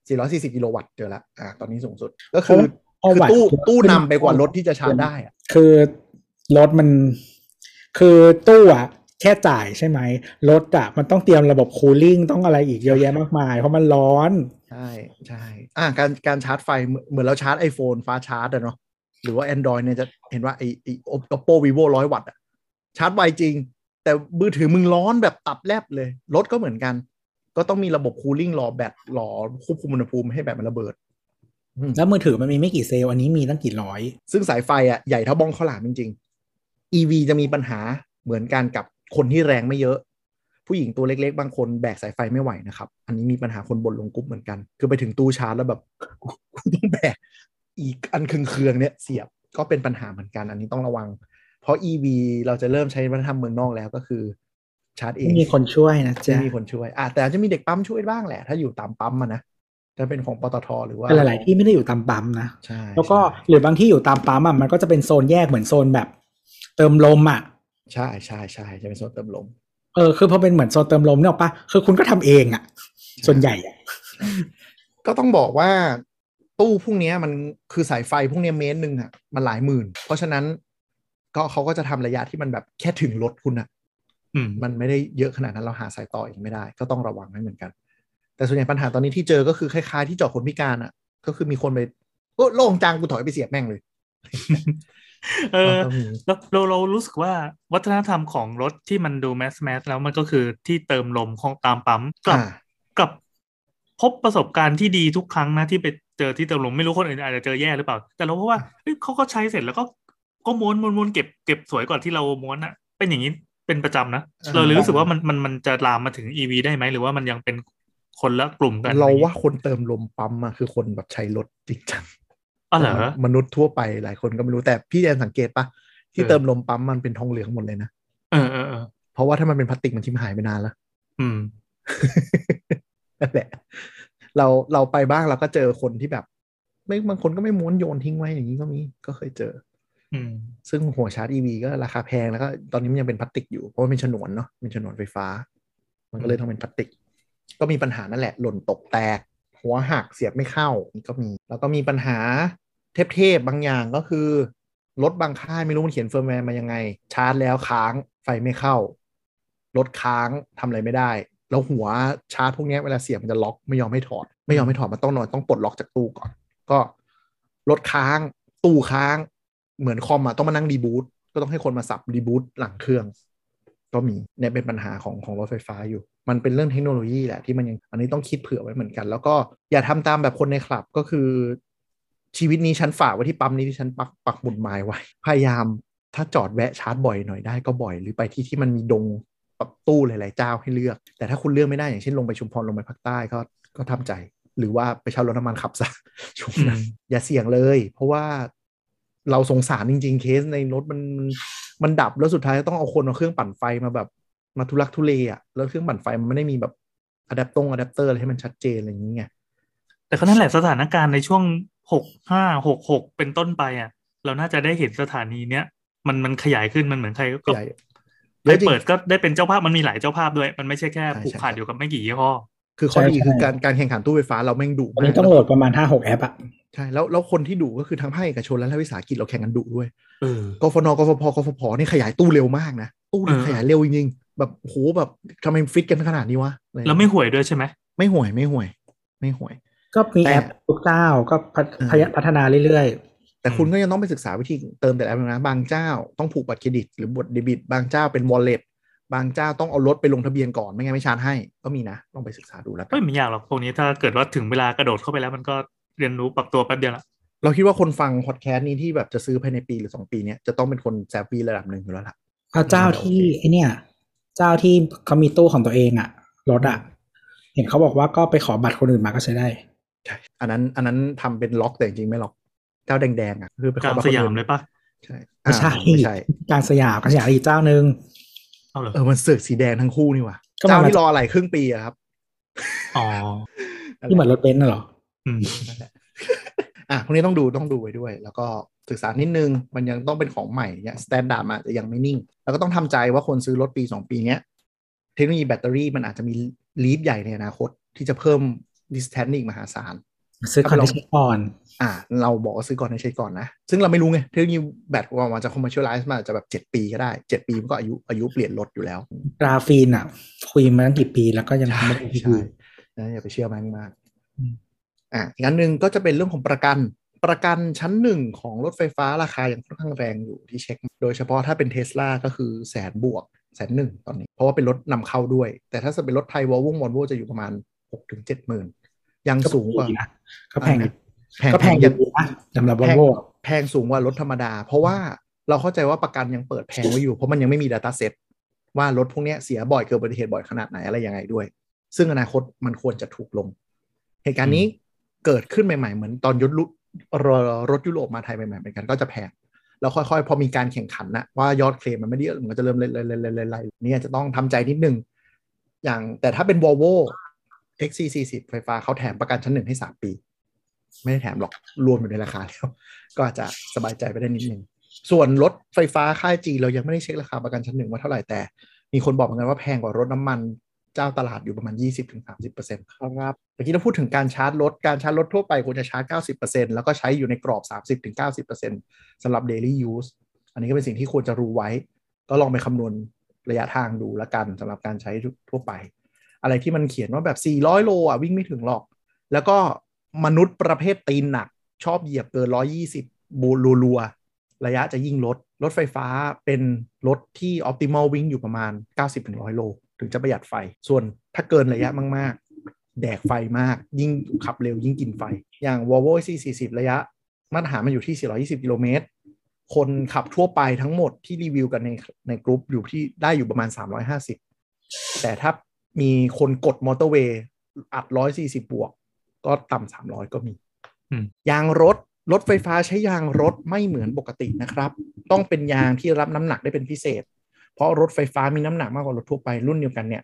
440 กิโลวัตต์เจอแล้วอ่าตอนนี้สูงสุด ก็คือเอาคือวัตต์ตู้เยอะตู้ขึ้นนำไปกว่ารถที่จะชาร์จได้อะคือรถมัน คือตู้อะแค่จ่ายใช่ไหมรถอะมันต้องเตรียมระบบคูลิ่งต้องอะไรอีกเยอะแยะมากมาย เพราะมันร้อน ใช่ใช่อ่าการการชาร์จไฟเหมือนเหมือนเราชาร์จ iPhone ฟ้าชาร์จอะเนาะหรือว่า Android เนี่ยจะเห็นว่าไอไอ Oppo Vivo ร้อยวัตต์อะชาร์จไวจริง แต่มือถือมึงร้อนแบบตับแลบเลย รถก็เหมือนกัน ก็ต้องมีระบบคูลิ่งรอแบตรอควบคุมอุณหภูมิให้แบตมันระเบิดอืมแล้วมือถือมันมีไม่กี่เซลล์อันนี้มีตั้งกี่ร้อย ซึ่งสายไฟอะใหญ่เท่าบ้องข้าวหลามจริงๆ EV จะมีปัญหาเหมือนกันกับคนที่แรงไม่เยอะ ผู้หญิงตัวเล็กๆ บางคนแบกสายไฟไม่ไหวนะครับ อันนี้มีปัญหาคนบ่นลงกรุ๊ปเหมือนกัน คือไปถึงตู้ชาร์จแล้วแบบกูต้องแบกอีกอันเคืองๆเนี่ยเสียบก็เป็นปัญหาเหมือนกัน อันนี้ต้องระวัง เพราะ EV เราจะเริ่มใช้วัฒนธรรมเมืองนอกแล้วก็คือชาร์จเอไม่งมีคนช่วยนะจะจ๊ะมีคนช่วยอะแต่อาจจะมีเด็กปั๊มช่วยบ้างแหละ ถ้าอยู่ตามปั๊มอะนะจะเป็นของปตทหรือว่าแต่หลาย ๆ ที่ไม่ได้อยู่ตามปั๊มนะใช่แล้วก็ใช่หรือบางที่อยู่ตามปั๊มอะมันก็จะเป็นโซนแยกเหมือนโซนแบบ เติมลมอะใช่ใช่ใช่จะเป็นโซนเติมลมเออคือพอเป็นเหมือนโซนเติมลมเนี่ยหรอกปะคือคุณก็ทำเองอะ ส่วนใหญ่อะก็ต้องบอกว่าตู้พวกเนี้ยมันคือสายไฟพวกเนี้ยเมตรหนึ่งอะมันหลายหมื่น เพราะฉะนั้น ก็เขาก็จะทำระยะที่มันแบบแค่ถึงรถคุณอะอืมมันไม่ได้เยอะขนาดนั้นเราหาสายต่อเองไม่ได้ ก็ต้องระวังให้เหมือนกัน แต่ส่วนใหญ่ปัญหาตอนนี้ที่เจอก็คือคล้ายๆที่จอดคนพิการอะก็คือมีคนไปโอ้โล่งจังกูถอยไปเสียบแม่งเลยเออก็มีแล้วเราเรารู้สึกว่าวัฒนธรรมของรถที่มันดูแมสแมสแล้วมันก็คือที่เติมลมของตามปั๊มกับอ่ากับพบประสบการณ์ที่ดีทุกครั้งนะที่ไปเจอที่เติมลมไม่รู้คนอื่นอาจจะเจอแย่หรือเปล่า แต่เราเพราะว่าเฮ้ยเขาก็ใช้เสร็จแล้วก็ ก็ม้วนม้วนม้วนเก็บเก็บสวยกว่าที่เราม้วนอะเป็นอย่างนี้เป็นประจำนะอ่าเราเลยรู้สึกว่ามันมันมันจะลามมาถึงอีวีได้ไหมหรือว่ามันยังเป็นคนละกลุ่มกัน เราอะไรอย่งงี้ว่าคนเติมลมปั๊มอะคือคนแบบใช้รถจริงจังอ๋อเหรอมนุษย์ทั่วไปหลายคนก็ไม่รู้แต่พี่แดนสังเกตปะที่เออเติมลมปั๊มมันเป็นทองเหลืองหมดเลยนะเออเออเออเพราะว่าถ้ามันเป็นพลาสติกมันชิมหายไปนานแล้วอืมนั่นแหละเราเราไปบ้างเราก็เจอคนที่แบบ ไม่บางคนก็ไม่ม้วนโยนทิ้งไว้อย่างนี้ก็มีก็เคยเจออืม ซึ่งหัวชาร์จ EV ก็ราคาแพงแล้วก็ตอนนี้มันยังเป็นพลาสติกอยู่เพราะมันเป็นฉนวนเนาะเป็นฉนวนไฟฟ้า มันก็เลยต้องเป็นพลาสติก ก็มีปัญหานั่นแหละ หล่นตกแตก หัวหักเสียบไม่เข้านี่ก็มี แล้วก็มีปัญหาเทพๆบางอย่างก็คือรถบางค่ายไม่รู้มันเขียนเฟิร์มแวร์มายังไง ชาร์จแล้วค้างไฟไม่เข้ารถค้างทำอะไรไม่ได้ แล้วหัวชาร์จพวกนี้เวลาเสียบมันจะล็อกไม่ยอมให้ถอด ไม่ยอมให้ถอดมันต้องนอนต้องปลดล็อกจากตู้ก่อน ก็รถค้าง ตู้ค้าง เหมือนคอมอะต้องมานั่ง rebootก็ต้องให้คนมาสับรีบูตหลังเครื่อง ก็มีเนี่ยเป็นปัญหาของของรถไฟฟ้าอยู่ มันเป็นเรื่องเทคโนโลยีแหละที่มันยังอันนี้ต้องคิดเผื่อไว้เหมือนกัน แล้วก็อย่าทำตามแบบคนในคลับก็คือ ชีวิตนี้ฉันฝากไว้ที่ปั๊มนี้ที่ฉันปักปักหมุดหมายไว้ พยายามถ้าจอดแวะชาร์จบ่อยหน่อยได้ก็บ่อย หรือไปที่ที่มันมีดงแบบตู้หลาย ๆ เจ้าให้เลือก แต่ถ้าคุณเลือกไม่ได้อย่างเช่นลงไปชุมพรลงไปภาคใต้ก็ก็ทำใจ หรือว่าไปเช่ารถน้ำมันขับซะช่วงนั้นอืมอย่าเสี่ยงเลย เพราะว่า เราสงสารจริง ๆ เคสในรถมันมันมันดับแล้วสุดท้ายต้องเอาคนเอาเครื่องปั่นไฟมาแบบมาทุลักทุเลอะแล้วเครื่องปั่นไฟมันไม่ได้มีแบบอะแดปตงอะแดปเตอร์อะไรให้มันชัดเจนอะไรอย่างเงี้ยแต่ก็นั่นแหละสถานการณ์ในช่วงหกห้าหกหกเป็นต้นไปอะ เราน่าจะได้เห็นสถานีเนี้ยมันมันขยายขึ้นมันเหมือนใครก็ใหญ่ใครเปิดก็ได้เป็นเจ้าภาพมันมีหลายเจ้าภาพด้วย มันไม่ใช่แค่ใช่ผูกใช่ขาดอยู่กับไม่กี่ยี่ห้อคือข้อดีใช่คือการการแข่งขันตู้ไฟฟ้าเราแม่งดุวันมานี้กต้องโหลดประมาณห้าหกแอปอะ ใช่แล้วแล้วคนที่ดุก็คือทั้งภาคเอกชนและรัฐวิสาหกิจเราแข่งกันดุด้วยเออกฟนกฟพกฟผนี่ขยายตู้เร็วมากนะ ตู้นี่เออขยายเร็วจริงๆแบบโหแบบทำไมฟิตกันขนาดนี้วะอะรแล้วไม่ห่วยด้วยใช่ไหมไม่ห่วยไม่ห่วย ไม่ห่วย ก็มีแต่แอปทุกเจ้าก็พัฒเออพยพัฒนาเรื่อยแต่คุณก็ยังต้องไปศึกษาวิธีเติมแต่ละแอปนะบางเจ้าต้องผูกบัตรเครดิต หรือบัตรเดบิต บางเจ้าเป็น walletบางเจ้าต้องเอารถไปลงทะเบียนก่อนไม่งั้นไม่ชาร์จให้ก็มีนะลองไปศึกษาดูแล้วกัเฮ้ยนไม่ยากหรอกพวกนี้ถ้าเกิดว่าถึงเวลากระโดดเข้าไปแล้วมันก็ เรียนรู้ปรับตัวแป๊บเดียวละเราคิดว่าคนฟังพอดแคสต์นี้ที่แบบจะซื้อภายในปีหรือสองปีเนี้ยจะต้องเป็นคนแซฟฟี่ระดับหนึ่งอยู่แล้วล่ะๆเอาเจ้าที่ไอเนี่ย เจ้าที่เขามีตู้ของตัวเองอะรถอะเห็นเขาบอกว่าก็ไปขอบัตรคนอื่นมาก็ใช้ได้ใช่อันนั้นอันนั้นทำเป็นล็อกแต่จริงๆไม่ล็อกเจ้าแดงๆอะคือไปขกลาองบัตรสคนยามอื่นเลยปะใช่ไม่ใช่อ่าไม่ใช่กลางสยามกลางสยามอีกเจ้าหนึ่งเอาเหรอเออมันเสือกสีแดงทั้งคู่นี่ว่ะก็มาเจ้าที่รออะไรครึ่งปีอะครับอ๋อที่เหมือนรถเบนซ์น่ะเหรออืม นั่นแหละอะพวกนี้ต้องดูต้องดูไว้ด้วย แล้วก็ศึกษานิดนึง มันยังต้องเป็นของใหม่เนี่ย standard มาจะยังไม่นิ่ง แล้วก็ต้องทำใจว่าคนซื้อรถปี 2 ปีเนี้ยเทคโนโลยีแบตเตอรี่มันอาจจะมี leap ใหญ่ในอนาคต ที่จะเพิ่ม distance นี่มหาศาลซื้อคอนเอาไปลองเนคก่อน อ่า เราบอกว่าซื้อก่อนให้ใช้ก่อนนะ ซึ่งเราไม่รู้ไง เทคโนโลยีแบตว่ามันจะ commercialize มาอาจจะแบบ7ปีก็ได้7ปีมันก็อายุอายุเปลี่ยนรถอยู่แล้วกราฟีนอะ คุยมาตั้งกี่ปีแล้วก็ยังทำไม่ได้ทีใช่นะอย่าไปเชื่อมันมาก อืมอะอีกอันหนึ่งก็จะเป็นเรื่องของประกันประกันชั้นหนึ่งของรถไฟฟ้าราคายังค่อนข้างแรงอยู่ที่เช็ค โดยเฉพาะถ้าเป็นเทสลาก็คือแสนบวกแสนหนึ่งตอนนี้ เพราะว่าเป็นรถนำเข้าด้วย แต่ถ้าจะเป็นรถไทยวอลวงวอลโวจะอยู่ประมาณ6กถึงเจ็ดหมื่นยังสูงกว่านะก็แพงอยู่แพงก็แพงอยัยู่นะสำหรับวอลโวแพงสูงกว่ารถธรรมดา เพราะว่าเราเข้าใจว่าประกันยังเปิดแพงไว้อยู่ เพราะมันยังไม่มี Data Set ว่ารถพวกเนี้ยเสียบ่อยเกิดอุบัติเหตุบ่อยขนาดไหนอะไรยังไงด้วย ซึ่งอนาคตมันควรจะถูกลง เหตุการณ์นี้ เกิดขึ้นใหม่ๆ เหมือนตอนยศลุรรถยุโรปมาไทยใหม่ๆเหมือนกันก็จะแพงแล้วค่อยๆ พอมีการแข่งขันนะว่ายอดเคลมมันไม่ได้เยอะมันก็จะเริ่มไล่ๆๆๆๆนี่จะต้องทำใจนิดนึง อย่างแต่ถ้าเป็น Volvo XC40 ไฟฟ้าเขาแถมประกันชั้นหนึ่งให้3ปี ไม่ได้แถมหรอกรวมอยู่ในราคาแล้ว ก็อาจจะสบายใจไปได้นิดนึง ส่วนรถไฟฟ้าค่ายจีเรายังไม่ได้เช็คราคาประกันชั้นหนึ่งว่าเท่าไหร่แต่ มีคนบอกเหมือนกันว่าแพงกว่ารถน้ำมัน เจ้าตลาดอยู่ประมาณ 20-30%ครับเมื่อกี้เราพูดถึงการชาร์จรถ การชาร์จรถทั่วไปควรจะชาร์จ 90%แล้วก็ใช้อยู่ในกรอบ 30-90%สำหรับ daily use อันนี้ก็เป็นสิ่งที่ควรจะรู้ไว้ ก็ลองไปคำนวณระยะทางดูละกันสำหรับการใช้ทั่วไป อะไรที่มันเขียนว่าแบบ 400 โลอะวิ่งไม่ถึงหรอก แล้วก็มนุษย์ประเภทตีนหนัก ชอบเหยียบเกิน 120บูรัวๆระยะจะยิ่งลด รถไฟฟ้าเป็นรถที่ optimal วิ่งอยู่ประมาณ 90-100 โล ถึงจะประหยัดไฟ ส่วนถ้าเกินระยะมากๆ แดกไฟมาก ยิ่งขับเร็วยิ่งกินไฟ อย่าง Volvo C40 ระยะ มาตรฐานมันอยู่ที่ 420 กิโลเมตร คนขับทั่วไปทั้งหมดที่รีวิวกันในในกลุ่มอยู่ที่ได้อยู่ประมาณ 350 แต่ถ้ามีคนกดมอเตอร์เวย์อัด 140 บวก ก็ต่ำ300 ก็มีอืมยางรถรถไฟฟ้าใช้ยางรถไม่เหมือนปกตินะครับ ต้องเป็นยางที่รับน้ำหนักได้เป็นพิเศษ เพราะรถไฟฟ้ามีน้ำหนักมากกว่ารถทั่วไปรุ่นเดียวกันเนี่ย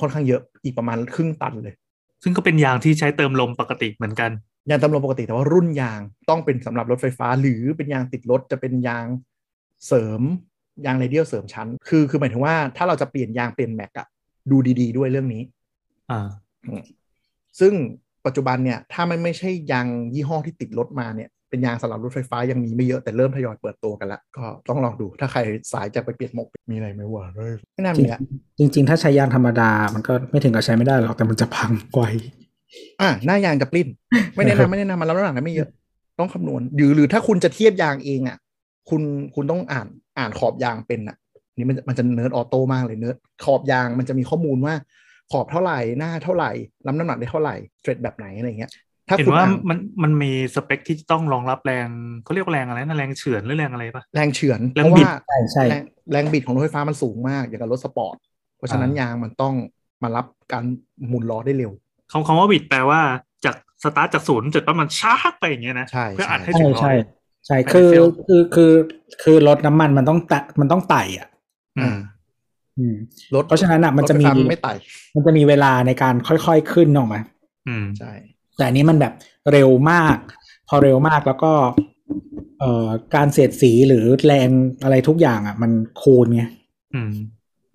ค่อนข้างเยอะอีกประมาณครึ่งตันเลย ซึ่งก็เป็นยางที่ใช้เติมลมปกติเหมือนกันยางตำรวจปกติแต่ว่ารุ่นยางต้องเป็นสำหรับรถไฟฟ้า หรือเป็นยางติดรถจะเป็นยางเสริมยางเรเดียลเสริมชั้น คือคือหมายถึงว่าถ้าเราจะเปลี่ยนยางเปลี่ยนแม็กอะดูดี ๆ ด้วยเรื่องนี้ อ่าซึ่งปัจจุบันเนี่ย ถ้ามันไม่ใช่ยางยี่ห้อที่ติดรถมาเนี่ย เป็นยางสำหรับรถไฟฟ้ายังมีไม่เยอะแต่เริ่มทยอยเปิดตัวกันละก็ต้องลองดูถ้าใครสายจะไปเปลี่ยนหมกมีอะไรไหมวะเลยไม่น่ามีละจริง ๆ ถ้าใช้ยางธรรมดามันก็ไม่ถึงกับใช้ไม่ได้หรอกแต่มันจะพังไวอะหน้ายางจะปลิ้น ไม่แนะนำไม่แนะนำมันรับน้ำหนักได้ไม่เยอะต้องคำนวณหรือหรือถ้าคุณจะเทียบยางเองอะ คุณคุณต้องอ่านอ่านขอบยางเป็นอะ นี่มันมันจะ nerd auto มากเลยเนิร์ดขอบยางมันจะมีข้อมูลว่าขอบเท่าไหร่หน้าเท่าไหร่รับน้ำหนักได้เท่าไหร่ tread แบบไหนอะไรเงี้ย ถ้าเห็นคุณว่าอ่านมันมันมีสเปคที่ต้องรองรับแรงเขาเรียกว่าแรงอะไรนะแรงเฉือนหรือแรงอะไรปะแรงเฉือนแรเพงราะบิดว่าใช่ใช่แรงแรงบิดของรถไฟฟ้ามันสูงมากอย่างกับรถสปอร์ต เพราะฉะนั้นอ่ายยางมันต้องมารับการหมุนล้อได้เร็วคำคำว่าบิดแปลว่าจากสตาร์ทจากศูนย์จุดประมาณชาร์จไปอย่างเงี้ยนะใช่เพื่ออัดใช่ให้ใช่ถึงร้อใช่ยใช่ไม่ได้คือ fail คือคือคือรถน้ำมันมันต้องแตะมันต้องไต่อะอืมอืมรถเพราะฉะนั้นอะมันจะมีรถไฟฟ้าไม่ไต่มันจะมีเวลาในการค่อยๆขึ้นออกมาอืมใช่ แต่อันนี้มันแบบเร็วมาก พอเร็วมากแล้วก็เอ่อการเสียดสีหรือแรงอะไรทุกอย่างอะ มันคูณไงอืม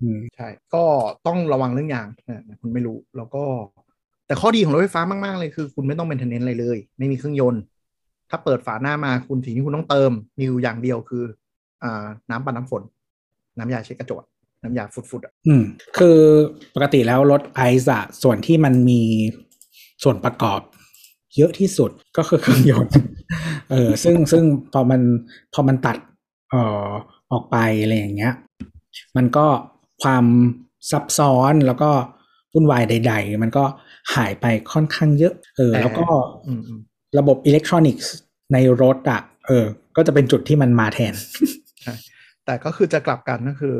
อืมใช่ ก็ต้องระวังเรื่องยางนะคุณไม่รู้แล้วก็ แต่ข้อดีของรถไฟฟ้ามาก ๆ เลยคือ คุณไม่ต้องเป็นเทนเนนอะไรเลย ไม่มีเครื่องยนต์ ถ้าเปิดฝาหน้ามาคุณสิ่งที่คุณต้องเติม มีอยู่อย่างเดียวคือ อ่า น้ำปัดน้ำฝน น้ำยาเช็ดกระจกน้ำยาฟุดๆอะอืม คือปกติแล้วรถไอซ์อะส่วนที่มันมี ส่วนประกอบเยอะที่สุดก็คือเครื่องยนต์ เออซึ่งซึ่งพอมันพอมันตัดเอ่อออกไปอะไรอย่างเงี้ย มันก็ความซับซ้อนแล้วก็วุ่นวายใด ๆ มันก็หายไปค่อนข้างเยอะ เออแต่แล้วก็อืมอืมระบบอิเล็กทรอนิกส์ในรถอะเออ ก็จะเป็นจุดที่มันมาแทน แต่ก็คือจะกลับกันก็คือ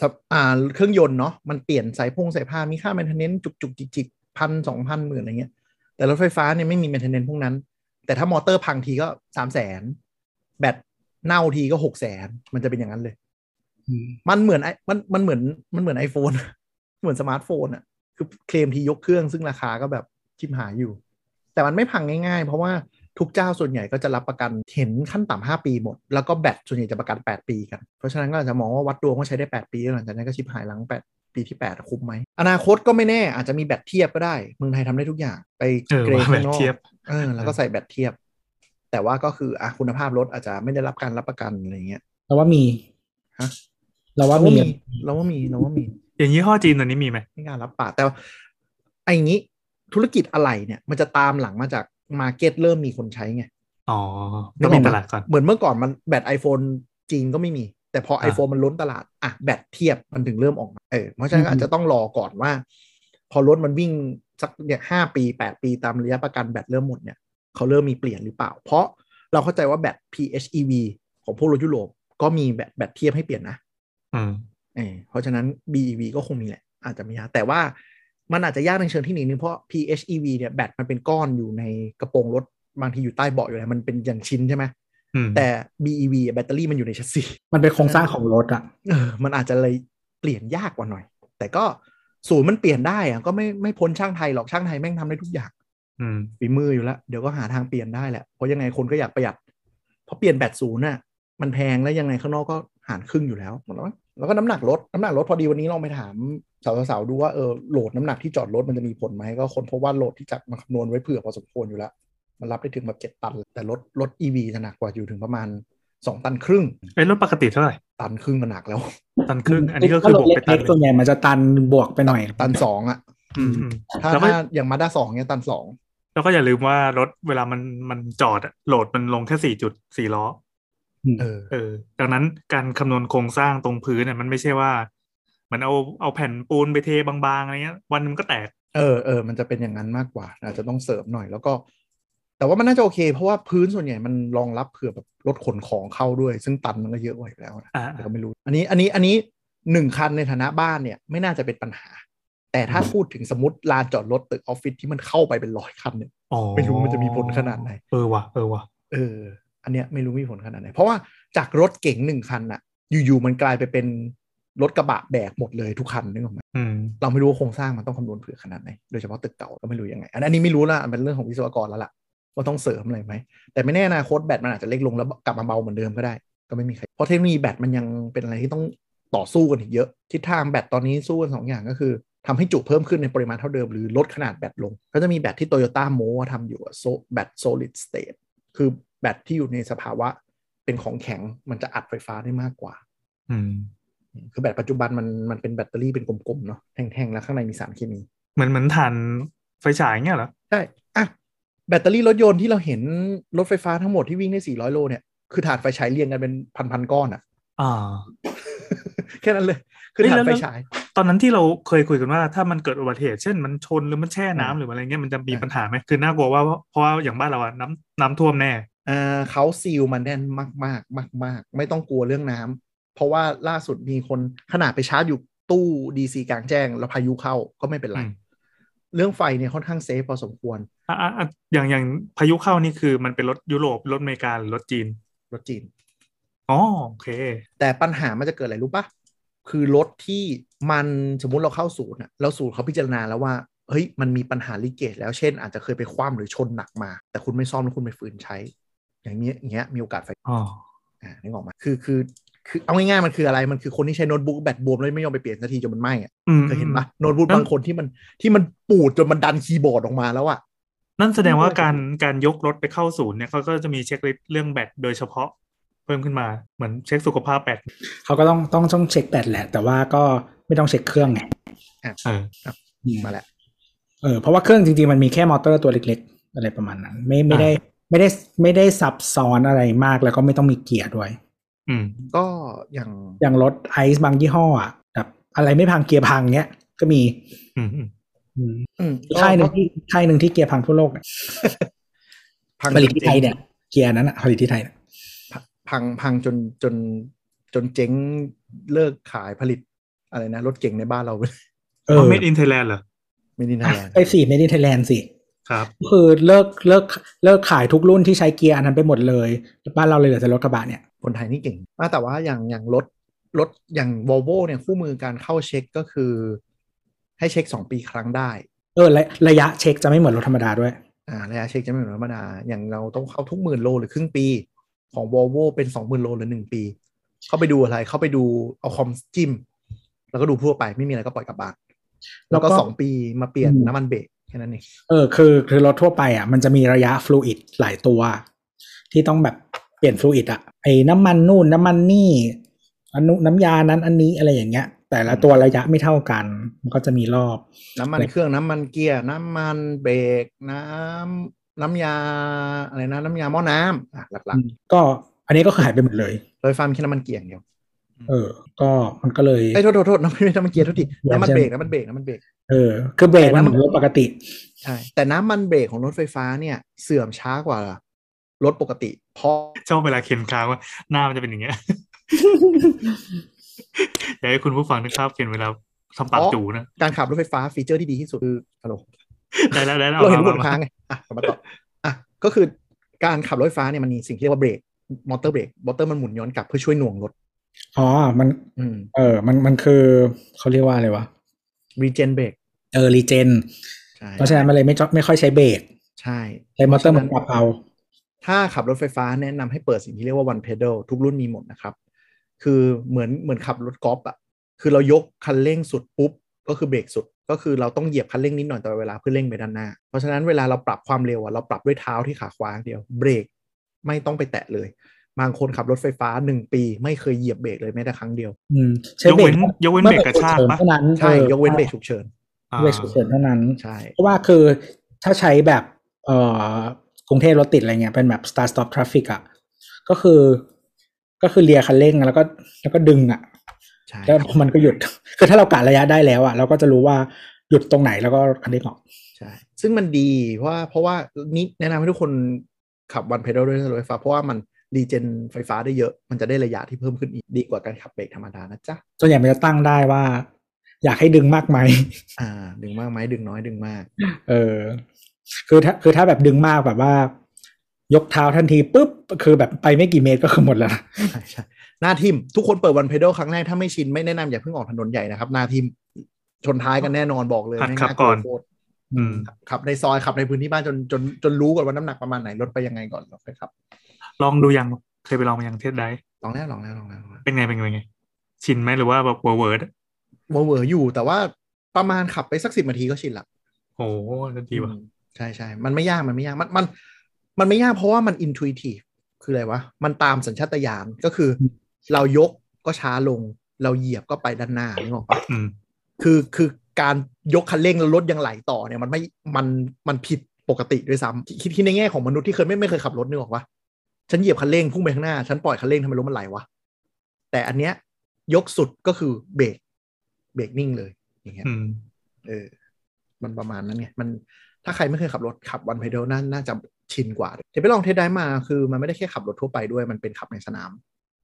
สับอ่าเครื่องยนต์เนาะ มันเปลี่ยนสายพงสายพานมีค่า maintenance จุกจุกจิกจิก พันสองพันหมื่นอะไรเงี้ย แต่รถไฟฟ้าเนี่ยไม่มี maintenance พวกนั้น แต่ถ้ามอเตอร์พังทีก็สามแสนแบตเน่าทีก็หกแสนมันจะเป็นอย่างนั้นเลยอืมมันเหมือนไอมันมันเหมือนมันเหมือน iPhone เหมือนสมาร์ทโฟนอะคือเคลมทียกเครื่องซึ่งราคาก็แบบชิบหายอยู่ แต่มันไม่พังง่ายๆ เพราะว่า ทุกเจ้าส่วนใหญ่ก็จะรับประกันเห็นขั้นต่ำห้าปีหมด แล้วก็แบตส่วนใหญ่จะประกัน 8 ปีกัน เพราะฉะนั้นก็อาจจะมองว่าวัดดวงว่าใช้ได้ 8 ปีแล้วหลังจากนั้นก็ชิบหายหลัง 8 ปีที่ 8 คุ้มไหม อนาคตก็ไม่แน่อาจจะมีแบตเทียบก็ได้ เมืองไทยทำได้ทุกอย่างไปเออเกรดว่าข้างนอกแบตเทียบเออแล้วก็ใส่แบตเทียบ แต่ว่าก็คืออะคุณภาพรถอาจจะไม่ได้รับการรับประกันอะไรเงี้ยเราว่ามีฮะเราว่าเราว่ามีมีเราว่ามีเราว่ามี อย่างยี่ห้อจีนตอนนี้มีไหมไม่กล้ารับปากแต่ว่าไอ้งี้ธุรกิจอะไรเนี่ยมันจะตามหลังมาจาก มาเก็ตเริ่มมีคนใช้ไง อ๋อต้องมีตลาดก่อน เหมือนเมื่อก่อนมันแบต iPhone จีนก็ไม่มี แต่พออ่า iPhone มันล้นตลาด อะ แบตเทียบมันถึงเริ่มออกมาเออเพราะฉะนั้นอืมอาจจะต้องรอก่อนว่า พอรถมันวิ่งสักเนี่ยห้าปีแปดปีตามระยะประกันแบตเริ่มหมดเนี่ยเขาเริ่มมีเปลี่ยนหรือเปล่า เพราะเราเข้าใจว่าแบต PHEV ของพวกรถยุโรปก็มีแบตแบตเทียบให้เปลี่ยนนะอืมเออเพราะฉะนั้น BEV ก็คงมีแหละอาจจะไม่ยากแต่ว่า มันอาจจะยากในเชิงที่หนึ่งนึงเพราะ PHEV เนี่ยแบตมันเป็นก้อนอยู่ในกระโปรงรถบางทีอยู่ใต้เบาะอยู่แล้วมันเป็นอย่างชิ้นใช่ไหมอืมแต่ BEV อะแบตเตอรี่มันอยู่ในแชสซีมันเป็นโครงสร้างของรถอะเออมันอาจจะเลยเปลี่ยนยากกว่าหน่อย แต่ก็ศูนย์มันเปลี่ยนได้อะก็ไม่ไม่พ้นช่างไทยหรอกช่างไทยแม่งทำได้ทุกอย่างอืมฝีมืออยู่แล้ว เดี๋ยวก็หาทางเปลี่ยนได้แหละ เพราะยังไงคนก็อยากประหยัดเพราะเปลี่ยนแบตศูนย์น่ะ มันแพงแล้วยังไงข้างนอกก็หารครึ่งอยู่แล้วแล้ว แล้วก็น้ำหนักรถน้ำหนักรถพอดีวันนี้ลองไปถามสาวๆดูว่าเออโหลดน้ำหนักที่จอดรถมันจะมีผลไหมก็คนพบว่าโหลดที่จัดมาคำนวณไว้เผื่อพอสมควรอยู่แล้ว มันรับได้ถึงแบบเจ็ดตัน แต่รถรถ EV จะหนักกว่าอยู่ถึงประมาณสองตันครึ่งเอ้ยรถปกติเท่าไหร่ตันครึ่งก็หนักแล้ว ตันครึ่ง อันนี้ก็คือบวกไปตัเล็นกๆส่วนใหญ่มันจะตันบวกไปหน่อย ตันสองอะอืมอืมถ้าแล้วก็ถ้าอย่างมาด้าสองเนี่ยตันสองแล้วก็อย่าลืมว่ารถเวลามันมันจอดอะโหลดมันลงแค่สี่จุดสี่ล้อ เออเออดังนั้นการคำนวณโครงสร้างตรงพื้นเนี่ยมันไม่ใช่ว่าเหมันเอาเอาแผ่นปูนไปเทบางๆอะไรเงี้ย วันหนึงมันก็แตก เออเออมันจะเป็นอย่างนั้นมากกว่า อาจจะต้องเสริมหน่อยแล้วก็ แต่ว่ามันน่าจะโอเค เพราะว่าพื้นส่วนใหญ่มันรองรับเผื่อแบบรถขนของเข้าด้วย ซึ่งตันมันก็เยอะกว่าอยู่แล้วนะอ่าแต่ก็ไม่รู้ อันนี้อันนี้อันนี้หนึ่งคันในฐานะบ้านเนี่ย ไม่น่าจะเป็นปัญหา แต่ถ้าพูดถึงสมมติลานจอดรถตึกออฟฟิศที่มันเข้าไปเป็นร้อยคันเนี่ยอ๋อไม่รู้มันจะมีผลขนาดไหนเออว่ะเออว่ะเออ อันเนี้ยไม่รู้มีผลขนาดไหน เพราะว่าจากรถเก๋งหนึ่งคันอะอยู่ๆมันกลายไปเป็นรถกระบะแบกหมดเลยทุกคันนึกออกไหมอืมเราไม่รู้ว่าโครงสร้างมันต้องคำนวณเผื่อขนาดไหน โดยเฉพาะตึกเก่าก็ไม่รู้ยังไง อันนี้ไม่รู้ละมันเป็นเรื่องของวิศวกรแล้วล่ะว่าต้องเสริมอะไรไหม แต่ไม่แน่อนาคตแบตมันอาจจะเล็กลงแล้วกลับมาเบาเหมือนเดิมก็ได้ ก็ไม่มีใคร เพราะเทคโนโลยีแบตมันยังเป็นอะไรที่ต้องต่อสู้กันอีกเยอะ ทิศทางแบตตอนนี้สู้กันสองอย่างก็คือทำให้จุเพิ่มขึ้นในปริมาณเท่าเดิมหรือลดขนาดแบตลง ก็จะมีแบตที่โตโยต้าโมทำอยู่อะโซแบต solid state คือ แบตที่อยู่ในสภาวะเป็นของแข็งมันจะอัดไฟฟ้าได้มากกว่า อืม คือแบตปัจจุบันมันมันเป็นแบตเตอรี่เป็นกลมๆเนาะแท่งๆแล้วข้างในมีสารเคมีเหมือนเหมือนฐานไฟฉายเงี้ยเหรอ ใช่ อะ แบตเตอรี่รถยนต์ที่เราเห็นรถไฟฟ้าทั้งหมดที่วิ่งได้ 400 โลเนี่ย คือถ่านไฟฉายเรียงกันเป็นพันๆก้อนอะอ่า แค่นั้นเลย คือเฮ้ยถ่านแล้วไฟฉาย ตอนนั้นที่เราเคยคุยกันว่าถ้ามันเกิดอุบัติเหตุ เช่นมันชนหรือมันแช่น้ำอ่าหรืออะไรเงี้ยมันจะมีอ่าปัญหาไหม คือน่ากลัวว่าเพราะว่าอย่างบ้านเราอะน้ำน้ำท่วมแน่ อ่าเขาซีลมันแน่นมากมากมากมากๆไม่ต้องกลัวเรื่องน้ำเพราะว่าล่าสุดมีคนขนาดไปชาร์จอยู่ตู้ DC กลางแจ้ง แล้วพายุเข้าก็ไม่เป็นไรอืมเรื่องไฟเนี่ยค่อนข้าง safe พอสมควรอะอะอะอย่างอย่างพายุเข้านี่คือมันเป็นรถยุโรปรถอเมริกาหรือรถจีน รถจีนอ๋อโอเค แต่ปัญหามันจะเกิดอะไรรู้ปะคือรถที่มันสมมุติเราเข้าศูนย์อะแล้วศูนย์เขาพิจารณาแล้วว่าเฮ้ยมันมีปัญหาลิเกตแล้วเช่น อาจจะเคยไปคว่ำหรือชนหนักมา แต่คุณไม่ซ่อมแล้วคุณไปฝืนใช้ อย่างนี้อย่างเงี้ยมีโอกาสไฟอ๋ออ่านึกออกไหมาคือคือคือเอาง่ายๆมันคืออะไรมันคือคนที่ใช้โน้ตบุ๊กแบตบวมแล้วไม่ยอมไปเปลี่ยนสักทีจนมันไหม้อะอืมเคยเห็นปะโน้ตบุ๊กบางคนที่มันที่มันปูดจนมันดันคีย์บอร์ดออกมาแล้วอะนั่นแสดงว่าไม่ว่าจะการการยกรถไปเข้าศูนย์เนี่ยเขาก็จะมี checklist เรื่องแบตโดยเฉพาะเพิ่มขึ้นมาเหมือนเช็คสุขภาพแบตเขาก็ต้องต้องต้องเช็คแบตแหละ แต่ว่าก็ไม่ต้องเช็คเครื่องไงเอออืมมาแล้วเออเพราะว่าเครื่องจริงๆมันมีแค่มอเตอร์ตัวเล็ก ๆ อะไรประมาณนั้น ไม่ไม่ได้ ไม่ได้ไม่ได้ซับซ้อนอะไรมากแล้วก็ไม่ต้องมีเกียร์ด้วย อืม ก็อย่างอย่างรถไอซ์บางยี่ห้ออะแบบอะไรไม่พังเกียร์พังเนี้ย ก็มี อืมอืมอืมอืมอีกค่ายหนึ่งที่ค่ายหนึ่งที่เกียร์พังทั่วโลกเนี่ยพังผลิตที่ไทยเนี่ย เกียร์นั้นอะผลิตที่ไทยเนี่ยพังพังจนจนจนเจ๊งเลิกขายผลิตอะไรนะ รถเก่งในบ้านเราไปเออเมดอินไทยแลนด์เหรอไม่ดินไทยแลนด์ไปสี่ไม่ได้ไทยแลนด์สิ ครับก็คือเลิกเลิกเลิกขายทุกรุ่นที่ใช้เกียร์อันนั้นไปหมดเลยบ้านเราเลยเหลือแต่รถกระบะเนี่ยคนไทยนี่เก่งมากแต่ว่าอย่างอย่างรถรถอย่าง v o l v o เนี่ยคู่มือการเข้าเช็คก็คือ ให้เช็คสองปีครั้งได้ เออระระยะเช็คจะไม่เหมือนรถธรรมดาด้วยอ่าระยะเช็คจะไม่เหมือนธรรมดา อย่างเราต้องเข้าทุกหมื่นโลหรือครึ่งปี ของ v o l v o เป็นสองหมื่นโลหรือหนึ่งปี เข้าไปดูอะไรเข้าไปดูเอาคอมจิ้ม แล้วก็ดูทั่วไปไม่มีอะไรก็ปล่อยกลับบ้านแล้วก็แล้วก็สองปีมาเปลี่ยนอืมน้ำมันเบรกแค่นั้นเองเออคือคือรถทั่วไปอะมันจะมีระยะฟลูอิดหลายตัว ที่ต้องแบบเปลี่ยนฟลูอิดอะไอ้น้ำมันนู่นน้ำมันนี่อันนู้นน้ำยานั้นอันนี้อะไรอย่างเงี้ย แต่ละตัวระยะไม่เท่ากัน มันก็จะมีรอบ น้ำมันเครื่องน้ำมันเกียร์น้ำมันเบรกน้ำน้ำยาอะไรนะน้ำยาหม้อน้ำอะหลักก็อันนี้ก็หายไปหมดเลยๆโดยฟาร์มแค่น้ำมันเกียร์อย่างเดียว เออ ก็มันก็เลยไอ้ยโทษโทษโทษน้ำไม่ใช่น้ำมันเกียร์โทษทีอย่าน้ำมันใช่เบรกน้ำมันเบรกน้ำมันเบรกเออคือเบรกมันเหมือนรถปกติใช่แต่น้ำมันเบรกของรถไฟฟ้าเนี่ย เสื่อมช้ากว่ารถปกติเพราะชอบเวลาเข็นค้างว่าหน้ามันจะเป็นอย่างเงี้ยอยากให้คุณผู้ฟังนึกภาพเข็นเวลาทำปากจูนะการขับรถไฟฟ้า feature ที่ดีที่สุดคือฮัลโหลได้แล้วได้แล้วเราเห็นอบมนค้างไงอะกลับมาต่ออะก็คือการขับรถไฟฟ้าเนี่ยมันมีสิ่งที่เรียกว่าเบรกมอเตอร์เบรกมอเตอร์มันหมุนย้อนกลับเพื่อช่วยหน่วงรถ อ๋อ มันอืมเออ มันมันคือเขาเรียกว่าอะไรวะ regen brake เออ regen ใช่เพราะฉะนั้นมันเลยไม่จไม่ค่อยใช้เบรกใช่ใช้มอเตอร์มันปรับเอา ถ้าขับรถไฟฟ้าแนะนำให้เปิดสิ่งที่เรียกว่า one pedal ทุกรุ่นมีหมดนะครับ คือเหมือนเหมือนขับรถกอล์ฟอะคือเรายกคันเร่งสุดปุ๊บ ก็คือเบรกสุด ก็คือเราต้องเหยียบคันเร่งนิดหน่อยตลอดเวลาเพื่อเร่งไปด้านหน้า เพราะฉะนั้นเวลาเราปรับความเร็วอะเราปรับด้วยเท้าที่ขาขวาอย่างเดียวเบรกไม่ต้องไปแตะเลย บางคนขับรถไฟฟ้าหนึ่งปี ไม่เคยเหยียบเบรกเลยแม้แต่ครั้งเดียวอืมใช้ยกเบรเว้กนยกเว้นมื่เบรกกระชากฉุเฉินปะเท่านั้นใช่ออยกเว้นเบรกฉุกเฉินอ่าเบรกฉุกเฉินเท่านั้นใช่เพราะว่าคือถ้าใช้แบบเอ่อกรุงเทพรถติดอะไรเงี้ยเป็นแบบ start stop traffic อะก็คือ ก็คือเลียคันเร่งแล้วก็แล้วก็ดึงอะใช่แล้วมันก็หยุดคือถ้าเรากะระยะได้แล้วอะเราก็จะรู้ว่าหยุดตรงไหนแล้วก็คันเร่งออกใช่ซึ่งมันดีเพราะว่าเพราะว่านี่แนะนำให้ทุกคนขับวันเพด l ด้วยรถไฟฟ้าเพราะว่ามัน รีเจนไฟฟ้าได้เยอะ มันจะได้ระยะที่เพิ่มขึ้นอีกดีกว่าการขับเบรกธรรมดานะจ๊ะส่วนใหญ่มันจะตั้งได้ว่า อยากให้ดึงมากไหมอ่า ดึงมากไหมดึงน้อยดึงมาก เออ คือถ้าคือถ้าแบบดึงมากแบบว่า ยกเท้าทันทีปุ๊บคือแบบไปไม่กี่เมตรก็คือหมดแล้วนะใช่ใช่หน้าทิ่มทุกคนเปิด one pedal ครั้งแรกถ้าไม่ชินไม่แนะนำอย่าเพิ่งออกถนนใหญ่นะครับหน้าทิ่มชนท้ายกันแน่นอนบอกเลยหัดไม่ขับน่าก่อนโคตรอืมขับในซอยขับในพื้นที่บ้านจนจนจนรู้ก่อนว่าน้ำหนักประมาณไหนรถไปยังไงก่อนค่อยขับ ลองดูยังเคยไปลองมายัง test ได้ลองแล้วลองแล้วลองแล้วลองแล้ว เป็นไงเป็นไงเป็นไง ชินไหมหรือว่าแบบเวอร์เวิร์ดเวอร์เวอร์อยู่แต่ว่าประมาณขับไปสักสิบนาทีก็ชินละโอ้โหดีว่ะอืมใช่ใช่มันไม่ยากมันไม่ยากมันมันมันไม่ยากเพราะว่ามันอินทุ i ทีฟคืออะไรวะ มันตามสัญชาตญาณก็คือ เรายกก็ช้าลง เราเหยียบก็ไปด้านหน้านึกออกปะอืมคือคือการยกคันเร่งแล้วรถยังไหลต่อเนี่ยมันไม่มันมันผิดปกติด้วยซ้ำคิดคิดในแง่ของมนุษย์ที่เคยไม่ไม่เคยขับรถนึกออกปะ ฉันเหยียบคันเร่งพุ่งไปข้างหน้า ฉันปล่อยคันเร่งทำไมรถมันไหลวะ แต่อันเนี้ยยกสุดก็คือเบรกเบรกนิ่งเลย อย่างเงี้ยอืมเออ มันประมาณนั้นไงมันถ้าใครไม่เคยขับรถขับวันไพเดลน่าน่าจะชินกว่าเดี๋ยวไปลองเทสได้มาคือ มันไม่ได้แค่ขับรถทั่วไปด้วยมันเป็นขับในสนาม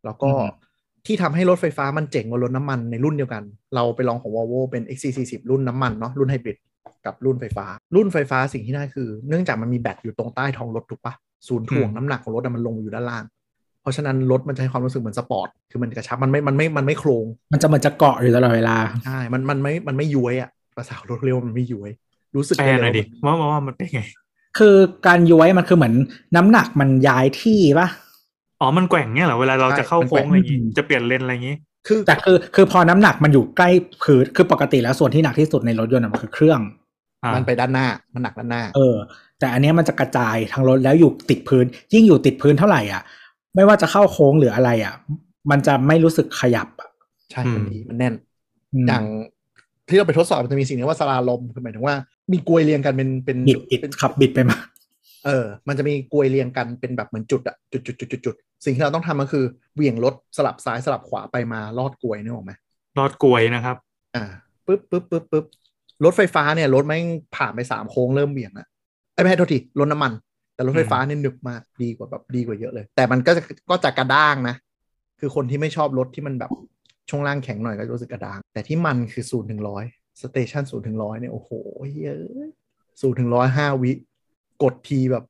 แล้วก็อืมที่ทำให้รถไฟฟ้ามันเจ๋งกว่ารถน้ำมันในรุ่นเดียวกัน เราไปลองของ Volvo เป็น XC40 รุ่นน้ำมันเนาะรุ่นไฮบริดกับรุ่นไฟฟ้า รุ่นไฟฟ้าสิ่งที่ได้คือ เนื่องจากมันมีแบตอยู่ตรงใต้ท้องรถถูกปะ ศูนย์ถ่วงน้ำหนักของรถอะมันลงอยู่ด้านล่าง เพราะฉะนั้นรถมันจะให้ความรู้สึกเหมือนสปอร์ต คือมันกระชับ มันไม่ มันไม่ มันไม่โครง มันจะเหมือนจะเกาะอยู่ตลอดเวลา ใช่ มัน มันไม่ มันไม่ย้วยอะภาษารถเร็วมันไม่ย้วย รู้สึกแปลหน่อยดิเว่าว่าว่ามันเป็นไง คือการย้วยมันคือเหมือนน้ำหนักมันย้ายที่ปะอ๋อ มันแกว่งเนี่ยเหรอ เวลาเราจะเข้าใช่มันแกว่โค้งงอะไรอย่างงี้อืมจะเปลี่ยนเลนอะไรอย่างงี้ คือ แต่คือ คือพอน้ำหนักมันอยู่ใกล้พื้นคือปกติแล้วส่วนที่หนักที่สุดในรถยนต์อะมันคือเครื่องอ่ามันไปด้านหน้า มันหนักด้านหน้า เออ แต่อันเนี้ยมันจะกระจายทางรถแล้วอยู่ติดพื้น ยิ่งอยู่ติดพื้นเท่าไหร่อะ ไม่ว่าจะเข้าโค้งหรืออะไรอะ มันจะไม่รู้สึกขยับอะใช่มันดีมันแน่นมอย่างที่เราไปทดสอบมันจะมีสิ่งนี้ว่าสลาลมคือหมายถึงว่า มีกลวยเรียงกันเป็นเป็นบิดบิดเป็นขับบิดไปมา เออ มันจะมีกลวยเรียงกันเป็นแบบเหมือนจุดอะจุดจุดจุดจุดจุดสิ่งที่เราต้องทำก็คือเหวี่ยงรถสลับซ้ายสลับขวาไปมาลอดกลวยนึกออกไหมรอดกลวยนะครับ อ่าปึ๊บปึ๊บปึ๊บปึ๊บรถไฟฟ้าเนี่ยรถแม่งผ่านไปสามโค้งเริ่มเบี่ยงละ ไอ้ยไม่ใช่โทษทีรถน้ำมัน แต่รถไฟฟ้าเนี่ยหนึบมากดีกว่าแบบดีกว่าเยอะเลย แต่มันก็จะก็จะกระด้างนะ คือคนที่ไม่ชอบรถที่มันแบบช่วงล่างแข็งหน่อยก็จะรู้สึกกระด้าง แต่ที่มันคือศูนย์ถึงร้อยสเตชันศูนย์ถึงร้อยเนี่ยโอ้โหเยอะศูนย์ถึงร้อยห้าวิกดทีแบบ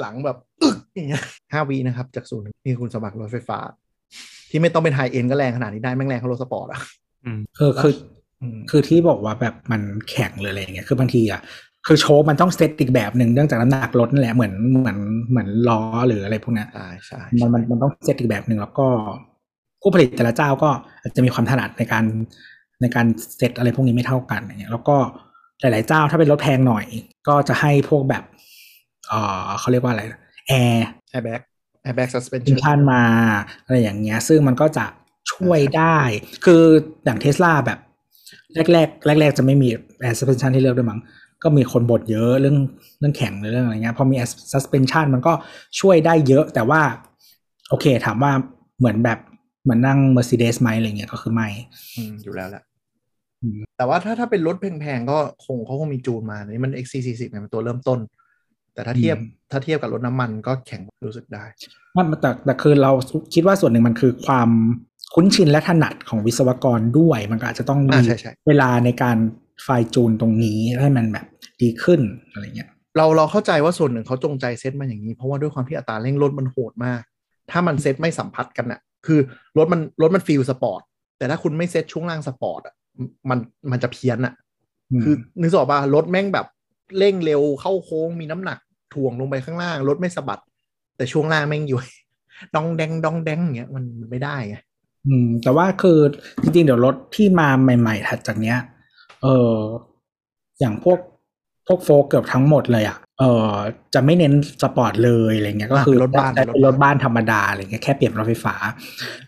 หลังแบบอึกอย่างเงี้ยห้าวินะครับ จากศูนย์ถึงนี่คุณสมัครรถไฟฟ้า ที่ไม่ต้องเป็น high-end ก็แรงขนาดนี้ได้แม่งแรงเท่ารถสปอร์ตอะอืมคือคืออืมคือที่บอกว่าแบบมันแข็งหรืออะไรอย่างเงี้ยคือบางทีอะ คือโช้คมันต้องเซตอีกแบบหนึ่งเนื่องจากน้ำหนักรถนั่นแหละเหมือนเหมือนเหมือนล้อหรืออะไรพวกเนี้ยใช่ใช่มันมันมันต้องเซตอีกแบบหนึ่งแล้วก็ผู้ผลิตแต่ละเจ้าก็อาจจะมีความถนัดในการในการเซตอะไรพวกนี้ไม่เท่ากันอย่างเงี้ยแล้วก็หลาย ๆ เจ้าถ้าเป็นรถแพงหน่อย ก็จะให้พวกแบบเออเขาเรียกว่าอะไรair air bag air bag suspension มาอะไรอย่างเงี้ย ซึ่งมันก็จะช่วยได้ คืออย่างเทสลาแบบ แรก ๆ แรก ๆ จะไม่มี air suspension ที่เลือกด้วยมั้ง ก็มีคนบ่นเยอะเรื่องเรื่องแข็งหรือเรื่องอะไรเงี้ยพอมี air suspension มันก็ช่วยได้เยอะ แต่ว่า โอเค ถามว่าเหมือนแบบเหมือนนั่ง Mercedes ไหมอะไรเงี้ยก็คือไม่อืมอยู่แล้วแหละอืมแต่ว่าถ้าถ้าเป็นรถแพงๆ ก็คงเขาคงมีจูนมาอันนี้มัน XC40 เนี่ยเป็นตัวเริ่มต้น แต่ถ้าเทียบถ้าเทียบกับรถน้ำมันก็แข็งรู้สึกได้มันแต่แต่คือเราคิดว่าส่วนหนึ่งมันคือความคุ้นชินและถนัดของวิศวกรด้วย มันก็อาจจะต้องมีอ่าใช่ใช่เวลาในการ fine tune ตรงนี้ให้มันแบบ ดีขึ้นอะไรเงี้ยเราเราเข้าใจว่าส่วนหนึ่งเขาจงใจเซตมาอย่างนี้ เพราะว่าด้วยความที่อัตราเร่งรถมันโหดมาก ถ้ามันเซตไม่สัมพันธ์กันอะคือรถมันรถมัน feel sport แต่ถ้าคุณไม่เซตช่วงล่างสปอร์ตอะมันมันจะเพี้ยนอะมคือนึกออกป่ะรถแม่งแบบเร่งเร็วเข้าโค้งมีน้ำหนักถ่วงลงไปข้างล่างรถไม่สะบัด แต่ช่วงล่างแม่งอยู่ดองแดงดองแดงอย่างเงี้ยมันมันไม่ได้ไงอืม แต่ว่าคือจริงๆ เดี๋ยวรถที่มาใหม่ ๆ ถัดจากเนี้ย เอออย่างพวก พวกโฟกเกือบทั้งหมดเลยอะเออจะไม่เน้นสปอร์ตเลยอะไรเงี้ยก็คือเป็นรถบ้านจะเป็นรถบ้านธรรมดาอะไรเงี้ยแค่เปลี่ยนรถไฟฟ้า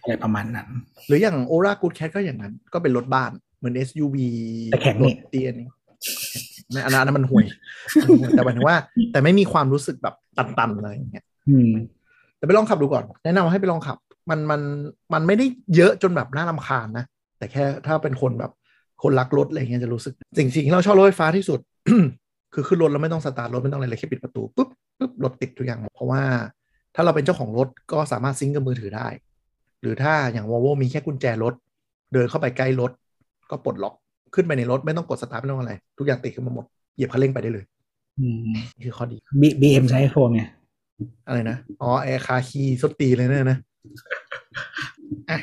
อะไรประมาณนั้น หรืออย่างโอรากูดแคทก็อย่างนั้น ก็เป็นรถบ้านเหมือน SUV แต่แข็งรนี่ถเตียนี่ไม่อันนั้นอันนั้นมันห่วย แต่หมายถึงว่า แต่ไม่มีความรู้สึกแบบตันๆอะไรอย่างเงี้ยอืมแต่ไปลองขับดูก่อน แนะนำให้ไปลองขับ มันมันมันไม่ได้เยอะจนแบบน่ารำคาญนะ แต่แค่ถ้าเป็นคนแบบคนรักรถอะไรเงี้ยจะรู้สึก สิ่งสิ่งที่เราชอบรถไฟฟ้าที่สุด คือขึ้นรถแล้วไม่ต้องสตาร์ทรถไม่ต้องอะไรเลยแค่ปิดประตูปุ๊บปุ๊บรถติดทุกอย่าง เพราะว่าถ้าเราเป็นเจ้าของรถก็สามารถ sync กับมือถือได้ หรือถ้าอย่าง Volvo มีแค่กุญแจรถ เดินเข้าไปใกล้รถ ก็ปลดล็อกขึ้นไปในรถไม่ต้องกดสตาร์ทไม่ต้องอะไร ทุกอย่างติดขึ้นมาหมดเหยียบคันเร่งไปได้เลยอืมนี่คือข้อดีบีบีเอ็มใช้ iPhone ไงอะไรนะ อ๋อ Apple Car Key เลยเนี่ยนะอะ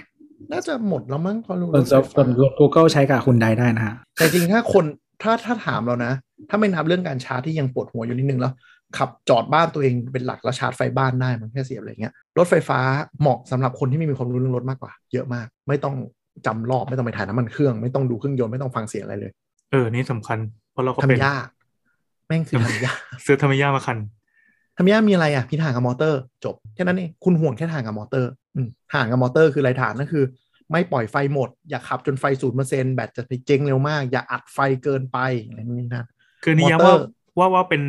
น่าจะหมดแล้วมั้งพอรู้ส่วนรถไฟส่วนฟ้า Google ใช้กับคุณไดได้นะฮะแต่จริงๆถ้าคน ถ้าถ้าถามเรานะ ถ้าไม่นับเรื่องการชาร์จที่ยังปวดหัวอยู่นิดนึงแล้ว ขับจอดบ้านตัวเองเป็นหลักแล้วชาร์จไฟบ้านได้มันแค่เสียบอะไรเงี้ยรถไฟฟ้าเหมาะสำหรับคนที่ไม่มีความรู้เรื่องรถมากกว่า เยอะมาก ไม่ต้องจำรอบไม่ต้องไปถ่ายน้ำมันเครื่อง ไม่ต้องดูเครื่องยนต์ไม่ต้องฟังเสียงอะไรเลย เออนี่สำคัญ เพราะเราก็เป็นทำยากแม่งคือทำยากซื้อธรรมยามาคันทำยากมีอะไรอะมีถ่านกับมอเตอร์ จบแค่นั้นเองคุณห่วงแค่ถ่านกับมอเตอร์อืมถ่านกับมอเตอร์คืออะไรถ่านนั่นคือ ไม่ปล่อยไฟหมด อย่าขับจนไฟศูนย์เปอร์เซ็นต์แบตจะไปเจ๊งเร็วมาก อย่าอัดไฟเกินไปอะไรนี่นั่นคือนี่ย้ำมอเตอว่าร์ว่าว่าเป็น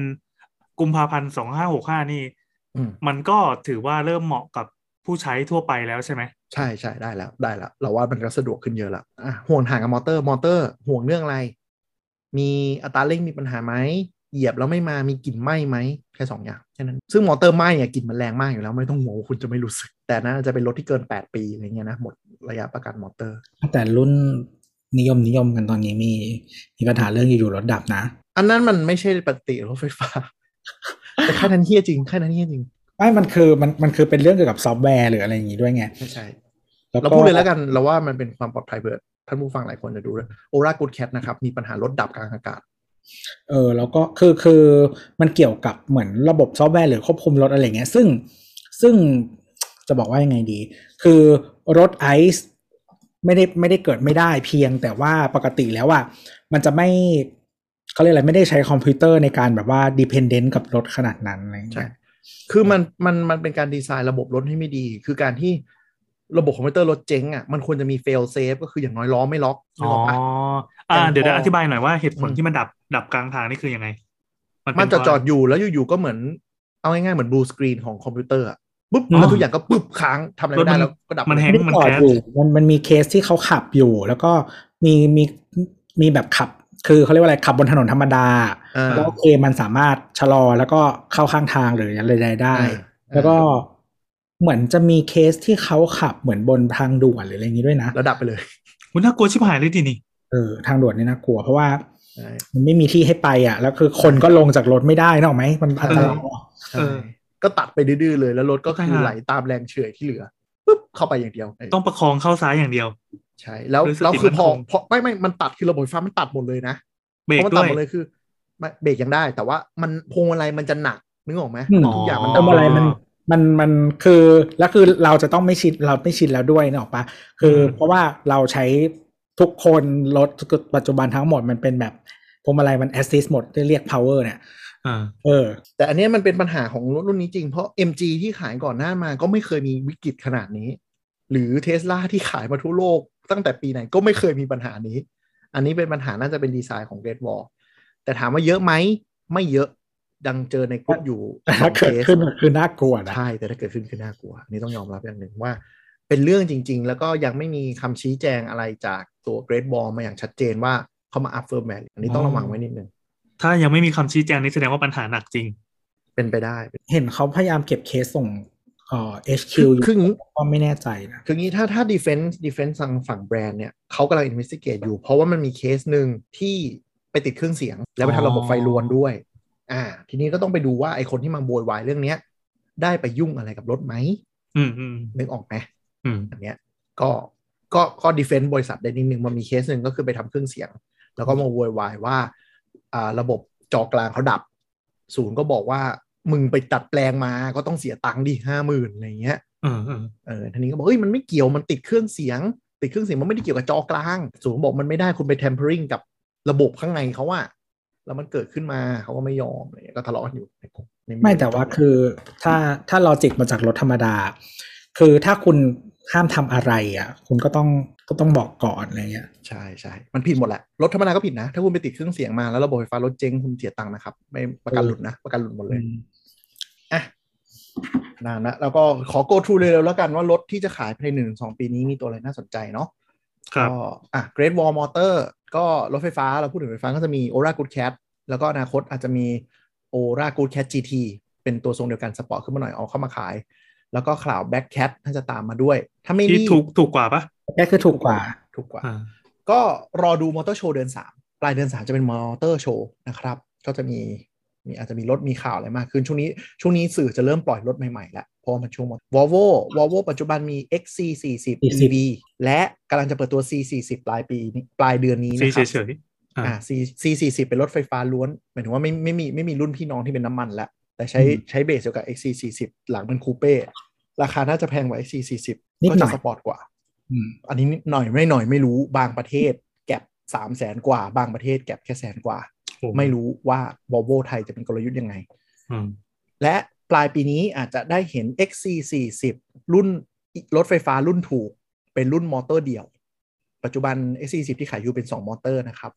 กุมภาพันธ์สองห้าหกห้านี่อืมมันก็ถือว่าเริ่มเหมาะกับผู้ใช้ทั่วไปแล้วใช่ไหมใช่ใช่ได้แล้วได้แล้ว เราว่ามันก็สะดวกขึ้นเยอะแล้วอะห่วงถ่างกับมอเตอร์มอเตอร์ห่วงเรื่องอะไร มีอัตราเร่งมีปัญหาไหม เหยียบแล้วไม่มามีกลิ่นไหม้ไหมแค่สองอย่างแค่นั้นซึ่งมอเตอร์ไหม้อะกลิ่นมันแรงมากอยู่แล้วไม่ต้องห่วงว่าคุณจะไม่รู้สึก แต่น่าจะเป็นรถที่เกิน 8 ปีอะไรเงี้ยนะหมดระยะประกันมอเตอร์ แต่รุ่นนิยมนิยมกันตอนนี้มีมีปัญหาเรื่องอยู่ๆรถดับนะ อันนั้นมันไม่ใช่ปกติรถไฟฟ้าแต่แค่นั้นเฮี้ยจริงแค่นั้นเฮี้ยจริงไม่มันคือมันมันคือเป็นเรื่องเกี่ยวกับซอฟต์แวร์หรืออะไรอย่างงี้ด้วยไงไม่ใช่แล้วเราก็พูดเลยแล้วกันเราว่ามันเป็นความปลอดภัยเบิดท่านผู้ฟังหลายคนจะดูด้วย Ora Good Cat นะครับ มีปัญหารถดับกลางอากาศ เออแล้วก็คือคือมันเกี่ยวกับเหมือนระบบซอฟต์แวร์หรือควบคุมรถอะไรเงี้ย ซึ่งซึ่งจะบอกว่ายังไงดี คือรถไอซ์ไม่ได้ไม่ได้เกิดไม่ได้เพียง แต่ว่าปกติแล้วอะมันจะไม่เขาเรียกอะไรไม่ได้ใช้คอมพิวเตอร์ในการแบบว่า dependent กับรถขนาดนั้นอะไรใช่เงี้ยคือมันมันมันเป็นการดีไซน์ระบบรถให้ไม่ดี คือการที่ระบบคอมพิวเตอร์รถเจ๊งอะมันควรจะมี fail safe ก็คืออย่างน้อยล้อไม่ล็อกนึกอ๋อ ออกปะอ่าแต่พอเดี๋ยวเดี๋ยวอธิบายหน่อยว่าเหตุผลอืมที่มันดับดับกลางทางนี่คือยังไงเป็มันจะเพราจอดอยู่แล้วอยู่ๆก็เหมือน เอาง่ายๆเหมือน blue screen ของคอมพิวเตอร์อะปุ๊บอ๋อแล้วทุกอย่างก็ปุ๊บค้างทำอะไรไม่ได้รถมันแล้วก็ดับมันเลย hang ไม่ได้จอดอยู่มันมันมีเคสที่เขาขับอยู่ แล้วก็มีมีมีแบบขับ คือเขาเรียกว่าอะไรขับบนถนนธรรมดาอ่าแล้วโอเคมันสามารถชะลอแล้วก็เข้าข้างทางหรืออะไรใดๆได้อ่าแล้วก็เหมือนจะมีเคสที่เขาขับเหมือนบนทางด่วนหรืออะไรอย่างนี้ด้วยนะแล้วดับไปเลยมันน่ากลัวชิบหายเลยดินี่ เออทางด่วนนี่น่ากลัว เพราะว่าใช่มันไม่มีที่ให้ไปอะ แล้วคือคนก็ลงจากรถไม่ได้นกออกไหมมันอันตรายใช่ก็ตัดไปดื้อๆเลยแล้วรถก็คือใช่ฮะไหลตามแรงเฉื่อยที่เหลือปุ๊บเข้าไปอย่างเดียว ต้องประคองเข้าซ้ายอย่างเดียว ใช่แล้วรู้สึกแล้วคือพอมั่นคงพอไม่ไม่มันตัดคือระบบไฟฟ้ามันตัดหมดเลยนะเบรเพกราะมันด้ตัดวยหมดเลยคือไม่เบรกยังได้ แต่ว่ามันพวงมาลัยมันจะหนักนึกออกไหมอืมทุกอย่างมันทำอะไรมันมันมันคือแล้วคือเราจะต้องไม่ชินเราไม่ชินแล้วด้วยนึกออกปะคืออมเพราะว่าเราใช้ ทุกคนรถปัจจุบันทั้งหมดมันเป็นแบบพวงมาลัยมัน assist หมดเรียก power เนี่ยอ่าเออ แต่อันเนี้ยมันเป็นปัญหาของรถรุ่นนี้จริง เพราะ MG ที่ขายก่อนหน้ามาก็ไม่เคยมีวิกฤตขนาดนี้ หรือเทสลาที่ขายมาทั่วโลก ตั้งแต่ปีไหนก็ไม่เคยมีปัญหานี้ อันนี้เป็นปัญหาน่าจะเป็นดีไซน์ของ Great Wall แต่ถามว่าเยอะไหม ไม่เยอะดังเจอในกลุ่มอยู่แต่สอถ้างเคเกิดสขึ้นคือน่ากลัวนะใช่แต่ถ้าเกิดขึ้นคือน่ากลัวอันนี่ต้องยอมรับอย่างหนึ่งว่า เป็นเรื่องจริง ๆ แล้วก็ยังไม่มีคำชี้แจงอะไรจากตัว Great Wall มาอย่างชัดเจนว่าเขามา up firmware อันนี้ต้องระวังไว้นิดนึงถ้ายังไม่มีคำชี้แจงนี่แสดงว่าปัญหาหนักจริง เป็นไปได้ เห็นเขาพยายามเก็บเคสส่งเอ่อ HQ คืออยู่คืออย่างนี้ก็ไม่แน่ใจนะคืองี้ถ้าถ้า defense defense ทางฝั่งแบรนด์เนี่ยเขากำลัง investigate อยู่ เพราะว่ามันมีเคสหนึ่งที่ไปติดเครื่องเสียง แล้วไปทำระบบไฟลวนด้วย อ่า ทีนี้ก็ต้องไปดูว่าไอคนที่มาโวยวายเรื่องเนี้ยได้ไปยุ่งอะไรกับรถไหมอืมอืมนึกออกไหม อืมอันเนี้ยก็ก็ก็ดีเฟนต์บริษัทได้นิดนึงมันมีเคสหนึ่งก็คือไปทำเครื่องเสียง แล้วก็มาโวยวายว่าอ่าระบบจอกลางเขาดับ ศูนย์ก็บอกว่ามึงไปตัดแปลงมาก็ต้องเสียตังค์ดิห้าหมื่นอะไรเงี้ยอืมอืมเออทีนี้ก็บอกเฮ้ยมันไม่เกี่ยวมันติดเครื่องเสียง ติดเครื่องเสียงมันไม่ได้เกี่ยวกับจอกลาง ศูนย์บอกมันไม่ได้คุณไป tampering กับระบบข้างในเขาอะแล้วมันเกิดขึ้นมาเขาก็ไม่ยอมอะไรเงี้ยก็ทะเลาะกันอยู่ในกลุ่มในไม่แต่ว่าคือถ้าถ้าลอจิกมาจากรถธรรมดา คือถ้าคุณ ห้ามทำอะไรอะ คุณก็ต้องก็ต้องบอกก่อนอะไรเงี้ยใช่ใช่มันผิดหมดแหละรถธรรมดาก็ผิดนะ ถ้าคุณไปติดเครื่องเสียงมาแล้วระบบไฟฟ้ารถเจ๊งคุณเสียตังค์นะครับ ไม่ประกันหลุดนะ ประกันหลุดหมดเลยอะนานละแล้วก็ขอ go through เร็วๆแล้วกันว่ารถที่จะขายภายในหนึ่งสองปีนี้มีตัวอะไรน่าสนใจเนาะครับก็อะ Great Wall Motor ก็รถไฟฟ้า เราพูดถึงรถไฟฟ้าก็จะมี Ora Good Cat แล้วก็อนาคตอาจจะมี Ora Good Cat GT เป็นตัวทรงเดียวกันสปอร์ตขึ้นมาหน่อยเอาเข้ามาขาย แล้วก็ข่าว Black Cat น่าจะตามมาด้วย ถ้าไม่ที่รีบถูกถูกกว่าปะแค่คือถูกกว่าถูกกว่าอ่า ก็รอดูมอเตอร์โชว์เดือนสามปลายเดือนสามจะเป็นมอเตอร์โชว์นะครับ ก็จะมีมีอาจจะมีรถมีข่าวอะไรมากขึ้น ช่วงนี้ช่วงนี้สื่อจะไม่ปล่อยรถใหม่ๆแล้วเพราะว่ามันช่วง Volvo Volvo ปัจจุบันมี XC40 40 EV และกำลังจะเปิดตัว C40 ปลายปีนี้ปลายเดือนนี้ซีนะคเฉรับยๆอ่าอ่า C C40 เป็นรถไฟฟ้าล้วนหมายถึงว่าไม่ไม่มีไม่มีรุ่นพี่น้องที่เป็นน้ำมันแล้ว แต่ใช้อืมใช้เบสเดียวกับ XC40 หลังเป็นคูเป้ราคาน่าจะแพงกว่า XC40 นิดก็หน่จะอยสปอร์ตกว่าอืมอันนี้นิดหน่อยไม่หน่อยไม่รู้บางประเทศ แก็บสามแสนกว่า บางประเทศแก็บแค่แสนกว่าโอ้ไม่รู้ว่า Volvo ไทยจะเป็นกลยุทธ์ยังไงอืมและปลายปีนี้อาจจะได้เห็น XC40 รุ่นรถไฟฟ้ารุ่นถูกเป็นรุ่นมอเตอร์เดี่ยว ปัจจุบัน XC40 ที่ขายอยู่เป็น 2 มอเตอร์นะครับ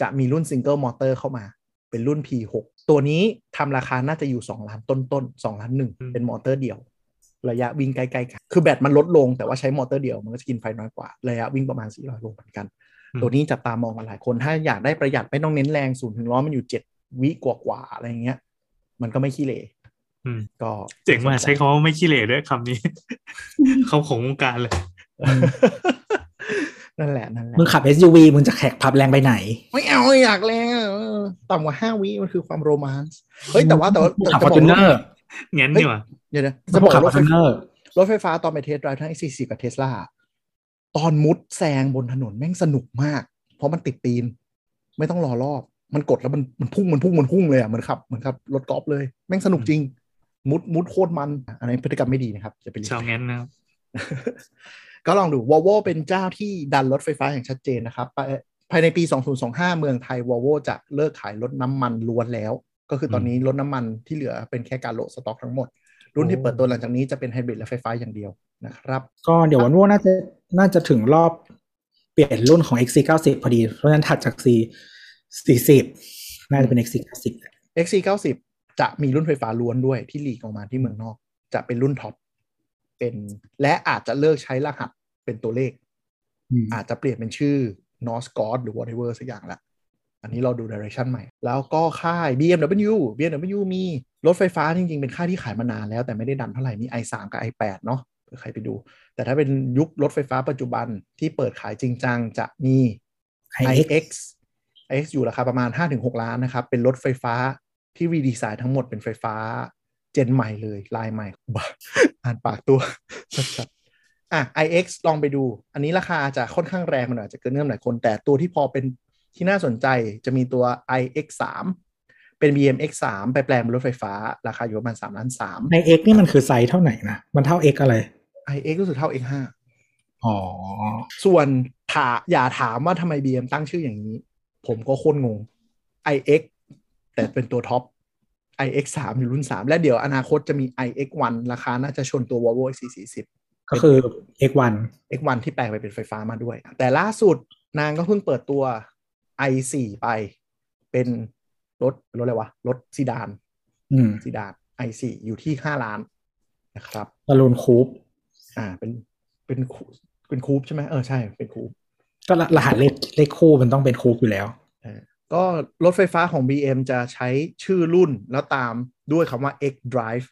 จะมีรุ่น single motor เข้ามา เป็นรุ่น P6 ตัวนี้ทำราคาน่าจะอยู่ 2 ล้านต้นๆ2ล้านหนึ่งอืมเป็นมอเตอร์เดี่ยว ระยะวิ่งใกล้ๆกันคือแบตมันลดลงแต่ว่าใช้มอเตอร์เดี่ยว มันก็จะกินไฟน้อยกว่า ระยะวิ่งประมาณ 400โลเหมือนกัน ตัวนี้จับตามองกันหลายคนถ้าอยากได้ประหยัดไม่ต้องเน้นแรงศูนย์ถึงร้อยมันอยู่เจ็ดวิกว่าๆอะไรอย่างเงี้ย มันก็ไม่ขี้เหร่อืมก็เจ๋งว่ากใช้คำว่าไม่ขี้เหร่ด้วยคำนี้เขาของวงการเลยนั่นแหละนั่นแหละมึงขับ SUV มึงจะแขกพับแรงไปไหน ไม่เอาอยากแรงอะเออ ต่ำกว่าห้าวิมันคือความโรแมนต์เฮ้ยแต่ว่าแต่ว่าขับแต่ฟอร์จูเนอร์งั้นดีกว่าเดี๋ยวนะจะจะบอกขับว่ารฟอถร์ไฟจูเนอร์รถไฟฟ้าตอนไปเทสไดรฟ์ทั้ง X40 กับเทสลาตอนมุดแซงบนถนนแม่งสนุกมาก เพราะมันติดตีน ไม่ต้องรอรอบ มันกดแล้วมันมันพุ่งมันพุ่งมันพุ่งเลยอะเหมือนขับเหมือนขับรถกอล์ฟเลย แม่งสนุกจริง มุดมุดโคตรมันอันนี้พฤติกรรมไม่ดีนะครับจะไปรีชาวงั้นนะครับก็ลองดู Volvo เป็นเจ้าที่ดันรถไฟฟ้าอย่างชัดเจนนะครับ ภายภายในปี 2025 เมืองไทย Volvo จะเลิกขายรถน้ำมันล้วนแล้ว ก็คือตอนนี้รถน้ำมันที่เหลือเป็นแค่การโหลดสต็อกทั้งหมด รุ่นที่เปิดตัวหลังจากนี้จะเป็นไฮบริดและไฟฟ้าอย่างเดียวนะครับ ก็เดี๋ยววันโว่น่าจะน่าจะถึงรอบเปลี่ยนรุ่นของ XC90 พอดี เพราะฉะนั้นถัดจาก C40 น่าจะเป็น XC90 แหละ XC90 จะมีรุ่นไฟฟ้าล้วนด้วยที่ลีกออกมาที่เมืองนอก จะเป็นรุ่นท็อปเป็นและอาจจะเลิกใช้รหัสเป็นตัวเลขอืมอาจจะเปลี่ยนเป็นชื่อ North God หรือ whatever สักอย่างละ อันนี้เราดู direction ใหม่ แล้วก็ค่าย BMW BMW มีรถไฟฟ้าจริง ๆ เป็นค่ายที่ขายมานานแล้วแต่ไม่ได้ดันเท่าไหร่มี i3 กับ i8 เนาะเผื่อใครไปดู แต่ถ้าเป็นยุครถไฟฟ้าปัจจุบันที่เปิดขายจริงจังจะมี iX iX iX อยู่ราคาประมาณ 5-6 ล้านนะครับ เป็นรถไฟฟ้าที่รีดีไซน์ทั้งหมดเป็นไฟฟ้า เจนใหม่เลยลายใหม่บ้าอ่านปากตัวชัดๆ อะ iX ลองไปดู อันนี้ราคาจะค่อนข้างแรงมันอาจจะเกินเงื่อนหลายคน แต่ตัวที่พอเป็นที่น่าสนใจจะมีตัว iX 3เป็น BMX 3ไปแปลงเป็นรถไฟฟ้า ราคาอยู่ประมาณ3ล้าน3 iX นี่มันคือไซส์เท่าไหร่นะ มันเท่า X อะไร iX รู้สึกเท่า X 5อ๋อ ส่วนถาอย่าถามว่าทำไม BM ตั้งชื่ออย่างนี้ ผมก็โคตรงง iX แต่เป็นตัวท็อป iX 3 อยู่รุ่น 3 และเดี๋ยวอนาคตจะมี iX 1 ราคาน่าจะชนตัว Volvo XC40 ก็คือ X1 X1 ที่แปลงไปเป็นไฟฟ้ามาด้วย แต่ล่าสุดนางก็เพิ่งเปิดตัว i4 ไป เป็นรถรถอะไรวะ รถซีดานอืมซีดาน i4 อยู่ที่5ล้านนะครับบอลลูนคูปอ่าเป็นเป็นคูเป็นคูปใช่ไหมเออใช่เป็นคูปก็รหัสเลขเลขคู่มันต้องเป็นคูปอยู่แล้วเออก็รถไฟฟ้าของ BM จะใช้ชื่อรุ่นแล้วตามด้วยคำว่า X Drive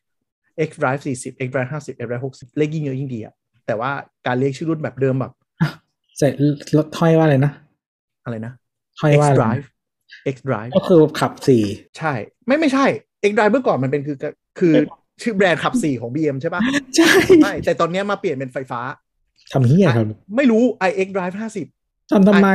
X Drive 40 X Drive 50 X Drive 60 เลขยิ่งเยอะยิ่งดีอะแต่ว่าการเรียกชื่อรุ่นแบบเดิมแบบเสร็จรถห้อยว่าอะไรนะ อะไรนะห้อย X ว่าอะไรนะ Drive X Drive ก็คือขับสี่ใช่ ไม่ไม่ใช่ X Drive เมื่อก่อนมันเป็นคือคือชื่อแบรนด์ขับสี่ของ BM ใช่ปะใช่ใช่แต่ตอนเนี้ยมาเปลี่ยนเป็นไฟฟ้าทำเฮียครับ ไม่รู้ iX Drive 50ทำทำไม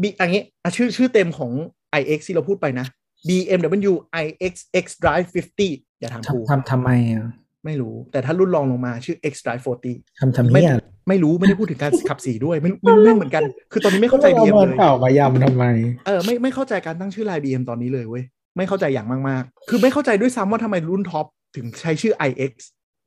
B อันนี้อะชื่อชื่อเต็มของ iX ที่เราพูดไปนะ BMW iX X Drive 50 อย่าถามกูทำทำทำไมอะไม่รู้ แต่ถ้ารุ่นรองลงมาชื่อ X Drive 40ทำทำไม่เฮียไม่รู้ไม่ได้พูดถึงการขับสีด้วยไม่รู้ไม่รู้ไม่เหมือนกัน คือตอนนี้ไม่เข้าใจ BM เลยเก่ามายำทำไมเออไม่ไม่เข้าใจการตั้งชื่อลาย BM ตอนนี้เลยเว้ยไม่เข้าใจอย่างมากๆ คือไม่เข้าใจด้วยซ้ำว่าทำไมรุ่นท็อปถึงใช้ชื่อ iX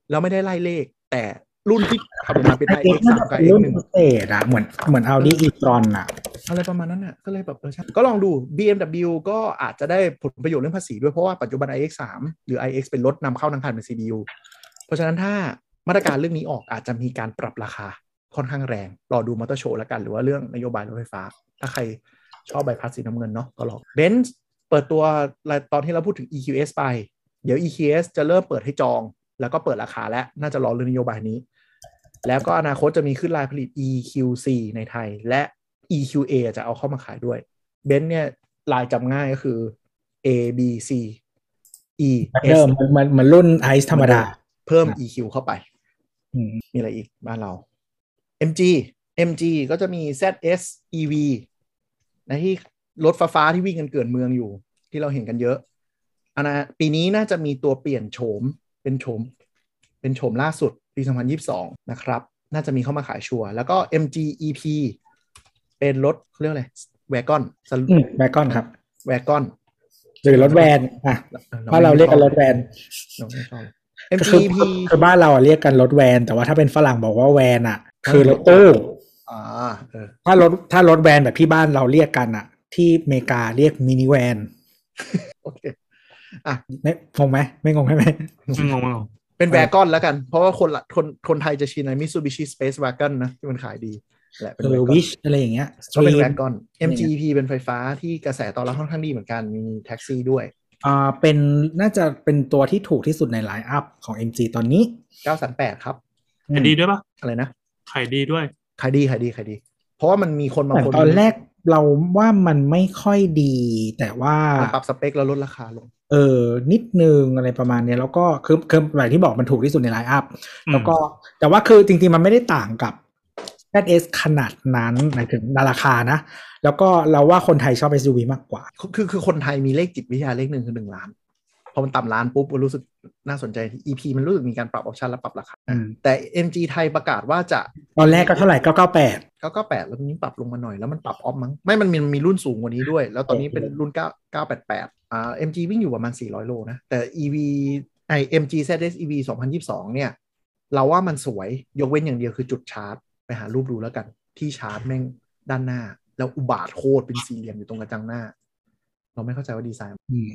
แล้วไม่ได้ไล่เลข แต่ รุ่นที่ทำออกมาเป็นไอเอ็ iX กซ์มัน3กับเป็น iX รุ่น1พิเศษอะเหมือนเหมือนเอาดีอีตรอนอะอะไรประมาณนั้นน่ะก็เลยแบบเออใช่ก็ลองดู BMW ก็อาจจะได้ผลประโยชน์เรื่องภาษีด้วย เพราะว่าปัจจุบัน iX 3หรือ iX เป็นรถนำเข้าทางการเป็น CBU เพราะฉะนั้นถ้ามาตรการเรื่องนี้ออกอาจจะมีการปรับราคาค่อนข้างแรง รอดูมอเตอร์โชว์แล้วกัน หรือว่าเรื่องนโยบายรถไฟฟ้า ถ้าใครชอบใบพัดสีน้ำเงินเนาะก็ลองเบนซ์เปิดตัวตอนที่เราพูดถึง EQS ไป เดี๋ยว EQS จะเริ่มเปิดให้จอง แล้วก็เปิดราคาแล้วน่าจะรอเรื่องนโยบายนี้ แล้วก็อนาคตจะมีขึ้นลายผลิต EQC ในไทย และ EQA จะเอาเข้ามาขายด้วย เบนซ์เนี่ยลายจำง่ายก็คือ A B C E เหมือน S เดิมเหมือนเหมือนเหมือนรุ่นไอซ์ธรรมดา เพิ่มครับ EQ เข้าไปอืมมีอะไรอีกบ้านเรา MG MG ก็จะมี ZS EV นะที่รถไฟฟ้าที่วิ่งกันเกินเมืองอยู่ ที่เราเห็นกันเยอะอันนะปีนี้น่าจะมีตัวเปลี่ยนโฉมเป็นโฉม เป็นโฉมล่าสุด ปี 2022 นะครับ น่าจะมีเข้ามาขายชัวร์แล้วก็ MG EP เป็นรถเขาเรียกอะไรแวกอนอืมแวกอนครับแวกอนหรือรถแวนอะบ้านเราเรียกกันรถแวนเราไม่ชอบคื MG อ EP คือคือบ้านเราอะเรียกกันรถแวน แต่ว่าถ้าเป็นฝรั่งบอกว่าแวนอะ คือรถตู้อ่าเออถ้ารถถ้ารถแวนแบบที่บ้านเราเรียกกันอะ ที่อเมริกาเรียกมินิแวนโอเคอะไม่งงไหมไม่งงใช่ไหมไม่งงไม่งง เป็นแวกอนแล้วกัน เพราะว่าคนละคนคนไทยจะชินใน Mitsubishi Space Wagon นะ ที่มันขายดีแหละเป็นเออ wagon วิชอะไรอย่างเงี้ยก็เป็น Stream แวกอน MGP เป็นไฟฟ้าที่กระแสตอบรับค่อนข้างดีเหมือนกันมีแท็กซี่ด้วยอ่าเป็นน่าจะเป็นตัวที่ถูกที่สุดในไลน์อัพของ MG ตอนนี้938ครับขายดีด้วยปะอะไรนะขายดีด้วยขายดีขายดีขายดี เพราะว่ามันมีคนบางแต่คนตอนแรกเราว่ามันไม่ค่อยดี แต่ว่ามันปรับสเปคแล้วลดราคาลง เออนิดนึงอะไรประมาณเนี้ยแล้วก็คือคือแบบที่บอกมันถูกที่สุดในไลน์อัพอืมแล้วก็แต่ว่าคือจริง ๆ มันไม่ได้ต่างกับ ZS ขนาดนั้นหมายถึงราคานะ แล้วก็เราว่าคนไทยชอบ SUV มากกว่า คือคือคนไทยมีเลขจิตวิทยาเลขหนึ่งคือหนึ่งล้านพอมันต่ำล้านปุ๊บก็รู้สึกน่าสนใจที่ EP มันรู้สึกมีการปรับออปชันและปรับราคาอืมแต่ MG ไทยประกาศว่าจะ ตอนแรกก็เท่าไหร่ก็เก้าแปด 998 แล้วนี้ปรับลงมาหน่อยแล้วมันปรับออฟมั้งไม่มันมีมันมีรุ่นสูงกว่านี้ด้วย แล้วตอนนี้เป็นรุ่น 9 988อ่า MG วิ่งอยู่ประมาณ 400 โลนะแต่ EV ไอ MG ZS EV 2022 เนี่ย เราว่ามันสวยยกเว้นอย่างเดียวคือจุดชาร์จ ไปหารูปดูแล้วกัน ที่ชาร์จแม่งด้านหน้า แล้วอุบาทโคตรเป็นสี่เหลี่ยมอยู่ตรงกระจังหน้า เราไม่เข้าใจว่าดีไซน์อืม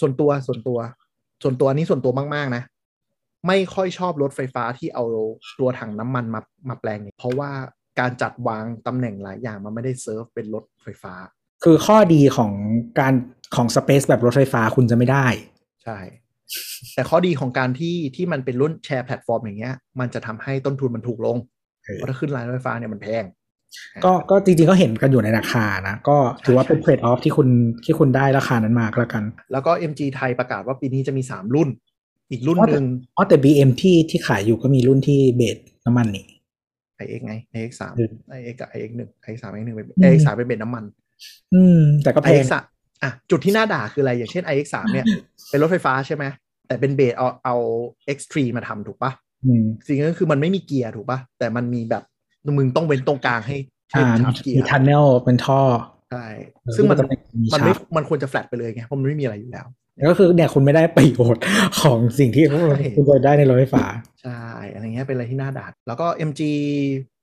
ส่วนตัวส่วนตัว ส่วนตัวอันนี้ส่วนตัวมาก ๆ นะไม่ค่อยชอบรถไฟฟ้าที่เอาตัวถังน้ำมันมามาแปลงเนี่ยเพราะว่า การจัดวางตำแหน่งหลายอย่างมันไม่ได้เซิร์ฟเป็นรถไฟฟ้า คือข้อดีของการของ Space แบบรถไฟฟ้าคุณจะไม่ได้ ใช่ แต่ข้อดีของการที่ที่มันเป็นรุ่น share platform อย่างเงี้ย มันจะทำให้ต้นทุนมันถูกลงเออเพราะถ้าขึ้นรายรถไฟฟ้าเนี่ยมันแพงก็ก็จริงๆก็เห็นกันอยู่ในราคานะ ก็ถือว่าเป็น trade-off ที่คุณที่คุณได้ราคานั้นมาก็แล้วกัน แล้วก็ MG ไทยประกาศว่าปีนี้จะมี 3 รุ่น อีกรุ่นหนึ่งอ๋อแต่ BM ที่ที่ขายอยู่ก็มีรุ่นที่เบสน้ำมันนี่ iX ไง iX สามอืม iX กับ iX หนึ่ง iX สาม iX หนึ่งเป็นอืม iX สามเป็นเบนน้ำมัน อืม แต่ก็แพง iX สามอะจุดที่น่าด่าคืออะไร อย่างเช่น iX สามเนี่ย เป็นรถไฟฟ้าใช่ไหมแต่เป็นเบสเอาเอา X3 มาทำถูกปะอืมสิ่งนั้นคือมันไม่มีเกียร์ถูกปะแต่มันมีแบบมึงต้องเว้นตรงกลางให้ให้อ่าชาร์จเกียมีร์ทันเนลเป็นท่อใช่เออซึ่งมันก็จะเป็นมีมันชาไม่ร์จมันควรจะแฟลตไปเลยไงเพราะมันไม่มีอะไรอยู่แล้ว ก็คือเนี่ยคุณไม่ได้ประโยชน์ของสิ่งที่ใช่คุณจะได้ในรถไฟฟ้า ใช่อะไรเงี้ยเป็นอะไรที่น่าด่าแล้วก็ MG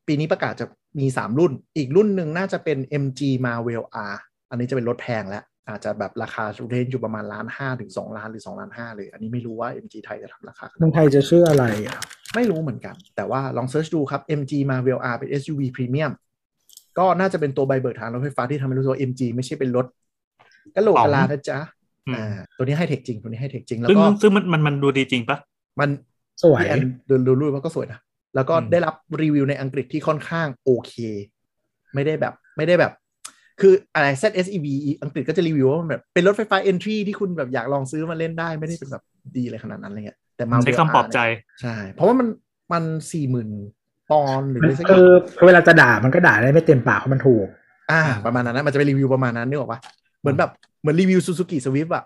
ปีนี้ประกาศจะมี 3 รุ่น อีกรุ่นหนึ่งน่าจะเป็น MG Marvel R อันนี้จะเป็นรถแพงแล้ว อาจจะแบบราคา range อยู่ประมาณล้านห้าถึงสองล้านหรือ2ล้านห้าเลย อันนี้ไม่รู้ว่า MG ไทยจะทำราคาเมืองไทยจะชื่ออะไรอะไม่รู้เหมือนกัน แต่ว่าลอง search ดูครับ MG Marvel R เป็น SUV Premium ก็น่าจะเป็นตัวใบเบิกทางรถไฟฟ้าที่ทำให้รู้สึกว่า MG ไม่ใช่เป็นรถกะโหลกกะลานะจ๊ะ อืมอ่าตัวนี้ให้เทคจริงตัวนี้ให้เทคจริง แล้วซึ่งก็ซึ่งมันมันมันดูดีจริงปะมันสวยพี่แอนดูดูรูปว่าก็สวยนะแล้วก็อืมได้รับรีวิวในอังกฤษที่ค่อนข้างโอเค ไม่ได้แบบไม่ได้แบบ คืออะไร ZSEV อังกฤษก็จะรีวิวว่ามันแบบเป็นรถไฟฟ้า entry ที่คุณแบบอยากลองซื้อมาเล่นได้ไม่ได้เป็นแบบดีอะไรขนาดนั้นอะไรเงี้ยแต่มาใช้คำปลอบใจใช่ เพราะว่ามันมันสี่หมื่นปอนด์หรืออะไรสักอคืย่างอคือเวลาจะด่ามันก็ด่าได้ไม่เต็มปากเพราะมันถูก อ่า ประมาณนั้นนะมันจะเป็นรีวิวประมาณนั้นนึกออกปะเหมือนแบบ เหมือนรีวิวซูซูกิสวิฟอะ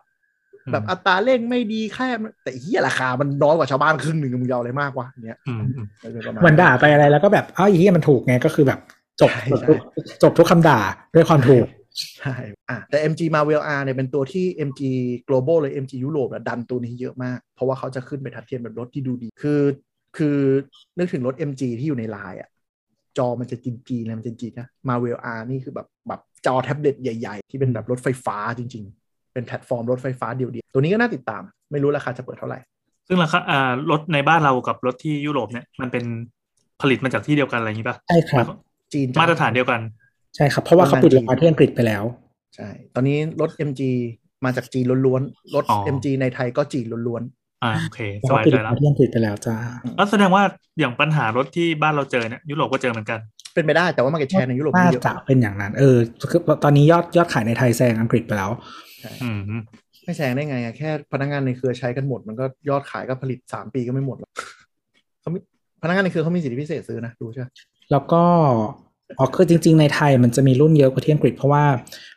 อืมแบบอัตราเร่งไม่ดีแค่แต่เฮียราคา มันน้อยกว่าชาวบ้านครึ่งหนึ่งมึงจะเอาอะไรมากวะเนี้ยอืมอืมมันจะประมาณเหมือนด่าไปอะไรแล้วก็แบบเอ้าไอ้เหี้ยมันถูกไงก็คือแบบจบใช่จบทุกจบทุกคำด่าด้วยความถูกใช่อะแต่ MG Marvel R เนี่ยเป็นตัวที่ MG Global เลย MG ยุโรปอะดันตัวนี้เยอะมาก เพราะว่าเขาจะขึ้นไปทัดเทียมแบบรถที่ดูดี คือ คือนึกถึงรถ MG ที่อยู่ในไลน์อะจอมันจะจีนจีนๆเลยมันจะจีนนะ Marvel R นี่คือแบบแบบ จอแท็บเล็ตใหญ่ๆ ที่เป็นแบบรถไฟฟ้าจริง ๆ เป็นแพลตฟอร์มรถไฟฟ้าเดียวๆ ตัวนี้ก็น่าติดตาม ไม่รู้ราคาจะเปิดเท่าไหร่ ซึ่งราคาอ่ารถในบ้านเรากับรถที่ยุโรปเนี่ยมันเป็นผลิตมาจากที่เดียวกันอะไรอย่างนี้ป่ะใช่ครับจีนจะมาตรฐานเดียวกัน ใช่ครับเพราะว่าเขาปิดโรงงานที่อังกฤษไปแล้ว ใช่ ตอนนี้รถ MG มาจากจีนล้วนๆรถอ๋อ MG ในไทยก็จีนล้วน อ่าโอเคสเขาบายปิดใจโรงแล้งาวนที่อังกฤษไปแล้วจ้าแล้วแสดงว่าอย่างปัญหารถที่บ้านเราเจอเนี่ยยุโรปก็เจอเหมือนกันๆเป็นไปได้แต่ว่ามาเก็ตแชร์ในยุโรปน่าเยอะจะเป็นอย่างนั้น เออคือตอนนี้ยอดยอดขายในไทยแซงอังกฤษไปแล้วอืมไม่แซงได้ไงอะแค่พนักงานในเครือใช้กันหมด มันก็ยอดขายก็ผลิตสามปีก็ไม่หมดหรอกเขามีพนักงานในเครือเขามีสิทธิพิเศษซื้อนะดูใช่ไหมแล้วก็อ๋อคือจริง ๆ ในไทยมันจะมีรุ่นเยอะกว่าที่อังกฤษเพราะว่า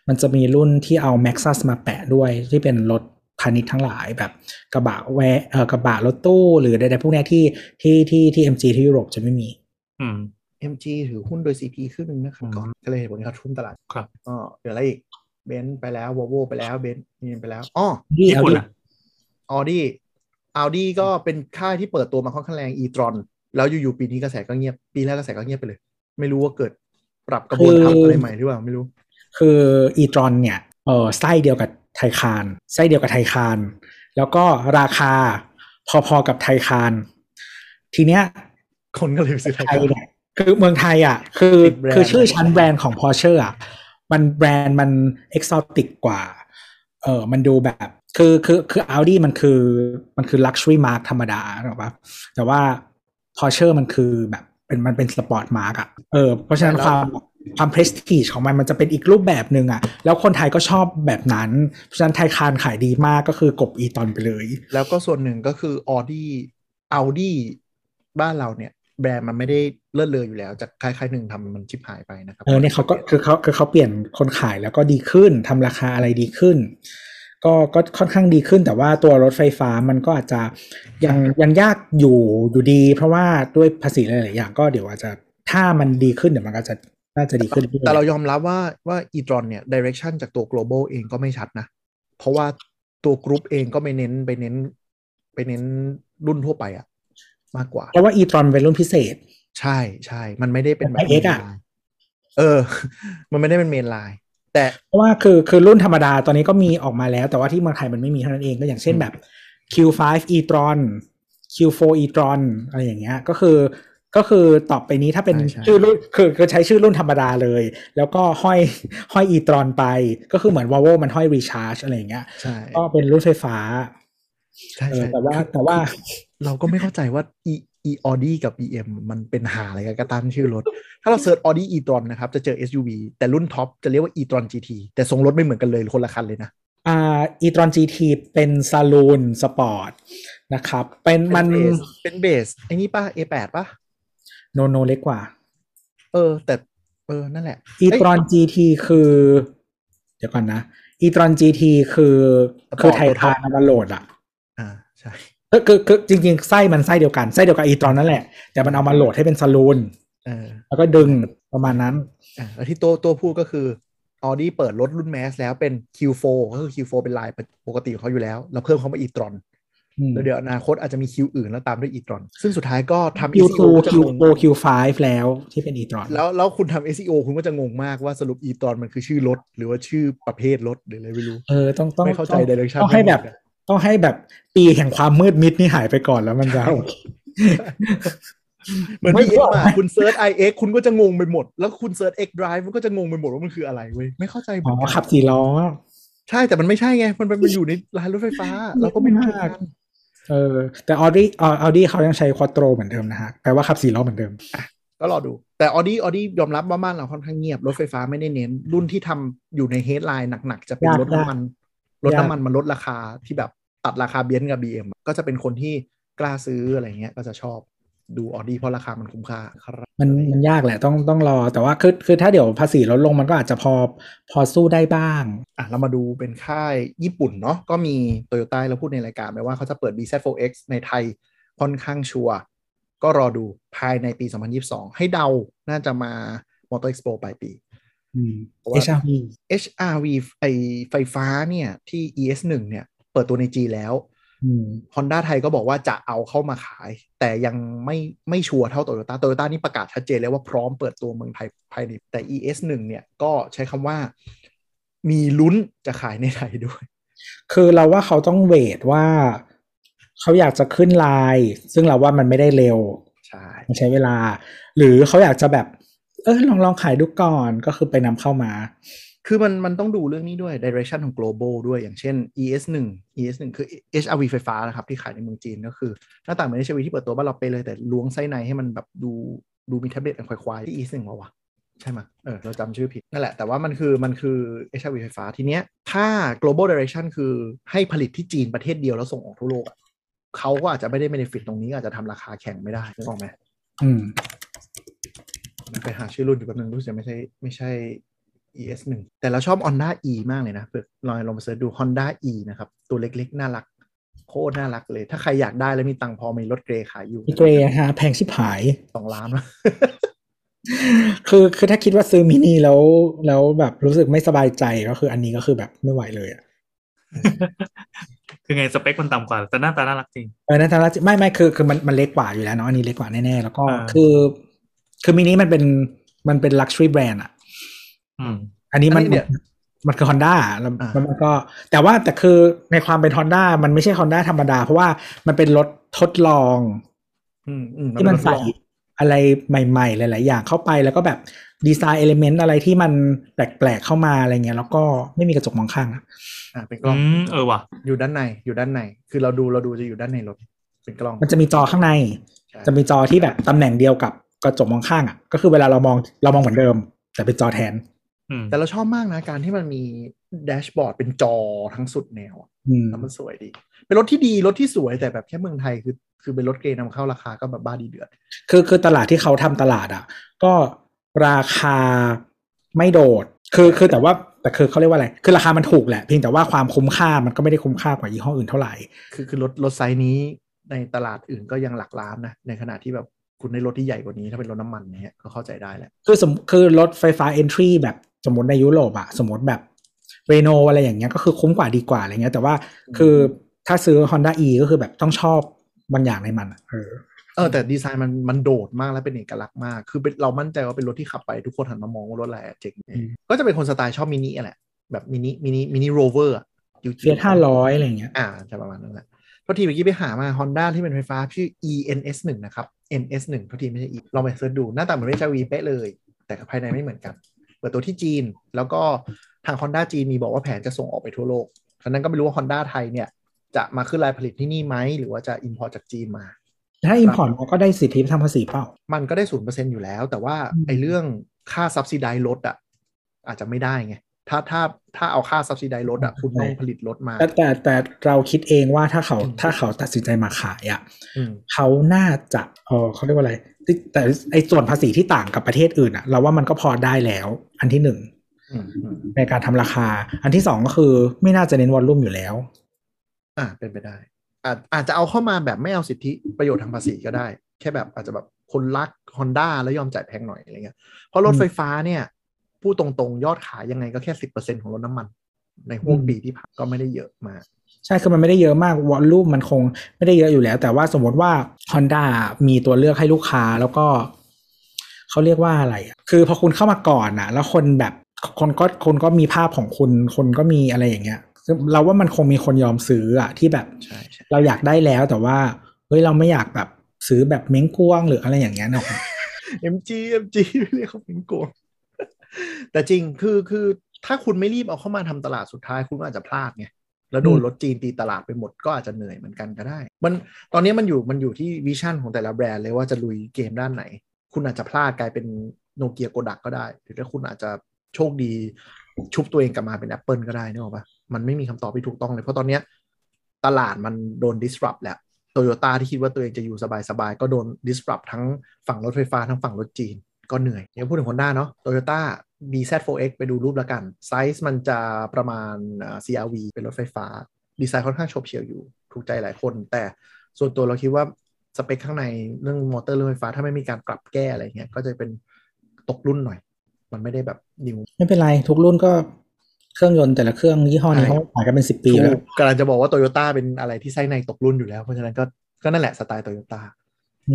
มันจะมีรุ่นที่เอา Maxus มาแปะด้วยที่เป็นรถ พาณิชย์ทั้งหลายแบบกระบะแวะเอ่อกระบะรถตู้ หรือใดๆพวกเนี้ยที่ที่ที่ที่ MG ที่ยุโรปจะไม่มีอืม MG ถือหุ้นโดย CP ครึ่งหนึ่งนะครับก่อนก็เลยเหตุผลเขาทุ่มตลาดครับก็เดี๋ยวอะไรอีกเบนซ์ไปแล้ววอลโวไปแล้วเบนซ์นี่ไปแล้วอ๋อที่ญี่ปุ่น Audi อะออดี้อ u ดี้ก็เป็นค่ายที่เปิดตัวมาค่อนข้างแรง e-tron แล้วอยู่ๆปีนี้กระแสก็เงียบ ปีแรกกระแสก็เงียบไปเลย ไม่รู้ว่าเกิดปรับกระบวนทัพอะไรใหม่หรือเปล่าไม่รู้ คือ e-tron เนี่ยเออไส้เดียวกับ ไทคานไส้เดียวกับไทคานแล้วก็ราคาพอๆกับไทคานทีเนี้ยคนก็เลยไปซื้อไทยไทยเนี่ยคือเมืองไทยอะ คือติดแบรนด์คือชื่อชั้นแบรนด์ของ Porsche อะมันแบรนด์มันเอกซอติกกว่า เออมันดูแบบคือคือคือ Audi มันคือมันคือ luxury mark ธรรมดาหรอกปะแต่ว่า Porsche มันคือแบบเป็นมันเป็น sport mark อะเออเพราะฉะนั้นความ ความ prestige ของมันมันจะเป็นอีกรูปแบบหนึ่งอะแล้วคนไทยก็ชอบแบบนั้น เพราะฉะนั้น Taycan ขายดีมากก็คือกลบ e-tron ไปเลย แล้วก็ส่วนหนึ่งก็คือออดี้อ u ดี้บ้านเราเนี่ย แบรนด์มันไม่ได้เลิศเลออยู่แล้ว จากค่ายๆหนึ่งทำมันชิบหายไปนะครับเออเนี่ยเขาก็คือเขาคือเขาเปลี่ยนคนขายแล้วก็ดีขึ้นทำราคาอะไรดีขึ้น ก็ก็ค่อนข้างดีขึ้น แต่ว่าตัวรถไฟฟ้ามันก็อาจจะยังยังยากอยู่อยู่ดี เพราะว่าด้วยภาษีหลายๆอย่างก็เดี๋ยวอาจจะถ้ามันดีขึ้นเดี๋ยวมันก็จะ น่าจะดีขึ้นรื่อยๆแต่เรายอมรับว่าว่า e-tron เนี่ย direction จากตัว global เองก็ไม่ชัดนะ เพราะว่าตัวกรุ๊ปเองก็ไม่เน้นไปเน้น ไปเน้นรุ่นทั่วไปอะมากกว่า เพราะว่า e-tron เป็นรุ่นพิเศษ ใช่ใช่มันไม่ได้เป็นแบบไอ้ X อะเออ มันไม่ได้เป็นเมนไลน์แต่เพราะว่าคือคือรุ่นธรรมดาตอนนี้ก็มีออกมาแล้ว แต่ว่าที่เมืองไทยมันไม่มีเท่านั้นเองก็อย่างเช่นแบบ Q5 e-tron Q4 e-tron อะไรอย่างเงี้ย ก็คือ ก็คือต่อไปนี้ถ้าเป็นใช่ใช่ชื่อรุ่นคือคือใช้ชื่อรุ่นธรรมดาเลย แล้วก็ห้อยห้อย e-tron ไป ก็คือเหมือน Volvo มันห้อย recharge อะไรอย่างเงี้ยใช่ก็เป็นรุ่นไฟฟ้าใช่เออใช่แต่ว่าคือแต่ว่าคือเราก็ไม่เข้าใจว่า e e Audi กับ EM มันเป็นหาอะไรกันก็ตั้งชื่อรถ ถ้าเรา search Audi e-tron นะครับ จะเจอ SUV แต่รุ่น top จะเรียกว่า e-tron GT แต่ทรงรถไม่เหมือนกันเลยคนละคันเลยนะอ่า e-tron GT เป็น saloon sport นะครับ เป็นมันเป็น baseเป็น base ไอ้นี่ป่ะ A8 ป่ะ no no เล็กกว่า เออ แต่ เออ นั่นแหละ e-tron GT คือ เดี๋ยวก่อนนะ e-tron GT คือสปอร์ตคือ Taycan ตัว top เอามาโหลดอะ อ่าใช่ก็คือคือจริงๆ ไส้มันไส้เดียวกันไส้เดียวกับ e-tron นั่นแหละ แต่มันเอามาโหลดให้เป็นซาลูนเออแล้วก็ดึงประมาณนั้นอ่าแล้วที่ตัวตัวพูดก็คือ Audi เปิดรถรุ่นแมสแล้วเป็น Q4 ก็คือ Q4 เป็นลายปกติของเขาอยู่แล้วแล้วเพิ่มเข้ามา e-tron อืม แล้วเดี๋ยวอนาคตอาจจะมี Q อื่นแล้วตามด้วย e-tron ซึ่งสุดท้ายก็ทำ Q2 SEO ก็จะงง Q4 Q5 แล้วที่เป็น e-tron แล้วแล้วคุณทำ SEO คุณก็จะงงมากว่าสรุป e-tron มันคือชื่อรถ หรือว่าชื่อประเภทรถหรืออะไรไม่รู้เออต้องต้องไม่เข้าใจต้อง direction ต้องให้แบบไม่เหมือนกันต้องให้แบบปีแห่งความมืดมิดนี่หายไปก่อนแล้วมันจะโอเคเหมือนไม่ BM บอกอะคุณ search iX คุณก็จะงงไปหมด แล้วคุณเซิร์ช X Drive มันก็จะงงไปหมดว่ามันคืออะไรเว้ยไม่เข้าใจเหมือ๋ออนกัน อ๋อขับสี่ล้อใช่แต่มันไม่ใช่ไง มันมันอยู่ในร้านรถไฟฟ้า เราก็ไม่รู้ เหมือนกันเออแต่ Audi Audi เขายังใช้ Quattro เหมือนเดิมนะฮะแปลว่าขับสี่ล้อเหมือนเดิมก็รอดู แต่ Audi Audi ยอมรับว่าบ้านเราค่อนข้างเงียบ รถไฟฟ้าไม่ได้เน้น รุ่นที่ทำอยู่ใน headline หนัก ๆ จะเป็นยากรถน้ำมันรถยากน้ำมันมันลดราคาที่แบบตัดราคาเบนซ์กับ BM ก็จะเป็นคนที่กล้าซื้ออะไรเงี้ยก็จะชอบ ดูออดี้เพราะราคามันคุ้มค่าครับมันมันยากแหละต้องต้องรอแต่ว่าคือคือถ้าเดี๋ยวภาษีลดลงมันก็อาจจะพอพอสู้ได้บ้างอะเรามาดูเป็นค่ายญี่ปุ่นเนาะก็มีโตโยต้าเราพูดในรายการไปว่าเขาจะเปิด BZ4X ในไทยค่อนข้างชัวร์ก็รอดูภายในปี 2022 ให้เดาน่าจะมา Motor Expo ปลายปีอืมเพราะว่า HRV HRV ไอไฟฟ้าเนี่ยที่ ES1 เนี่ยเปิดตัวใน G แล้ว อืม Honda ไทยก็บอกว่าจะเอาเข้ามาขาย แต่ยังไม่ไม่ชัวร์เท่าโตโยต้าโตโยต้านี่ประกาศชัดเจนแล้วว่าพร้อมเปิดตัวเมืองไทยภายในแต่ ES1 เนี่ยก็ใช้คำว่ามีลุ้นจะขายในไทยด้วย คือเราว่าเขาต้องเวทว่าเขาอยากจะขึ้นไลน์ซึ่งเราว่ามันไม่ได้เร็วใช่มันใช้เวลา หรือเขาอยากจะแบบ เออลองลองขายดูก่อนก็คือไปนำเข้ามา คือมันมันต้องดูเรื่องนี้ด้วย direction ของ global ด้วยอย่างเช่น ES1 ES1 คือ HRV ไฟฟ้านะครับที่ขายในเมืองจีนก็คือ หน้าต่างเหมือน HRV ที่เปิดตัวบ้านเราไปเลยแต่ล้วงไส้ในให้มันแบบดูดูมีแท็บเล็ตอันควายๆที่ ES1 มาวะใช่ไหมยเออเราจำชื่อผิด นั่นแหละ แต่ว่ามันคือมันคือ HRV ไฟฟ้าทีเนี้ยถ้า global direction คือให้ผลิตที่จีนประเทศเดียวแล้วส่งออกทั่วโลกอะเขาก็อาจจะไม่ได้ benefit ตรงนี้อาจจะทำราคาแข่งไม่ได้นึกออกไหมอืมไปหาชื่อรุ่นอยู่แป๊บนึงรู้สึกไม่ใช่ไม่ใช่ ES 1 แต่เราชอบ Honda E มากเลยนะเผื่อลองลองมาเสิร์ชดู Honda E นะครับ ตัวเล็กๆ น่ารัก โคตรน่ารักเลย ถ้าใครอยากได้แล้วมีตังค์พอมีรถเกรย์ขายอยู่พี่เกรย์ฮะแพงชิบหายสองล้านวะคือคือถ้าคิดว่าซื้อมินิแล้วแล้วแบบรู้สึกไม่สบายใจก็คืออันนี้ก็คือแบบไม่ไหวเลยอะคือไงสเปคมันต่ำกว่าแต่หน้าตาน่ารักจริงเออนั่นทางละไม่ไม่คือคือมันมันเล็กกว่าอยู่แล้วเนาะอันนี้เล็กกว่าแน่ๆแล้วก็อ่าคือ คือมินิมันเป็นมันเป็น luxury brand อะ อืมอันนี้มันอันนี้เนี่ยมันคือ Honda แล้วอ่าแล้วมันก็ แต่ว่าแต่คือในความเป็น Honda มันไม่ใช่ Honda ธรรมดา เพราะว่ามันเป็นรถทดลองอืมอืมที่มันเป็รถใส่ลองอะไรใหม่ ๆ หลาย ๆ อย่างเข้าไปแล้วก็แบบ design element อะไรที่มันแปลก ๆ เข้ามาอะไรเงี้ย แล้วก็ไม่มีกระจกมองข้างอะอ่าเป็นกล้อืองมเออว่ะอยู่ด้านในอยู่ด้านใน คือเราดูเราดูจะอยู่ด้านในรถเป็นกล้อง มันจะมีจอข้างในใช่จะมีจอที่แบบตำแหน่งเดียวกับกระจกมองข้างอะ ก็คือเวลาเรามองเรามองเหมือนเดิม แต่เป็นจอแทนอืม แต่เราชอบมากนะ การที่มันมีแดชบอร์ดเป็นจอทั้งสุดแนวอะอืมแล้วมันสวยดี เป็นรถที่ดี รถที่สวยแต่แบบแค่เมืองไทยคือ คือเป็นรถเกรย์นำเข้าราคาก็แบบบ้าดีเดือด คือคือตลาดที่เขาทำตลาดอะ ก็ราคาไม่โดด คือคือแต่ว่าแต่คือเขาเรียกว่าอะไร คือราคามันถูกแหละ เพียงแต่ว่าความคุ้มค่ามันก็ไม่ได้คุ้มค่ากว่ายี่ห้ออื่นเท่าไหร่ คือคือรถรถไซส์นี้ในตลาดอื่นก็ยังหลักล้านนะ ในขณะที่แบบคุณได้รถที่ใหญ่กว่านี้ถ้าเป็นรถน้ำมันเนี้ยก็เข้าใจได้แหละ คือสมคือรถไฟฟ้า entry แบบ สมมติในยุโรปอะสมมติแบบเรโนอะไรอย่างเงี้ยก็คือคุ้มกว่าดีกว่าอะไรเงี้ย แต่ว่าคือถ้าซื้อ Honda E ก็คือแบบต้องชอบบางอย่างในมันอะเออเออแต่ดีไซน์มันมันโดดมากและเป็นเอกลักษณ์มาก คือเป็นเรามั่นใจว่าเป็นรถที่ขับไปทุกคนหันมามองว่ารถอะไรอะเจ๋งอืมก็จะเป็นคนสไตล์ชอบมินิอะแหละแบบมินิมินิมินิโรเวอร์จิ๋วๆ Fiat ห้าร้อยอะไรเงี้ยอ่าจะประมาณนั้นแหละโทษทีเมื่อกี้ไปหามา Honda ที่เป็นไฟฟ้าชื่อ ENS 1นะครับ NS 1โทษทีไม่ใช่ E ลองไป search ดูหน้าตาเหมือนเรจาวีเป๊ะเลย แต่ภายในไม่เหมือนกันเปิดตัวที่จีน แล้วก็ทาง Honda จีนมีบอกว่าแผนจะส่งออกไปทั่วโลกฉะนั้นก็ไม่รู้ว่า Honda ไทยเนี่ยจะมาขึ้นรายผลิตที่นี่ไหม หรือว่าจะ import จากจีนมา ถ้า import มาก็ได้สิทธิทางภาษีเปล่า มันก็ได้ศูนเปอร์เซ็นอยู่แล้ว แต่ว่าอืมไอ้เรื่องค่า subsidize รถอะอาจจะไม่ได้ไง ถ้าถ้าถ้าเอาค่า subsidize รถอะคุณต้องผลิตรถมา แต่แต่แต่เราคิดเองว่าถ้าเขาอืมถ้าเขาตัดสินใจมาขายอะอืมเขาน่าจะเออเขาเรียกว่าอะไรที่แต่ไอ้ส่วนภาษีที่ต่างกับประเทศอื่นอะ เราว่ามันก็พอได้แล้ว อันที่หนึ่งอืมอืมในการทำราคา อันที่สองก็คือไม่น่าจะเน้นวอลลุ่มอยู่แล้ว อ่าเป็นไปได้ อาจอาจจะเอาเข้ามาแบบไม่เอาสิทธิประโยชน์ทางภาษีก็ได้ แค่แบบอาจจะแบบคนรัก Honda แล้วยอมจ่ายแพงหน่อยอะไรเงี้ยเพราะรถอืมไฟฟ้าเนี่ย พูดตรงๆ ยอดขายยังไงก็แค่สิบเปอร์เซ็นของรถน้ำมัน ในห่วงอืมปีที่ผ่านก็ไม่ได้เยอะมากใช่ คือมันไม่ได้เยอะมากวอลลุ่มมันคงไม่ได้เยอะอยู่แล้ว แต่ว่าสมมติว่า Honda มีตัวเลือกให้ลูกค้าแล้วก็เขาเรียกว่าอะไรอะคือพอคุณเข้ามาก่อนนะแล้วคนแบบคนก็คนก็มีภาพของคุณคนก็มีอะไรอย่างเงี้ยซึ่งเราว่ามันคงมีคนยอมซื้ออะที่แบบใช่ใช่เราอยากได้แล้วแต่ว่าเฮ้ยเราไม่อยากแบบซื้อแบบเม้งกวงหรืออะไรอย่างเงี้ยเนอะ MG MG เรียกเขาเป็นโกง แต่จริงคือคือถ้าคุณไม่รีบเอาเข้ามาทำตลาดสุดท้ายคุณก็อาจจะพลาดไงแล้วโดนอืมรถจีนตีตลาดไปหมดก็อาจจะเหนื่อยเหมือนกันก็ได้ มันตอนนี้มันอยู่มันอยู่ที่วิชั่นของแต่ละแบรนด์เลยว่าจะลุยเกมด้านไหน คุณอาจจะพลาดกลายเป็นโนเกียโกดักก็ได้ หรือถ้าคุณอาจจะโชคดีชุบตัวเองกลับมาเป็น Apple ก็ได้นึกออกปะมันไม่มีคำตอบที่ถูกต้องเลย เพราะตอนเนี้ยตลาดมันโดน disrupt แหละโตโยต้าที่คิดว่าตัวเองจะอยู่สบายๆ ก็โดน disrupt ทั้งฝั่งรถไฟฟ้าทั้งฝั่งรถจีนก็เหนื่อยเดี๋ยวพูดถึง Honda เนาะ Toyota BZ4X ไปดูรูปแล้วกัน ไซส์มันจะประมาณอ่า CRV เป็นรถไฟฟ้า ดีไซน์ค่อนข้างโฉบเฉี่ยวอยู่ ถูกใจหลายคน แต่ส่วนตัวเราคิดว่าสเปคข้างในเรื่องมอเตอร์เรื่องไฟฟ้า ถ้าไม่มีการปรับแก้อะไรเงี้ยก็จะเป็นตกรุ่นหน่อย มันไม่ได้แบบ new ไม่เป็นไร ทุกรุ่นก็เครื่องยนต์แต่ละเครื่องยี่ห้อนี้ใช่เขาขายกันเป็นสิบปีแล้วถูกกำลังจะบอกว่าโตโยต้าเป็นอะไรที่ไส้ในตกรุ่นอยู่แล้ว เพราะฉะนั้นก็ก็นั่นแหละสไตล์โตโยต้าม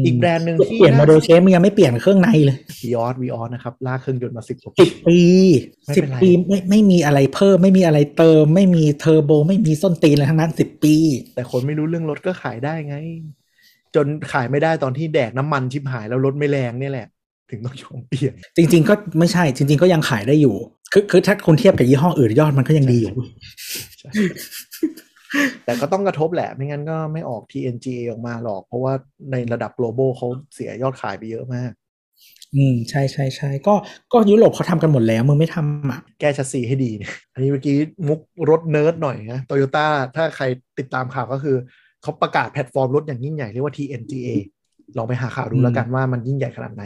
อีกแบรนด์หนึ่งที่เปลี่ยน model change มันยังไม่เปลี่ยนเครื่องในเลยวีออสวีออสนะครับ ลากเครื่องยนต์มาสิบกว่าสิบปีไม่สิเป็บนไรปีไม่ไม่มีอะไรเพิ่ม ไม่มีอะไรเติม ไม่มีเทอร์โบ ไม่มีส้นตีนอะไรทั้งนั้นสิบปี แต่คนไม่รู้เรื่องรถก็ขายได้ไง จนขายไม่ได้ตอนที่แดกน้ำมันชิบหายแล้วรถไม่แรงเนี่ยแหละ ถึงต้องยอมเปลี่ยน จริง ๆ ก็ไม่ใช่ จริง ๆ ก็ยังขายได้อยู่ คือคือถ้าคุณเทียบกับยี่ห้ออื่นยอดมันก็ยังดีอยู่ใช่ แต่ก็ต้องกระทบแหละ ไม่งั้นก็ไม่ออก TNGA ออกมาหรอก เพราะว่าในระดับ global เขาเสียยอดขายไปเยอะมาก อืม ใช่ใช่ใช่ก็ก็ยุโรปเขาทำกันหมดแล้วมึงไม่ทำอะ แก้ชัสซีให้ดีเนี่ยอันนี้เมื่อกี้มุกรถเนิร์ดหน่อยนะโตโยต้าถ้าใครติดตามข่าวก็คือ เขาประกาศแพลตฟอร์มรถอย่างยิ่งใหญ่เรียกว่า TNGA ลองไปหาข่าวดูแล้วกันว่ามันยิ่งใหญ่ขนาดไหน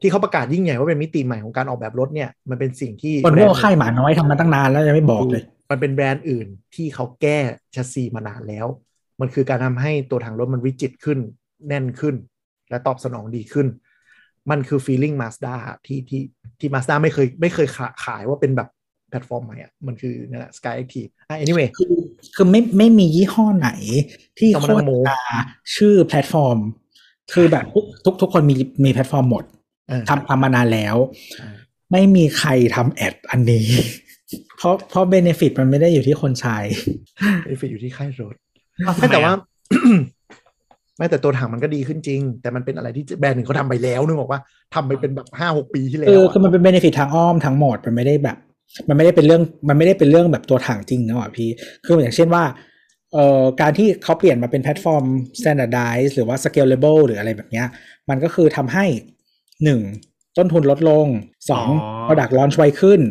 ที่เขาประกาศยิ่งใหญ่ว่าเป็นมิติใหม่ของการออกแบบรถเนี่ยมันเป็นสิ่งที่คนโง่แบรนด์ค่ายหมาน้อยทำมาตั้งนานแล้วยังไม่บอกเลย มันเป็นแบรนด์อื่นที่เขาแก้ชัสซีมานานแล้ว มันคือการทำให้ตัวถังรถมันวิจิตรขึ้น แน่นขึ้น และตอบสนองดีขึ้น มันคือ feeling Mazda ที่ที่ที่ Mazda ไม่เคยไม่เคยขาขายว่าเป็นแบบแพลตฟอร์มใหม่อะ มันคือนั่นแหละ Skyactiv อะ anyway คือคือไม่ไม่มียี่ห้อไหนที่ต้องมานั่งโม้โฆษณาชื่อแพลตฟอร์ม คือแบบทุกทุกทุกคนมีมีแพลตฟอร์มหมดเออทำทำมานานแล้วใช่ไม่มีใครทำ ad อันนี้ เพราะเพราะ benefit มันไม่ได้อยู่ที่คนใช้ไอ้ฟิอยู่ที่ค่ายรถอ้าวทำไมไม่แต่ว่าอะไม่แต่ตัวถังมันก็ดีขึ้นจริง แต่มันเป็นอะไรที่แบรนด์หนึ่งเขาทำไปแล้วนึกออกว่าทำไปเป็นแบบห้าหกปีที่แล้วเอออะคือมันเป็น benefit ทางอ้อมทั้งหมดมันไม่ได้แบบ มันไม่ได้เป็นเรื่องมันไม่ได้เป็นเรื่องแบบตัวถังจริงนะว่ะพี่ คืออย่างเช่นว่าเอ่อการที่เขาเปลี่ยนมาเป็นแพลตฟอร์ม standardize หรือว่า scalable หรืออะไรแบบเนี้ย มันก็คือทำให้หนึ่งต้นทุนลดลงสองอ๋อ product launch ไวขึ้นา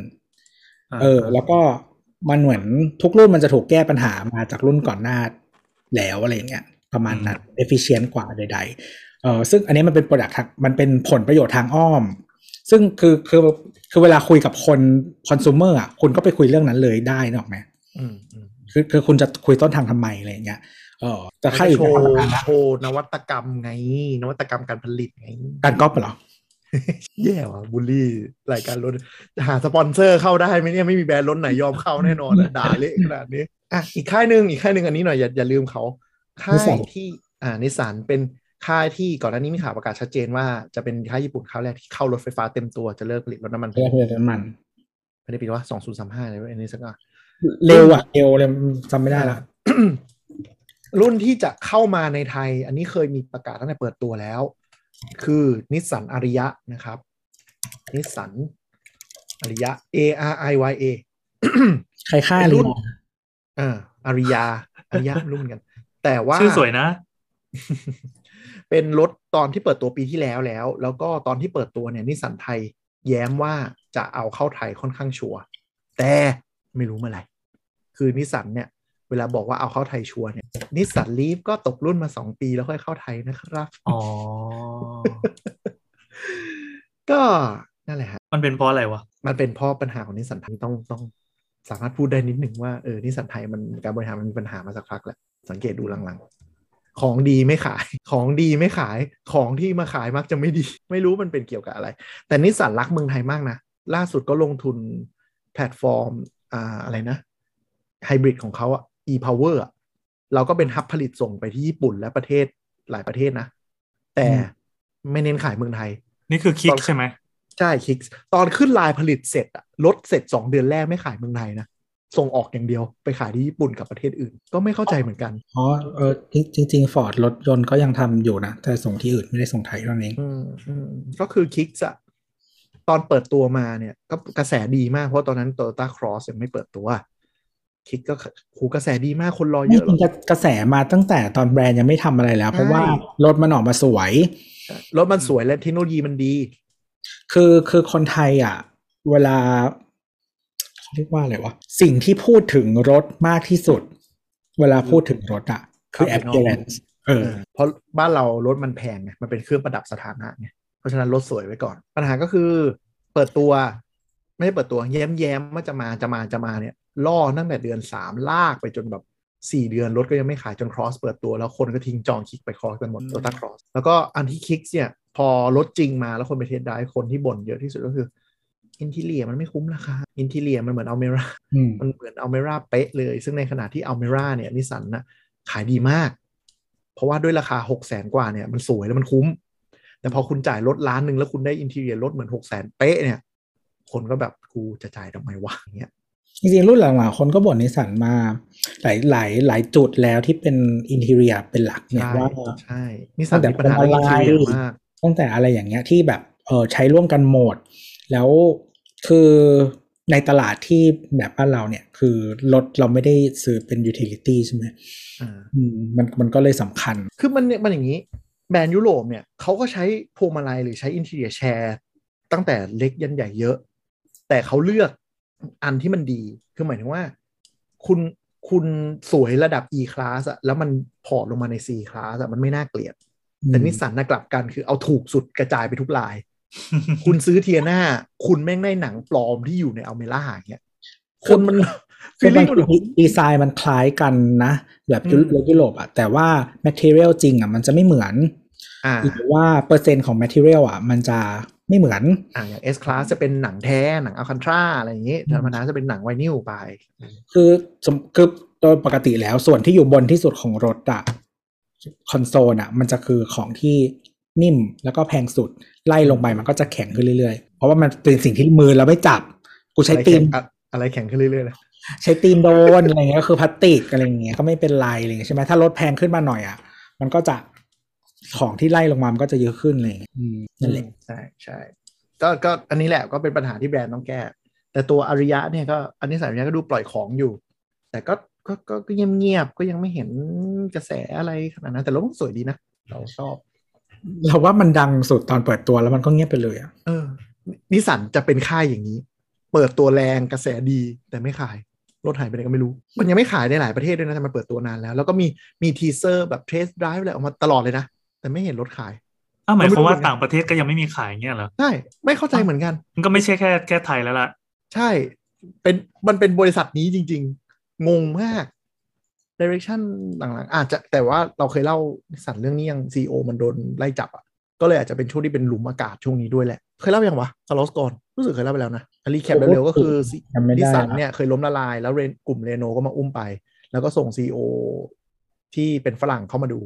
เออ แล้วก็มันเหมือนทุกรุ่นมันจะถูกแก้ปัญหามาจากรุ่นก่อนหน้าแล้วอะไรอย่างเงี้ยประมาณนั้น efficient กว่าใด ๆ เออซึ่งอันนี้มันเป็น product ทางมันเป็นผลประโยชน์ทางอ้อม ซึ่งคือคือคือเวลาคุยกับคน consumer อะคุณก็ไปคุยเรื่องนั้นเลยได้นกออกไหมอืมอืมคือคือคุณจะคุยต้นทางทำไมอะไรอย่างเงี้ยเออแต่ค่ายอื่นโชก็ว์ทำนะโชว์นวัตกรรมไง นวัตกรรมการผลิตไง การก๊อปเหรอ แย่ว่ะบูลลี่รายการรถจะหาสปอนเซอร์เข้าได้ไหมเนี่ยไม่มีแบรนด์รถไหนยอมเข้าแน่นอนอะด่าเละขนาดนี้อะอีกค่ายหนึ่งอีกค่ายหนึ่งอันนี้หน่อยอย่าอย่าลืมเขาค่ายนิสสันที่อ่านิสสันเป็นค่ายที่ก่อนหน้านี้มีข่าวประกาศชัดเจนว่าจะเป็นค่ายญี่ปุ่นค่ายแรกที่เข้ารถไฟฟ้าเต็มตัวจะเลิกผลิตรถน้ำมันเพื่อเพื่อน้ำมันไม่ได้ปีว่าสองศูนย์สามห้าเลยเว้ยอันนี้สักอะเร็วอะเร็วเลยจำไม่ได้ละรุ่นที่จะเข้ามาในไทย อันนี้เคยมีประกาศตั้งแต่เปิดตัวแล้ว คือนิสสันอาริยะนะครับ นิสสันอาริยะ A R I Y A ใครฆ่าเป็นเลรุ่ยนอ่าอาริยาอาริยะไม่รู้เหมือนกัน แต่ว่าชื่อสวยนะ เป็นรถตอนที่เปิดตัวปีที่แล้วแล้ว แล้วก็ตอนที่เปิดตัวเนี่ยนิสสันไทยแย้มว่าจะเอาเข้าไทยค่อนข้างชัวร์แต่ไม่รู้เมื่อไหร่คือนิสสันเนี่ยเวลาบอกว่าเอาเข้าไทยชัวร์เนี่ยนิสสันลีฟก็ตกรุ่นมาสองปีแล้วค่อยเข้าไทยนะครับอ๋อก็นั่นแหละฮะมันเป็นเพราะอะไรวะ มันเป็นเพราะปัญหาของนิสสันไทยต้องต้องสามารถพูดได้นิดหนึ่งว่าเออนิสสันไทยมันการบริหารมันมีปัญหามาสักพักแล้วสังเกตดูหลังๆ ของดีไม่ขาย ของดีไม่ขาย ของที่มาขายมักจะไม่ดี ไม่รู้มันเป็นเกี่ยวกับอะไร แต่นิสสันรักเมืองไทยมากนะ ล่าสุดก็ลงทุนแพลตฟอร์มอ่าอะไรนะไฮบริดของเขาอะ e-power อะเราก็เป็น hub ผลิตส่งไปที่ญี่ปุ่นและประเทศหลายประเทศนะ แต่ไม่เน้นขายเมืองไทย นี่คือคิกใช่ไหมใช่คิกตอนขึ้นลายผลิตเสร็จอะรถเสร็จสองเดือนแรกไม่ขายเมืองไทยนะส่งออกอย่างเดียวไปขายที่ญี่ปุ่นกับประเทศอื่น ก็ไม่เข้าใจเหมือนกัน อ๋อเออจริงจริงฟอร์ดรถยนต์ก็ยังทำอยู่นะ แต่ส่งที่อื่นไม่ได้ส่งไทยเท่านั้นเองอืมอืมก็คือคิกอะตอนเปิดตัวมาเนี่ย ก็กระแสดีมากเพราะตอนนั้น Toyota Cross ยังไม่เปิดตัว คิกก็หูกระแสดีมากคนรอเยไม่อะจริงๆกระแสมาตั้งแต่ตอนแบรนด์ยังไม่ทำอะไรแล้ว เพราะว่ารถมันออกมาสวย รถมันสวยและเทคโนโลยีมันดี คือคือคนไทยอะ เวลาเขาเรียกว่าอะไรวะ สิ่งที่พูดถึงรถมากที่สุด เวลาพูดถึงรถอะ คือครับ appearance เออเออเพราะบ้านเรารถมันแพงไงมันเป็นเครื่องประดับสถานะไงเพราะฉะนั้นรถสวยไว้ก่อน ปัญหาก็คือเปิดตัว ไม่ใช่เปิดตัวแย้มแย้มๆว่าจะมาจะมาจะมาเนี่ย ล่อตั้งแต่เดือนสามลากไปจนแบบสี่เดือนรถก็ยังไม่ขายจนครอสเปิดตัว แล้วคนก็ทิ้งจองคิกไปครอสกันหมดอืมโตโยต้าครอสแล้วก็อันที่คิกเนี่ย พอรถจริงมาแล้วคนไป test ได้คนที่บ่นเยอะที่สุดก็คือinterior มันไม่คุ้มราคา interior มันเหมือนอัลเมราอืมมันเหมือนอัลเมราเป๊ะเลย ซึ่งในขณะที่อัลเมราเนี่ยนิสสันนะขายดีมาก เพราะว่าด้วยราคา6 0แสนกว่าเนี่ยมันสวยแล้วมันคุ้ม แต่พอคุณจ่ายรถล้านหนึ่งแล้วคุณได้ interior รถเหมือน6 0แสนเป๊ะเนี่ย คนก็แบบกูจะจ่ายทำไมวะอย่างเงี้ย จริงๆรุ่นหลังๆคนก็บ่นนิสสันมา หลายหลายหลายจุดแล้วที่เป็นอินเท i รียเป็นหลักเนี่ยใช่ว่าใช่นิสสันตั้งแต่มีปัญหาเรื่อง interior พวงมาลัยมากตั้งแต่อะไรอย่างเงี้ยที่แบบเออใช้ร่วมกันหมด แล้วคือในตลาดที่แบบบ้านเราเนี่ย คือรถเราไม่ได้ซื้อเป็นยูทิลิตี้ใช่ไหมอ่าอืมมันมันก็เลยสำคัญ คือมันเนี่ยมันอย่างนี้ แบรนด์ยุโรปเนี่ยเขาก็ใช้พวงมาลัยหรือใช้อินทีเรียแชร์ ตั้งแต่เล็กยันใหญ่เยอะ แต่เขาเลือก อันที่มันดี คือหมายถึงว่า คุณคุณสวยระดับ E class อะแล้วมันport ลงมาใน C class อะมันไม่น่าเกลียด แต่นิสสันนะกลับกันคือเอาถูกสุดกระจายไปทุกลาย คุณซื้อเทียน่าคุณแม่งได้หนังปลอมที่อยู่ในอัลเมราอย่างเงี้ยคนมันคือ feeling มันบางทีดีไซน์มันคล้ายกันนะ แบบยุอืมยุโรปอะแต่ว่า material จริงอะมันจะไม่เหมือนอ่าหรือว่าเปอร์เซ็นต์ของ material อะมันจะ ไม่เหมือนอ่าอย่าง S class จะเป็นหนังแท้หนังอัลคันทราอะไรอย่างงี้ธรรมดาจะเป็นหนังไวนิลไป คือสมคือโดยปกติแล้วส่วนที่อยู่บนที่สุดของรถอะคอนโซลอะมันจะคือของที่นิ่มแล้วก็แพงสุด ไล่ลงไปมันก็จะแข็งขึ้นเรื่อยๆ เพราะว่ามันเป็นสิ่งที่มือเราไม่จับ กูใช้อะไรตีแข็นงอะอะไรแข็งขึ้นเรื่อยๆเลยใช้ตีนโดนอะไรเงี้ยก็คือพลาสติกอะไรเงี้ยก็ไม่เป็นไรอะไรเงี้ยใช่ไหมถ้ารถแพงขึ้นมาหน่อยอะมันก็จะ ของที่ไล่ลงมามันก็จะเยอะขึ้นอะไรเลยอืมนั่นแหละใช่ใช่ก็ก็อันนี้แหละก็เป็นปัญหาที่แบรนด์ต้องแก้ แต่ตัวอาริยะเนี่ยก็อันนี้สายอาริยะก็ดูปล่อยของอยู่ แต่ก็ก็ก็ก็เงียบเงียบๆก็ยังไม่เห็นกระแสอะไรขนาดนั้นแต่รถมันสวยดีนะเราชอบ เราว่ามันดังสุดตอนเปิดตัวแล้วมันก็เงียบไปเลยอะเออนิสสันจะเป็นค่ายอย่างนี้ เปิดตัวแรงกระแสดีแต่ไม่ขายรถหายไปไหนก็ไม่รู้ มันยังไม่ขายในหลายประเทศด้วยนะแต่มันเปิดตัวนานแล้ว แล้วก็มีมี teaser แบบ test drive อะไรออกมาตลอดเลยนะ แต่ไม่เห็นรถขายอ้าวหมายความว่าเราไม่รู้ต่างประเทศก็ยังไม่มีขายเงี้ยเหรอใช่ไม่เข้าใจเหมือนกัน มันก็ไม่ใช่แค่แค่ไทยแล้วล่ะ ใช่เป็นมันเป็นบริษัทนี้จริง ๆ งงมาก direction หลังๆอาจจะแต่ว่าเราเคยเล่าเรื่องนี้ยัง CEO มันโดนไล่จับอะก็เลยอาจจะเป็นช่วงที่เป็นหลุมอากาศช่วงนี้ด้วยแหละ เคยเล่ายังวะคาร์ลอสกอนรู้สึกเคยเล่าไปแล้วนะ recap เร็วๆก็คือจำไม่ได้ละนิสสันเนี่ยเคยล้มละลาย แล้วเรนกลุ่มเรโนก็มาอุ้มไป แล้วก็ส่ง CEO ที่เป็นฝรั่งเข้ามาดู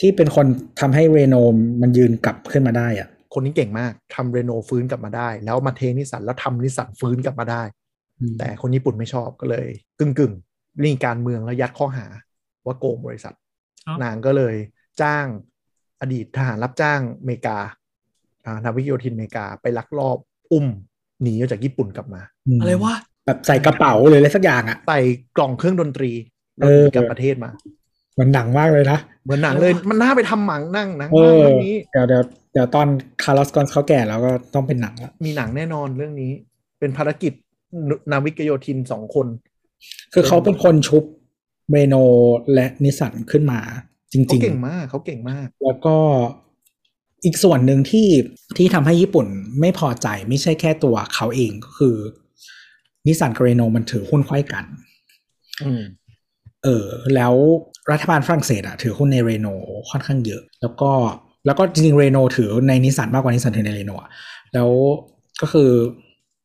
ที่เป็นคนทำให้เรโนมันยืนกลับขึ้นมาได้อะคนนี้เก่งมากทำเรโนฟื้นกลับมาได้ แล้วมาเทนิสสันแล้วทำนิสสันฟื้นกลับมาได้ แต่คนญี่ปุ่นไม่ชอบก็เลย กึ่งกึ่งๆนี่การเมืองแล้วยัดข้อหาว่าโกงบริษัทเอ้านางก็เลยจ้างอดีตทหารรับจ้างอเมริกาอ่ะนาวิกโยธินอเมริกาไปลักลอบอุ้มหนีออกจากญี่ปุ่นกลับมาอะไรวะแบบใส่กระเป๋าเลยอะไรสักอย่างอะใส่กล่องเครื่องดนตรีเออกลับประเทศมา มันหนังมากเลยนะเหมือนหนังเลยมันน่าไปทำหมังนั่งหนังเอมากอเรื่องนี้เดี๋ยวเดี๋ยวเดี๋ยวตอนคาร์ลอสกอนเขาแก่แล้วก็ต้องเป็นหนังละมีหนังแน่นอนเรื่องนี้ เป็นภารกิจนาวิกโยธินสองคน คือเขาเป็นคนชุบเรโนและนิสสันขึ้นมาจริงเขาเก่งมากเขาเก่งมากๆแล้วก็อีกส่วนหนึ่งที่ที่ทำให้ญี่ปุ่นไม่พอใจไม่ใช่แค่ตัวเขาเองก็คือนิสสันกับเรโนมันถือหุ้นไขว้กันอืม เออแล้วรัฐบาลฝรั่งเศสอะถือหุ้นในเรโนค่อนข้างเยอะ แล้วก็แล้วก็จริงๆเรโนถือในนิสสันมากกว่านิสสันถือในเรโนอะแล้วก็คือ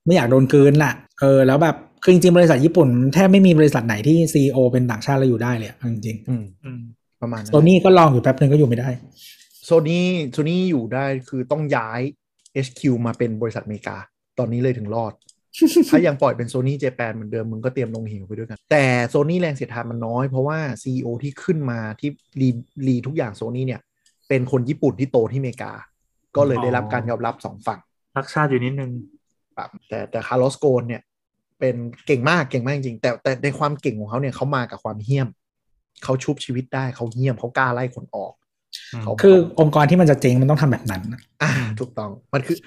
ไม่อยากโดนกลืนล่ะ เออ แล้วแบบคือจริงๆบริษัทญี่ปุ่นแทบไม่มีบริษัทไหนที่ซีอเป็นต่างชาติแล้วอยู่ได้เลยอะจริงอืมอืมประมาณๆนั้โซนี่ก็ลองอยู่แป๊บนึงก็อยู่ไม่ได้โซนี่โซนี่อยู่ได้คือต้องย้าย HQ มาเป็นบริษัทอเมริกา ตอนนี้เลยถึงรอด ถ้ายังปล่อยเป็นโซนี่เจแปนเหมือนเดิมมึงก็เตรียมลงเหวไปด้วยกัน แต่โซนี่แรงเสียดทานมันน้อย เพราะว่า CEO ที่ขึ้นมาที่รีรีทุกอย่างโซนี่เนี่ย เป็นคนญี่ปุ่นที่โตที่อเมริกา ก็เลยได้รับการยอมรับสองฝั่งรักชาติอยู่นิดนึงแบบแต่แต่คาร์ลอสโกนเนี่ยเป็นเก่งมากเก่งมากจริงๆแต่แต่ในความเก่งของเขาเนี่ยเขามากับความเหี้ยมเขาชุบชีวิตได้เขาเหี้ยมเขากล้าไล่คนออกมเขาคือองค์กรที่มันจะเจ๊งมันต้องทำแบบนั้นอ่าถูกต้องมันคือ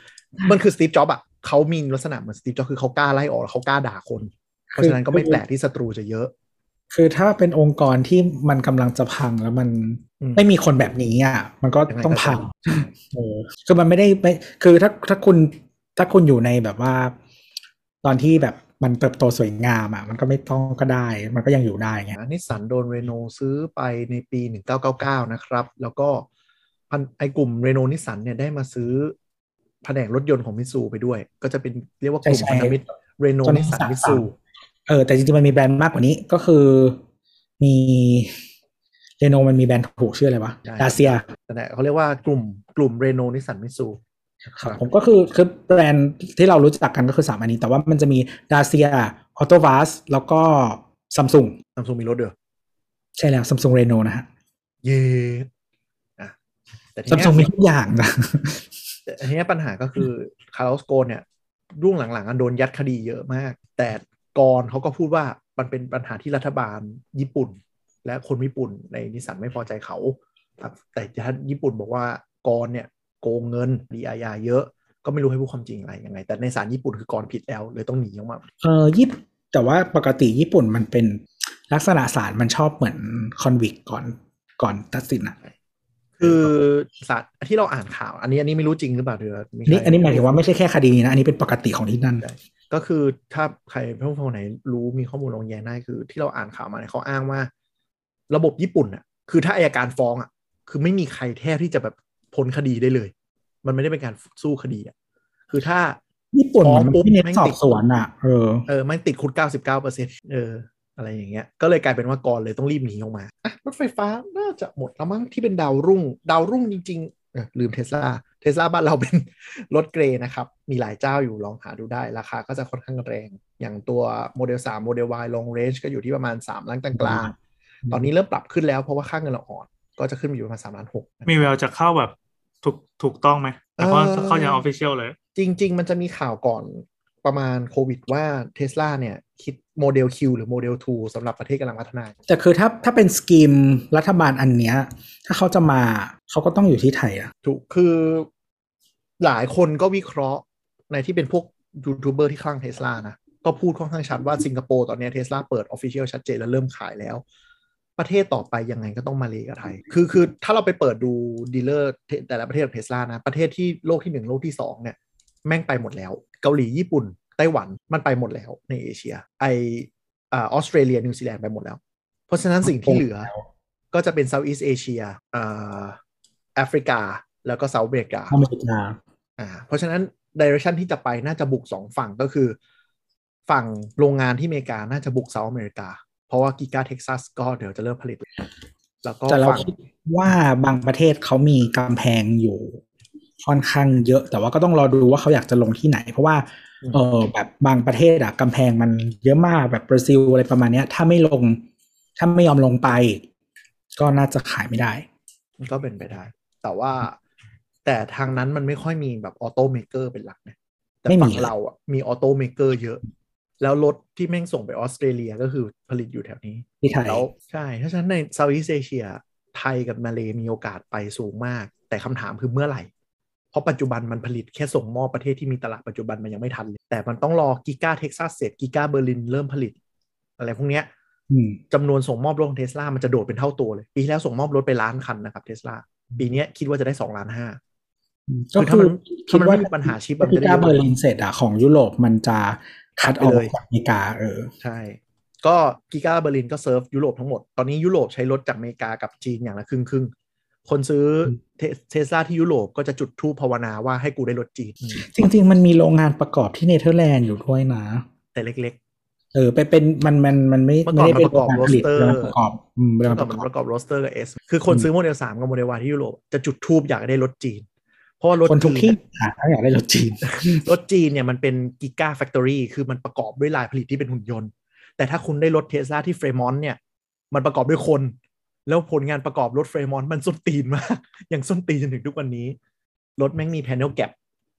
มันคือสตีฟจ็อบอะ เขามีลักษณะเหมือนสตีฟจ็อบคือเขากล้าไล่ออกแล้วเขากล้าด่าคน เพราะฉะนั้นก็ไม่แปลกที่ศัตรูจะเยอะ คือถ้าเป็นองค์กรที่มันกำลังจะพังแล้วมันอืมไม่มีคนแบบนี้อะมันก็ยังไงต้องก็พังใช่เออคือมันไม่ได้ไม่คือถ้าถ้าคุณถ้าคุณอยู่ในแบบว่า ตอนที่แบบมันเติบโตสวยงามอะมันก็ไม่ต้องก็ได้ มันก็ยังอยู่ได้ไงนิสสันโดนเรโนซื้อไปในปี 1999 นะครับ แล้วก็พันไอกลุ่มเรโนนิสสันเนี่ยได้มาซื้อ แผนกรถยนต์ของมิตซูไปด้วย ก็จะเป็นเรียกว่ากลุ่มใช่พันใช่ธมิตรเรโนจนนิสสันสามมิตซูเออแต่จริงๆมันมีแบรนด์มากกว่านี้ก็คือมีเรโนมันมีแบรนด์ถูกชื่ออะไรวะดาเซียแต่เขาเรียกว่ากลุ่มกลุ่มเรโนนิสสันมิตซูครับผมก็คือคือแบรนด์ที่เรารู้จักกันก็คือสามอันนี้ แต่ว่ามันจะมีดาเซียออโตวาสแล้วก็ซัมซุงซัมซุงมีรถด้วยใช่แล้วซัมซุงเรโนนะฮะเย่อะแต่ทีเนี้ยซัมซุงมีทุกอย่างนะ แต่ทีนี้ปัญหาก็คือคาร์ลอสกอนเนี่ยรุ่นหลังๆอะโดนยัดคดีเยอะมาก แต่กรเขาก็พูดว่ามันเป็นปัญหาที่รัฐบาลญี่ปุ่น และคนญี่ปุ่นในนิสสันไม่พอใจเขา แต่ถ้าญี่ปุ่นบอกว่ากรเนี่ยโกงเงินดีอาญาเยอะ ก็ไม่รู้ให้พูดความจริงอะไรยังไง แต่ในศาลญี่ปุ่นคือกรผิดแล้วเลยต้องหนีออกมาเออญี่ปุ่นแต่ว่าปกติญี่ปุ่นมันเป็นลักษณะศาลมันชอบเหมือนคอนวิกก่อนก่อนตัดสินอะ คือศาลที่เราอ่านข่าว อันนี้อันนี้ไม่รู้จริงหรือเปล่าเดือนี่อันนี้หมายถึงว่าไม่ใช่แค่คดีนี้นะ อันนี้เป็นปกติของที่นั่นใช่ก็คือถ้าใครผู้ฟังไหนรู้มีข้อมูลลองแย้งได้คือ ที่เราอ่านข่าวมาเนี่ยเขาอ้างว่า ระบบญี่ปุ่นอะ คือถ้าอายการฟ้องอะ คือไม่มีใครแทบที่จะแบบพ้นคดีได้เลย มันไม่ได้เป็นการสู้คดีอะคือถ้าญี่ปุ่นฟ้องมันปุ๊บไม่เน้นแม่งสอติบดสวนอะเออเออไม่งติดคุกเก้าสิบเก้าเปอร์เซ็นเออ อะไรอย่างเงี้ย ก็เลยกลายเป็นว่ากรเลยต้องรีบหนีออกมาอะรถไฟฟ้าน่าจะหมดแล้วมั้งที่เป็นดาวรุ่ง ดาวรุ่งจริงๆเออลืมเทสลาเทสลาบ้านเราเป็นรถเกรย์นะครับ มีหลายเจ้าอยู่ลองหาดูได้ ราคาก็จะค่อนข้างแรง อย่างตัวโมเดล3โมเดล Y long range ก็อยู่ที่ประมาณ 3 ล้านกลางๆ ตอนนี้เริ่มปรับขึ้นแล้วเพราะว่าค่าเงินเราอ่อน ก็จะขึ้นมาอยู่ประมาณ3ล้านหกมีแววจะเข้าแบบถูกถูกต้องไหมแต่ว่าเอ่อเข้าอย่าง official เลย จริง ๆ มันจะมีข่าวก่อน ประมาณโควิดว่าเทสลาเนี่ยคิดโมเดล Q หรือโมเดล 2สำหรับประเทศกำลังพัฒนา แต่คือถ้าถ้าเป็น scheme รัฐบาลอันเนี้ย ถ้าเขาจะมาเขาก็ต้องอยู่ที่ไทยอะถูกคือหลายคนก็วิเคราะห์ในที่เป็นพวกยูทูบเบอร์ที่คลั่งเทสลานะก็พูดค่อนข้างชัดว่าสิงคโปร์ตอนเนี้ยเทสลาเปิด official ชัดเจนแล้วเริ่มขายแล้ว ประเทศต่อไปยังไงก็ต้องมาเลกับไทย คือคือถ้าเราไปเปิดดู dealer แต่ละประเทศของเทสลานะ ประเทศที่โลกที่หนึ่งโลกที่สองเนี่ย แม่งไปหมดแล้ว เกาหลีญี่ปุ่นไต้หวันมันไปหมดแล้วในเอเชีย ไออ่าออสเตรเลียนิวซีแลนด์ไปหมดแล้ว เพราะฉะนั้นสิ่งที่เหลือก็จะเป็น Southeast Asiaอ่าแอฟริกา แล้วก็ South America อเมริกาอ่าเพราะฉะนั้น direction ที่จะไปน่าจะบุกสองฝั่งก็คือ ฝั่งโรงงานที่อเมริกา น่าจะบุก South America เพราะว่ากิกาเท็กซัสก็เดี๋ยวจะเริ่มผลิต แล้วก็แต่เราฝั่งคิดว่าบางประเทศเขามีกำแพงอยู่ ค่อนข้างเยอะ แต่ว่าก็ต้องรอดูว่าเขาอยากจะลงที่ไหน เพราะว่าเออแบบบางประเทศอะกำแพงมันเยอะมากแบบบราซิลอะไรประมาณเนี้ย ถ้าไม่ลง ถ้าไม่ยอมลงไป ก็น่าจะขายไม่ได้มันก็เป็นไปได้ แต่ว่าแต่ทางนั้นมันไม่ค่อยมีแบบ automaker เป็นหลักนะแต่ไม่มีฝั่งเราอะมี automaker เยอะ แล้วรถที่แม่งส่งไปออสเตรเลียก็คือผลิตอยู่แถวนี้ที่ไทยแล้วใช่เพราะฉะนั้นใน Southeast Asia ไทยกับมาเลมีโอกาสไปสูงมาก แต่คำถามคือเมื่อไหร่ เพราะปัจจุบันมันผลิตแค่ส่งมอบประเทศที่มีตลาดปัจจุบันมันยังไม่ทันเลย แต่มันต้องรอกิกาเท็กซัสเสร็จกิกาเบอร์ลินเริ่มผลิต อะไรพวกเนี้ยอืมจำนวนส่งมอบรถของเทสลามันจะโดดเป็นเท่าตัวเลย ปีที่แล้วส่งมอบรถไปล้านคันนะครับเทสลาปีเนี้ยคิดว่าจะได้สองล้านห้าก็คือถ้าคืมัอนคิถ้าดมันว่าไม่มีปัญหาชิปถ้ามันพิจะได้กาเยอะเบอร์ลินเสร็จอะของยุโรปมันจะคัดออกไปเลยจากอเมริกาเออใช่ ก็ Giga Berlin ก็เซิร์ฟยุโรปทั้งหมด ตอนนี้ยุโรปใช้รถจากอเมริกากับจีนอย่างละครึ่งครึ่งๆ คนซื้อเทสลาที่ยุโรปก็จะจุดธูปภาวนาว่าให้กูได้รถจีนอืมจริง ๆ มันมีโรงงานประกอบที่เนเธอร์แลนด์อยู่ด้วยนะ แต่เล็กเออไปเป็นมันมันมันไม่เมื่อก่อนไม่ได้เป็นมันประกอบโรงงานผลิต roaster เป็นประกอบอืมๆเป็นเมื่อก่ปอนระมันกอบประกอบโรสเตอร์กับเอสคือคนซื้อโมเดลสามกับโมเดลวที่ยุโรปจะจุดทูบอยากได้รถจีน เพราะว่ารถคนทุกจีที่นหาถ้าอยากได้รถจีน รถจีนเนี่ยมันเป็นกิกาแฟคทอรี่คือมันประกอบด้วยลายผลิตที่เป็นหุ่นยนต์ แต่ถ้าคุณได้รถเทสลาที่เฟรมอนต์เนี่ยมันประกอบด้วยคน แล้วผลงานประกอบรถเฟรมอนต์มันส้นตีนมาก ยังส้นตีนจนถึงทุกวันนี้ รถแม่งมีแพนเนลแกป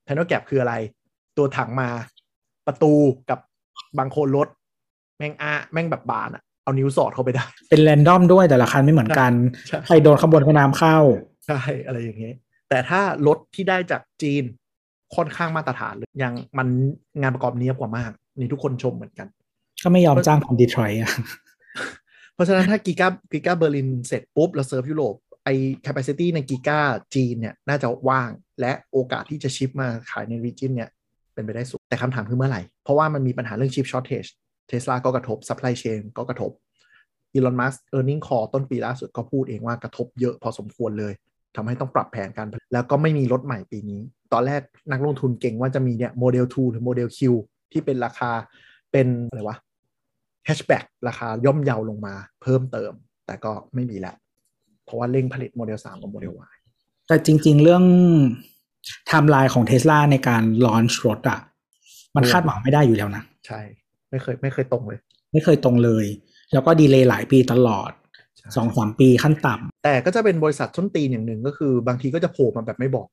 panel gap คืออะไร ตัวถังมาประตูกับบังโคลนรถ แม่งอาแม่งแบบบานอะเอานิ้วสอดเข้าไปได้ เป็น random ด้วยแต่ละคันไม่เหมือนกันใช่ใครโดนขบวนขน้ำเข้า ใช่ อะไรอย่างเงี้ยแต่ถ้ารถที่ได้จากจีนค่อนข้างมาตรฐานเลยยังมันงานประกอบเนี้ยบกว่ามาก นี่ทุกคนชมเหมือนกัน ก็ไม่ยอมจ้างคนดีทรอยต์อะ เพราะฉะนั้นถ้า Giga Giga Berlin เสร็จปุ๊บแล้วเซิร์ฟยุโรปไอ capacity ใน Giga จีนเนี่ยน่าจะว่างและโอกาสที่จะ ship มาขายใน region เนี่ยเป็นไปได้สูง แต่คำถามคือเมื่อไหร่ เพราะว่ามันมีปัญหาเรื่อง chip shortage เทสลาก็กระทบ supply chain ก็กระทบอีลอนมัสก์ earnings call ต้นปีล่าสุดก็พูดเองว่ากระทบเยอะพอสมควรเลยทำให้ต้องปรับแผนการผลิตแล้วก็ไม่มีรถใหม่ปีนี้ ตอนแรกนักลงทุนเก็งว่าจะมีเนี่ยโมเดล 2 หรือโมเดล Q ที่เป็นราคาเป็นอะไรวะ แฮชแบ็กราคาย่อมเยาลงมาเพิ่มเติม แต่ก็ไม่มีแล้วเพราะว่าเร่งผลิตโมเดล 3 กับโมเดล Y แต่จริง ๆ เรื่องไทม์ไลน์ของเทสลาในการ launch รถอะมันคาดหวังไม่ได้อยู่แล้วนะ ใช่ ไม่เคยไม่เคยตรงเลย ไม่เคยตรงเลย แล้วก็ delay หลายปีตลอดใช่สองสามปีขั้นต่ำแต่ก็จะเป็นบริษัทส้นตีนอย่างหนึ่งก็คือบางทีก็จะโผล่มาแบบไม่บอก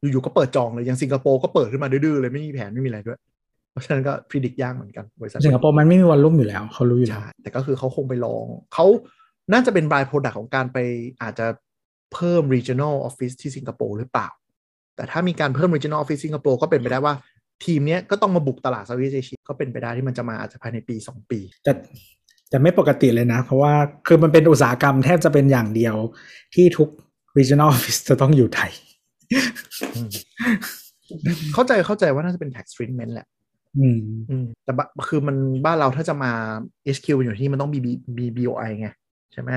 อยู่ๆก็เปิดจองเลยอย่างสิงคโปร์ก็เปิดขึ้นมาดื้อๆเลยไม่มีแผนไม่มีอะไรด้วย เพราะฉะนั้นก็พิจิตยากเหมือนกันบริษัทสิงคโปร์มันไม่มีวันลุ่มอยู่แล้วเขารู้อยู่แล้วใช่แต่ก็คือเขาคงไปลองเขาน่าจะเป็น by product ของการไปอาจจะเพิ่ม regional office ที่สิงคโปร์หรือเปล่า แต่ถ้ามีการเพิ่ม regional office สิงคโปร์ก็เป็นไปได้ว่า ทีมเนี้ยก็ต้องมาบุกตลาดเซาท์อีสเอเชียก็เป็นไปได้ที่มันจะมาอาจจะภายในปี 2 ปี แต่แต่ไม่ปกติเลยนะ เพราะว่าคือมันเป็นอุตสาหกรรมแทบจะเป็นอย่างเดียวที่ทุก regional office จะต้องอยู่ไทย เข้าใจเข้าใจว่าน่าจะเป็น tax treatment แหละ อืมอืมแต่บะคือมันบ้านเราถ้าจะมา HQ อยู่ที่มันต้อง B B BOI ไง ใช่ไหม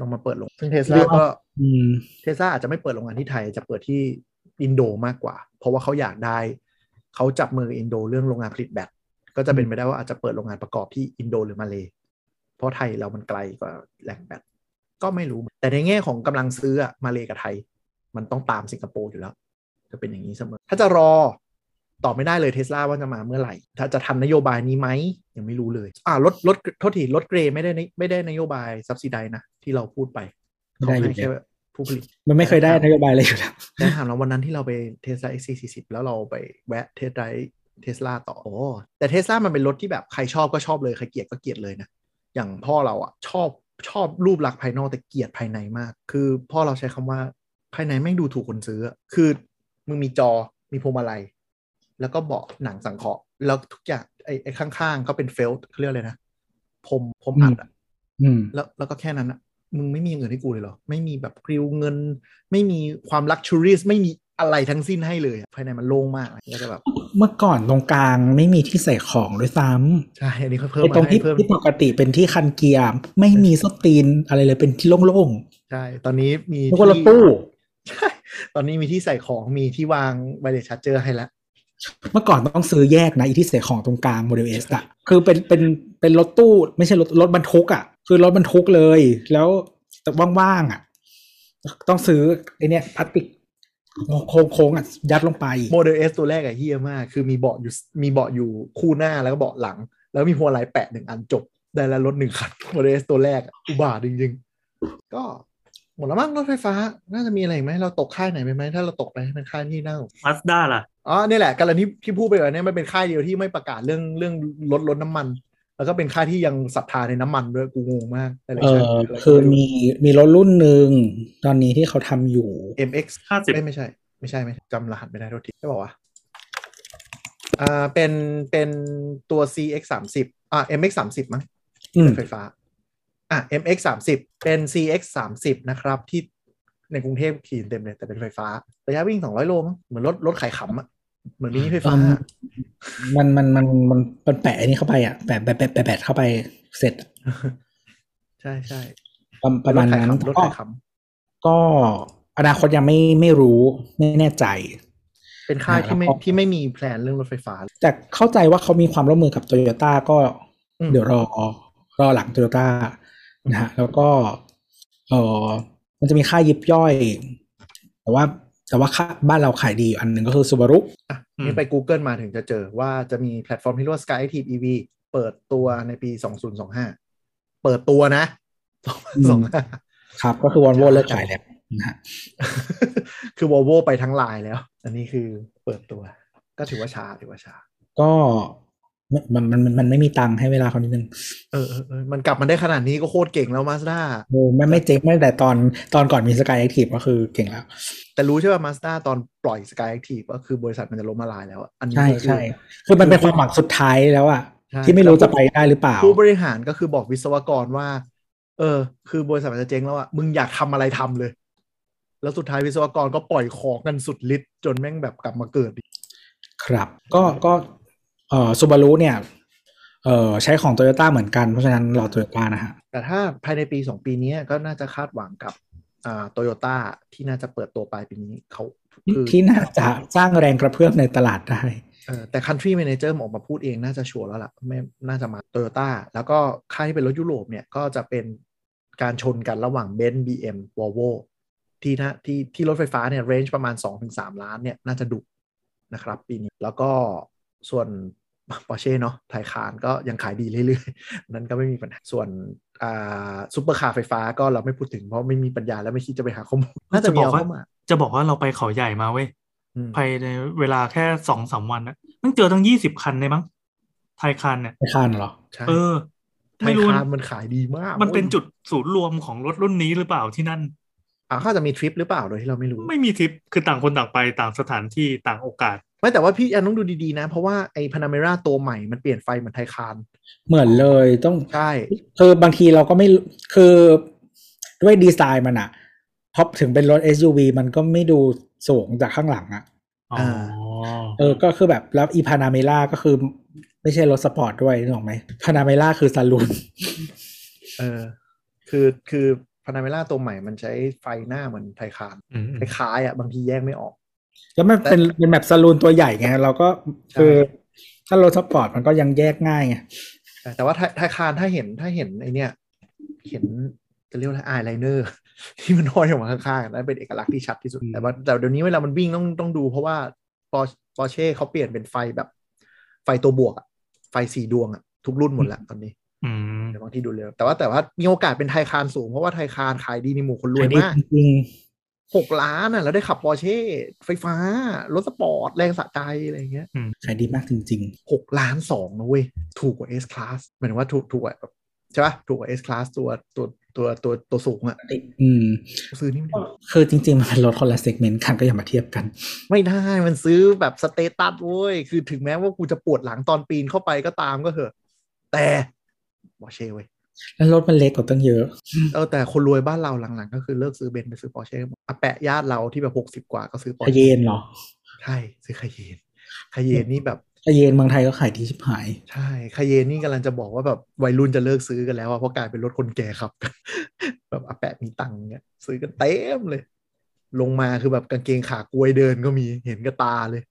ต้องมาเปิดลง ซึ่งเทสลาก็อืมเทสลาอาจจะไม่เปิดโรงงานที่ไทย จะเปิดที่อินโดมากกว่า เพราะว่าเขาอยากได้ เขาจับมืออินโดเรื่องโรงงานผลิตแบตก็จะเป็นไปได้ว่าอาจจะเปิดโรงงานประกอบที่อินโดหรือมาเลเพราะไทยเรามันไกลกว่าแหล่งแบตก็ไม่รู้ แต่ในแง่ของกำลังซื้ออะมาเลกับไทย มันต้องตามสิงคโปร์อยู่แล้ว จะเป็นอย่างนี้เสมอ ถ้าจะรอ ตอบไม่ได้เลยเทสลาว่าจะมาเมื่อไหร่ ถ้าจะทำนโยบายนี้ไหมยังไม่รู้เลย อ่ารถรถโทษทีรถ grey ไม่ได้นไม่ได้นโยบาย subsidy นะที่เราพูดไปไม่ได้เขาอยู่ให้แล้วแค่ผู้ผลิตมันไม่เคยได้นโยบายอะไรอยู่แล้วแต่ถามเราวันนั้นที่เราไปเทสลา X440 แล้วเราไปแวะ test drive เทสลาต่อโอ้แต่เทสลามันเป็นรถที่แบบใครชอบก็ชอบเลย ใครเกลียดก็เกลียดเลยนะ อย่างพ่อเราอะชอบชอบรูปลักษณ์ภายนอกแต่เกลียดภายในมาก คือพ่อเราใช้คำว่าภายในแม่งดูถูกคนซื้ออะคือมึงมีจอมีพวงมาลัย แล้วก็เบาะหนังสังเคราะห์แล้วทุกอย่างไอ้ไอ้ข้างๆก็เป็น felt เขาเรียกอะไรนะพรมพรมอัดอะอืมแล้วแล้วก็แค่นั้นอะมึงไม่มีอย่างอื่นให้กูเลยเหรอ ไม่มีแบบกริวเงิน ไม่มีความ luxury ไม่มีอะไรทั้งสิ้นให้เลยอะภายในมันโล่งมากแล้วก็แบบ เมื่อก่อนตรงกลางไม่มีที่ใส่ของด้วยซ้ำใช่อันนี้เขาเพิ่มไอ้ตรงมาให้ที่เพิ่มที่ปกติเป็นที่คันเกียร์ไม่มีสตีนอะไรเลยเป็นที่โล่งใช่ตอนนี้มีๆแล้วก็รถตู้ใช่ตอนนี้มีที่ใส่ของมีที่วาง wireless charger ให้แล้ว เมื่อก่อนต้องซื้อแยกนะอีที่ใส่ของตรงกลาง Model S อะคือเป็นเป็นเป็นรถตู้ ไม่ใช่รถรถบรรทุกอะคือรถบรรทุกเลย แล้วแต่ว่างๆอะต้องซื้อไอเนี้ยพลาสติกโค้งๆอะยัดลงไปโมเดล S ตัวแรกอะเฮี้ยมาก คือมีเบาะอยู่มีเบาะอยู่คู่หน้าแล้วก็เบาะหลัง แล้วมีพวงมาลัยแปะหนึ่งอันจบ ได้แล้วรถหนึ่งคันโมเดล S ตัวแรกอะอุบาทจริงๆ ก็หมดแล้วมั้งรถไฟฟ้า น่าจะมีอะไรอีกไหมเราตกค่ายไหนไปไหมถ้าเราตกไปเป็นค่ายที่น่าสงสารมาสด้าล่ะ อ๋อนี่แหละการที่ที่พูดไปก่อนเนี่ยมันเป็นค่ายเดียวที่ไม่ประกาศเรื่องเรื่องลดลดน้ำมัน แล้วก็เป็นค่ายที่ยังศรัทธาในน้ำมันด้วยกูงงมากหลายเอๆชาอติอะไรก็คือไรู้มีมีรถรุ่นหนึ่งตอนนี้ที่เขาทำอยู่ MX 50เอ้ยไม่ใช่ ไม่ใช่ไม่ใช่จำรหัสไม่ได้โทษทีไม่บอกว่าอ่าเป็นเป็นตัว CX สามสิบอ่า MX สามสิบมั้งอืมเป็นไฟฟ้าอะ MX สามสิบเป็น CX สามสิบนะครับที่ในกรุงเทพขี่เต็มเลยแต่เป็นไฟฟ้าระยะวิ่งสองร้อยโลมั้งเหมือนรถรถขายขำอะ เหมือนมินิไฟฟ้าอืมมันมันมันมันมันแปะอันนี้เข้าไปอะแปะแปะแปะแปะแปะเข้าไปเสร็จ ใช่ใช่ประประมาณนั้นรถก็ขายขำก็อนาคตยังไม่ไม่รู้ไม่แน่ใจ เป็นค่ายที่ไม่แล้วก็ที่ไม่มี plan เรื่องรถไฟฟ้า แต่เข้าใจว่าเขามีความร่วมมือกับโตโยต้าก็อืมเดี๋ยวรอรอหลังโตโยต้านะฮะแล้วก็เออมันจะมีค่ายยิบย่อย แต่ว่า แต่ว่าค่ายบ้านเราขายดีอยู่อันหนึ่งก็คือซูบารุอะอืมนี่ไป Google มาถึงจะเจอว่าจะมีแพลตฟอร์มที่เรียกว่า Skyactiv EV เปิดตัวในปี 2025 เปิดตัวนะ2025ครับก็คือวอลโวเลิกขายแล้วนะฮะคือ Volvo ไปทั้งไลน์แล้ว อันนี้คือเปิดตัว ก็ถือว่าช้าถือว่าช้าก็ มันมันมันมันไม่มีตังค์ให้เวลาเขานิดนึงเออเออเออมันกลับมาได้ขนาดนี้ก็โคตรเก่งแล้วมาสด้าโอ้ไม่ไม่เจ๊งไม่แต่ตอนตอนก่อนมี Skyactiv ก็คือเก่งแล้ว แต่รู้ใช่ป่ะมาสด้าตอนปล่อย Skyactiv ก็คือบริษัทมันจะล้มละลายแล้วอะอันนี้ใช่ก็คือใช่คือมันเป็นความหวังสุดท้ายแล้วอะใช่ที่ไม่รู้จะไปได้หรือเปล่า ผู้บริหารก็คือบอกวิศวกรว่า เออ คือบริษัทมันจะเจ๊งแล้วอะมึงอยากทำอะไรทำเลย แล้วสุดท้ายวิศวกรก็ปล่อยของกันสุดฤทธิ์จนแม่งแบบกลับมาเกิดอีกครับ ก็ก็ เอ่อซูบารุเนี่ยเอ่อใช้ของโตโยต้าเหมือนกัน เพราะฉะนั้นรอโตโยต้านะฮะ แต่ถ้าภายในปีสองปีนี้ก็น่าจะคาดหวังกับอ่าโตโยต้าที่น่าจะเปิดตัวปลายปีนี้เขาคือที่น่าจะสร้างแรงกระเพื่อมในตลาดได้เออแต่ country manager ออกมาพูดเองน่าจะชัวร์แล้วล่ะไม่น่าจะมาโตโยต้าแล้วก็ค่ายที่เป็นรถยุโรปเนี่ยก็จะเป็นการชนกันระหว่างเบนซ์ BM Volvo ที่นะที่ที่รถไฟฟ้าเนี่ย range ประมาณ 2-3 ล้านเนี่ยน่าจะดุนะครับปีนี้แล้วก็ส่วน Porsche เนาะ Taycan ก็ยังขายดีเรื่อยๆ นั้นก็ไม่มีปัญหา ส่วนอ่าซุปเปอร์คาร์ไฟฟ้าก็เราไม่พูดถึงเพราะไม่มีปัญญาและไม่คิดจะไปหาข้อมูลน่าจะมีเอาเข้ามาจะบอกว่าเราไปเขาใหญ่มาเว้ยอืมภายในเวลาแค่สองสามวันนะมันเจอตั้งยี่สิบคันเลยมั้ง Taycan เนี่ยไม่ใช่ Taycan เหรอใช่เออไทไม่ยรู้คานมันขายดีมาก มันเป็นว้ยจุดศูนย์รวมของรถรุ่นนี้หรือเปล่าที่นั่นอ่าเขาอาจจะมีทริปหรือเปล่าโดยที่เราไม่รู้ ไม่มีทริปคือต่างคนต่างไปต่างสถานที่ต่างโอกาส ไม่แต่ว่าพี่แอนต้องดูดีๆนะ เพราะว่าไอ้ Panamera ตัวใหม่มันเปลี่ยนไฟเหมือน Taycanเหมือนเลยต้องใช่คือบางทีเราก็ไม่รู้คือด้วยดีไซน์มันอะพอถึงเป็นรถ SUV มันก็ไม่ดูสูงจากข้างหลังอะอ๋อเออก็คือแบบแล้วอี Panamera ก็คือ ไม่ใช่รถสปอร์ตด้วยนึกออกไหม Panamera คือ saloonเออคือคือ Panamera ตัวใหม่มันใช้ไฟหน้าเหมือน Taycan อืมคล้ายๆอะบางทีแยกไม่ออก แล้วมันเป็นเป็นแบบ saloon ตัวใหญ่ไงเราก็คือถ้ารถสปอร์ตมันก็ยังแยกง่ายไงแต่ว่าไท Taycan ถ้าเห็นถ้าเห็นไอเนี้ยเห็นจะเรียกว่าอะไรอายไลเนอร์ที่มันห้อยออกมาข้างๆนั่นเป็นเอกลักษณ์ที่ชัดที่สุด แต่ว่าแต่เดี๋ยวนี้เวลามันวิ่งต้องต้องดูเพราะว่าปอปอเช่เขาเปลี่ยนเป็นไฟแบบไฟตัวบวกอะไฟสี่ดวงอะทุกรุ่นหมดแล้วตอนนี้อืมเดี๋ยวบางทีดูเร็วแต่ว่าแต่ว่ามีโอกาสเป็น Taycan สูงเพราะว่า Taycan ขายดีในหมู่คนรวยมากจริง หกล้านอะแล้วได้ขับปอร์เช่ไฟฟ้า รถสปอร์ต แรงสะใจ อะไรอย่างเงี้ยๆขายดีมากจริงหกล้านสองนะเว้ย ถูกกว่า S Class หมายถึงว่าถูกถูกกว่าแบบใช่ปะถูกกว่า S Class ตัวตัวตัวตัวตัวสูงอะๆอืม ซื้อนี่ไม่ได้คือจริง ๆ มันเป็นรถคนละ segment กันก็อย่ามาเทียบกัน ไม่ได้มันซื้อแบบ status เว้ย คือถึงแม้ว่ากูจะปวดหลังตอนปีนเข้าไปก็ตามก็เถอะ แต่ปอร์เช่เว้ย แล้วรถมันเล็กกว่าตั้งเยอะ เออแต่คนรวยบ้านเราหลังๆ ก็คือเลิกซื้อเบนซ์ไปซื้อปอร์เช่อาแปะญาติเราที่แบบหกสิบ60กว่าก็ซื้อ Porsche Cayenne เหรอ ใช่ซื้อ Cayenne Cayenne นี่แบบ Cayenne เมืองไทยก็ขายดีชิบหาย ใช่ Cayenne นี่กำลังจะบอกว่าแบบวัยรุ่นจะเลิกซื้อกันแล้วอะเพราะกลายเป็นรถคนแก่ครับ แบบอาแปะมีตังค์เงี้ยซื้อกันเต็มเลย ลงมาคือแบบกางเกงขาก๊วยเดินก็มีเห็นกับตาเลย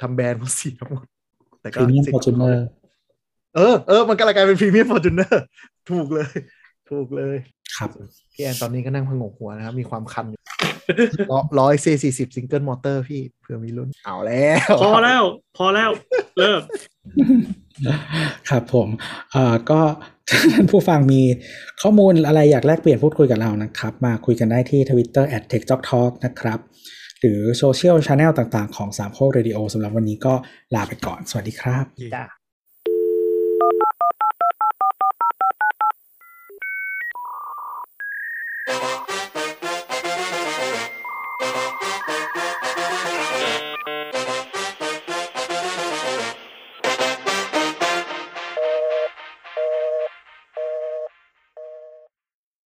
ทำแบรนด์มาเสียหมดแต่พก็รีเมียมสิ่ฟงอร์จูเนอร์ เออเออมันก็เลยกลายเป็น premium Fortunerถูกเลย ถูกเลยครับพี่แอนตอนนี้ก็นั่งพะงกหัวนะครับ มีความคันอยู่ร้อยเซสี่สิบซิงเกิลมอเตอร์พี่เผื่อมีรุ่นเอาแล้ว พอแล้ว พอแล้ว เลิกครับผมเอ่อก็ท่านผู้ฟังมีข้อมูลอะไรอยากแลกเปลี่ยนพูดคุยกับเรานะครับ มาคุยกันได้ที่ Twitter at t e c h t o k Talk นะครับ หรือโซเชียลช n แนลต่างๆ ของสามโคกเรดิโอสำหรับวันนี้ก็ลาไปก่อน สวัสดีครับจ้า Come on.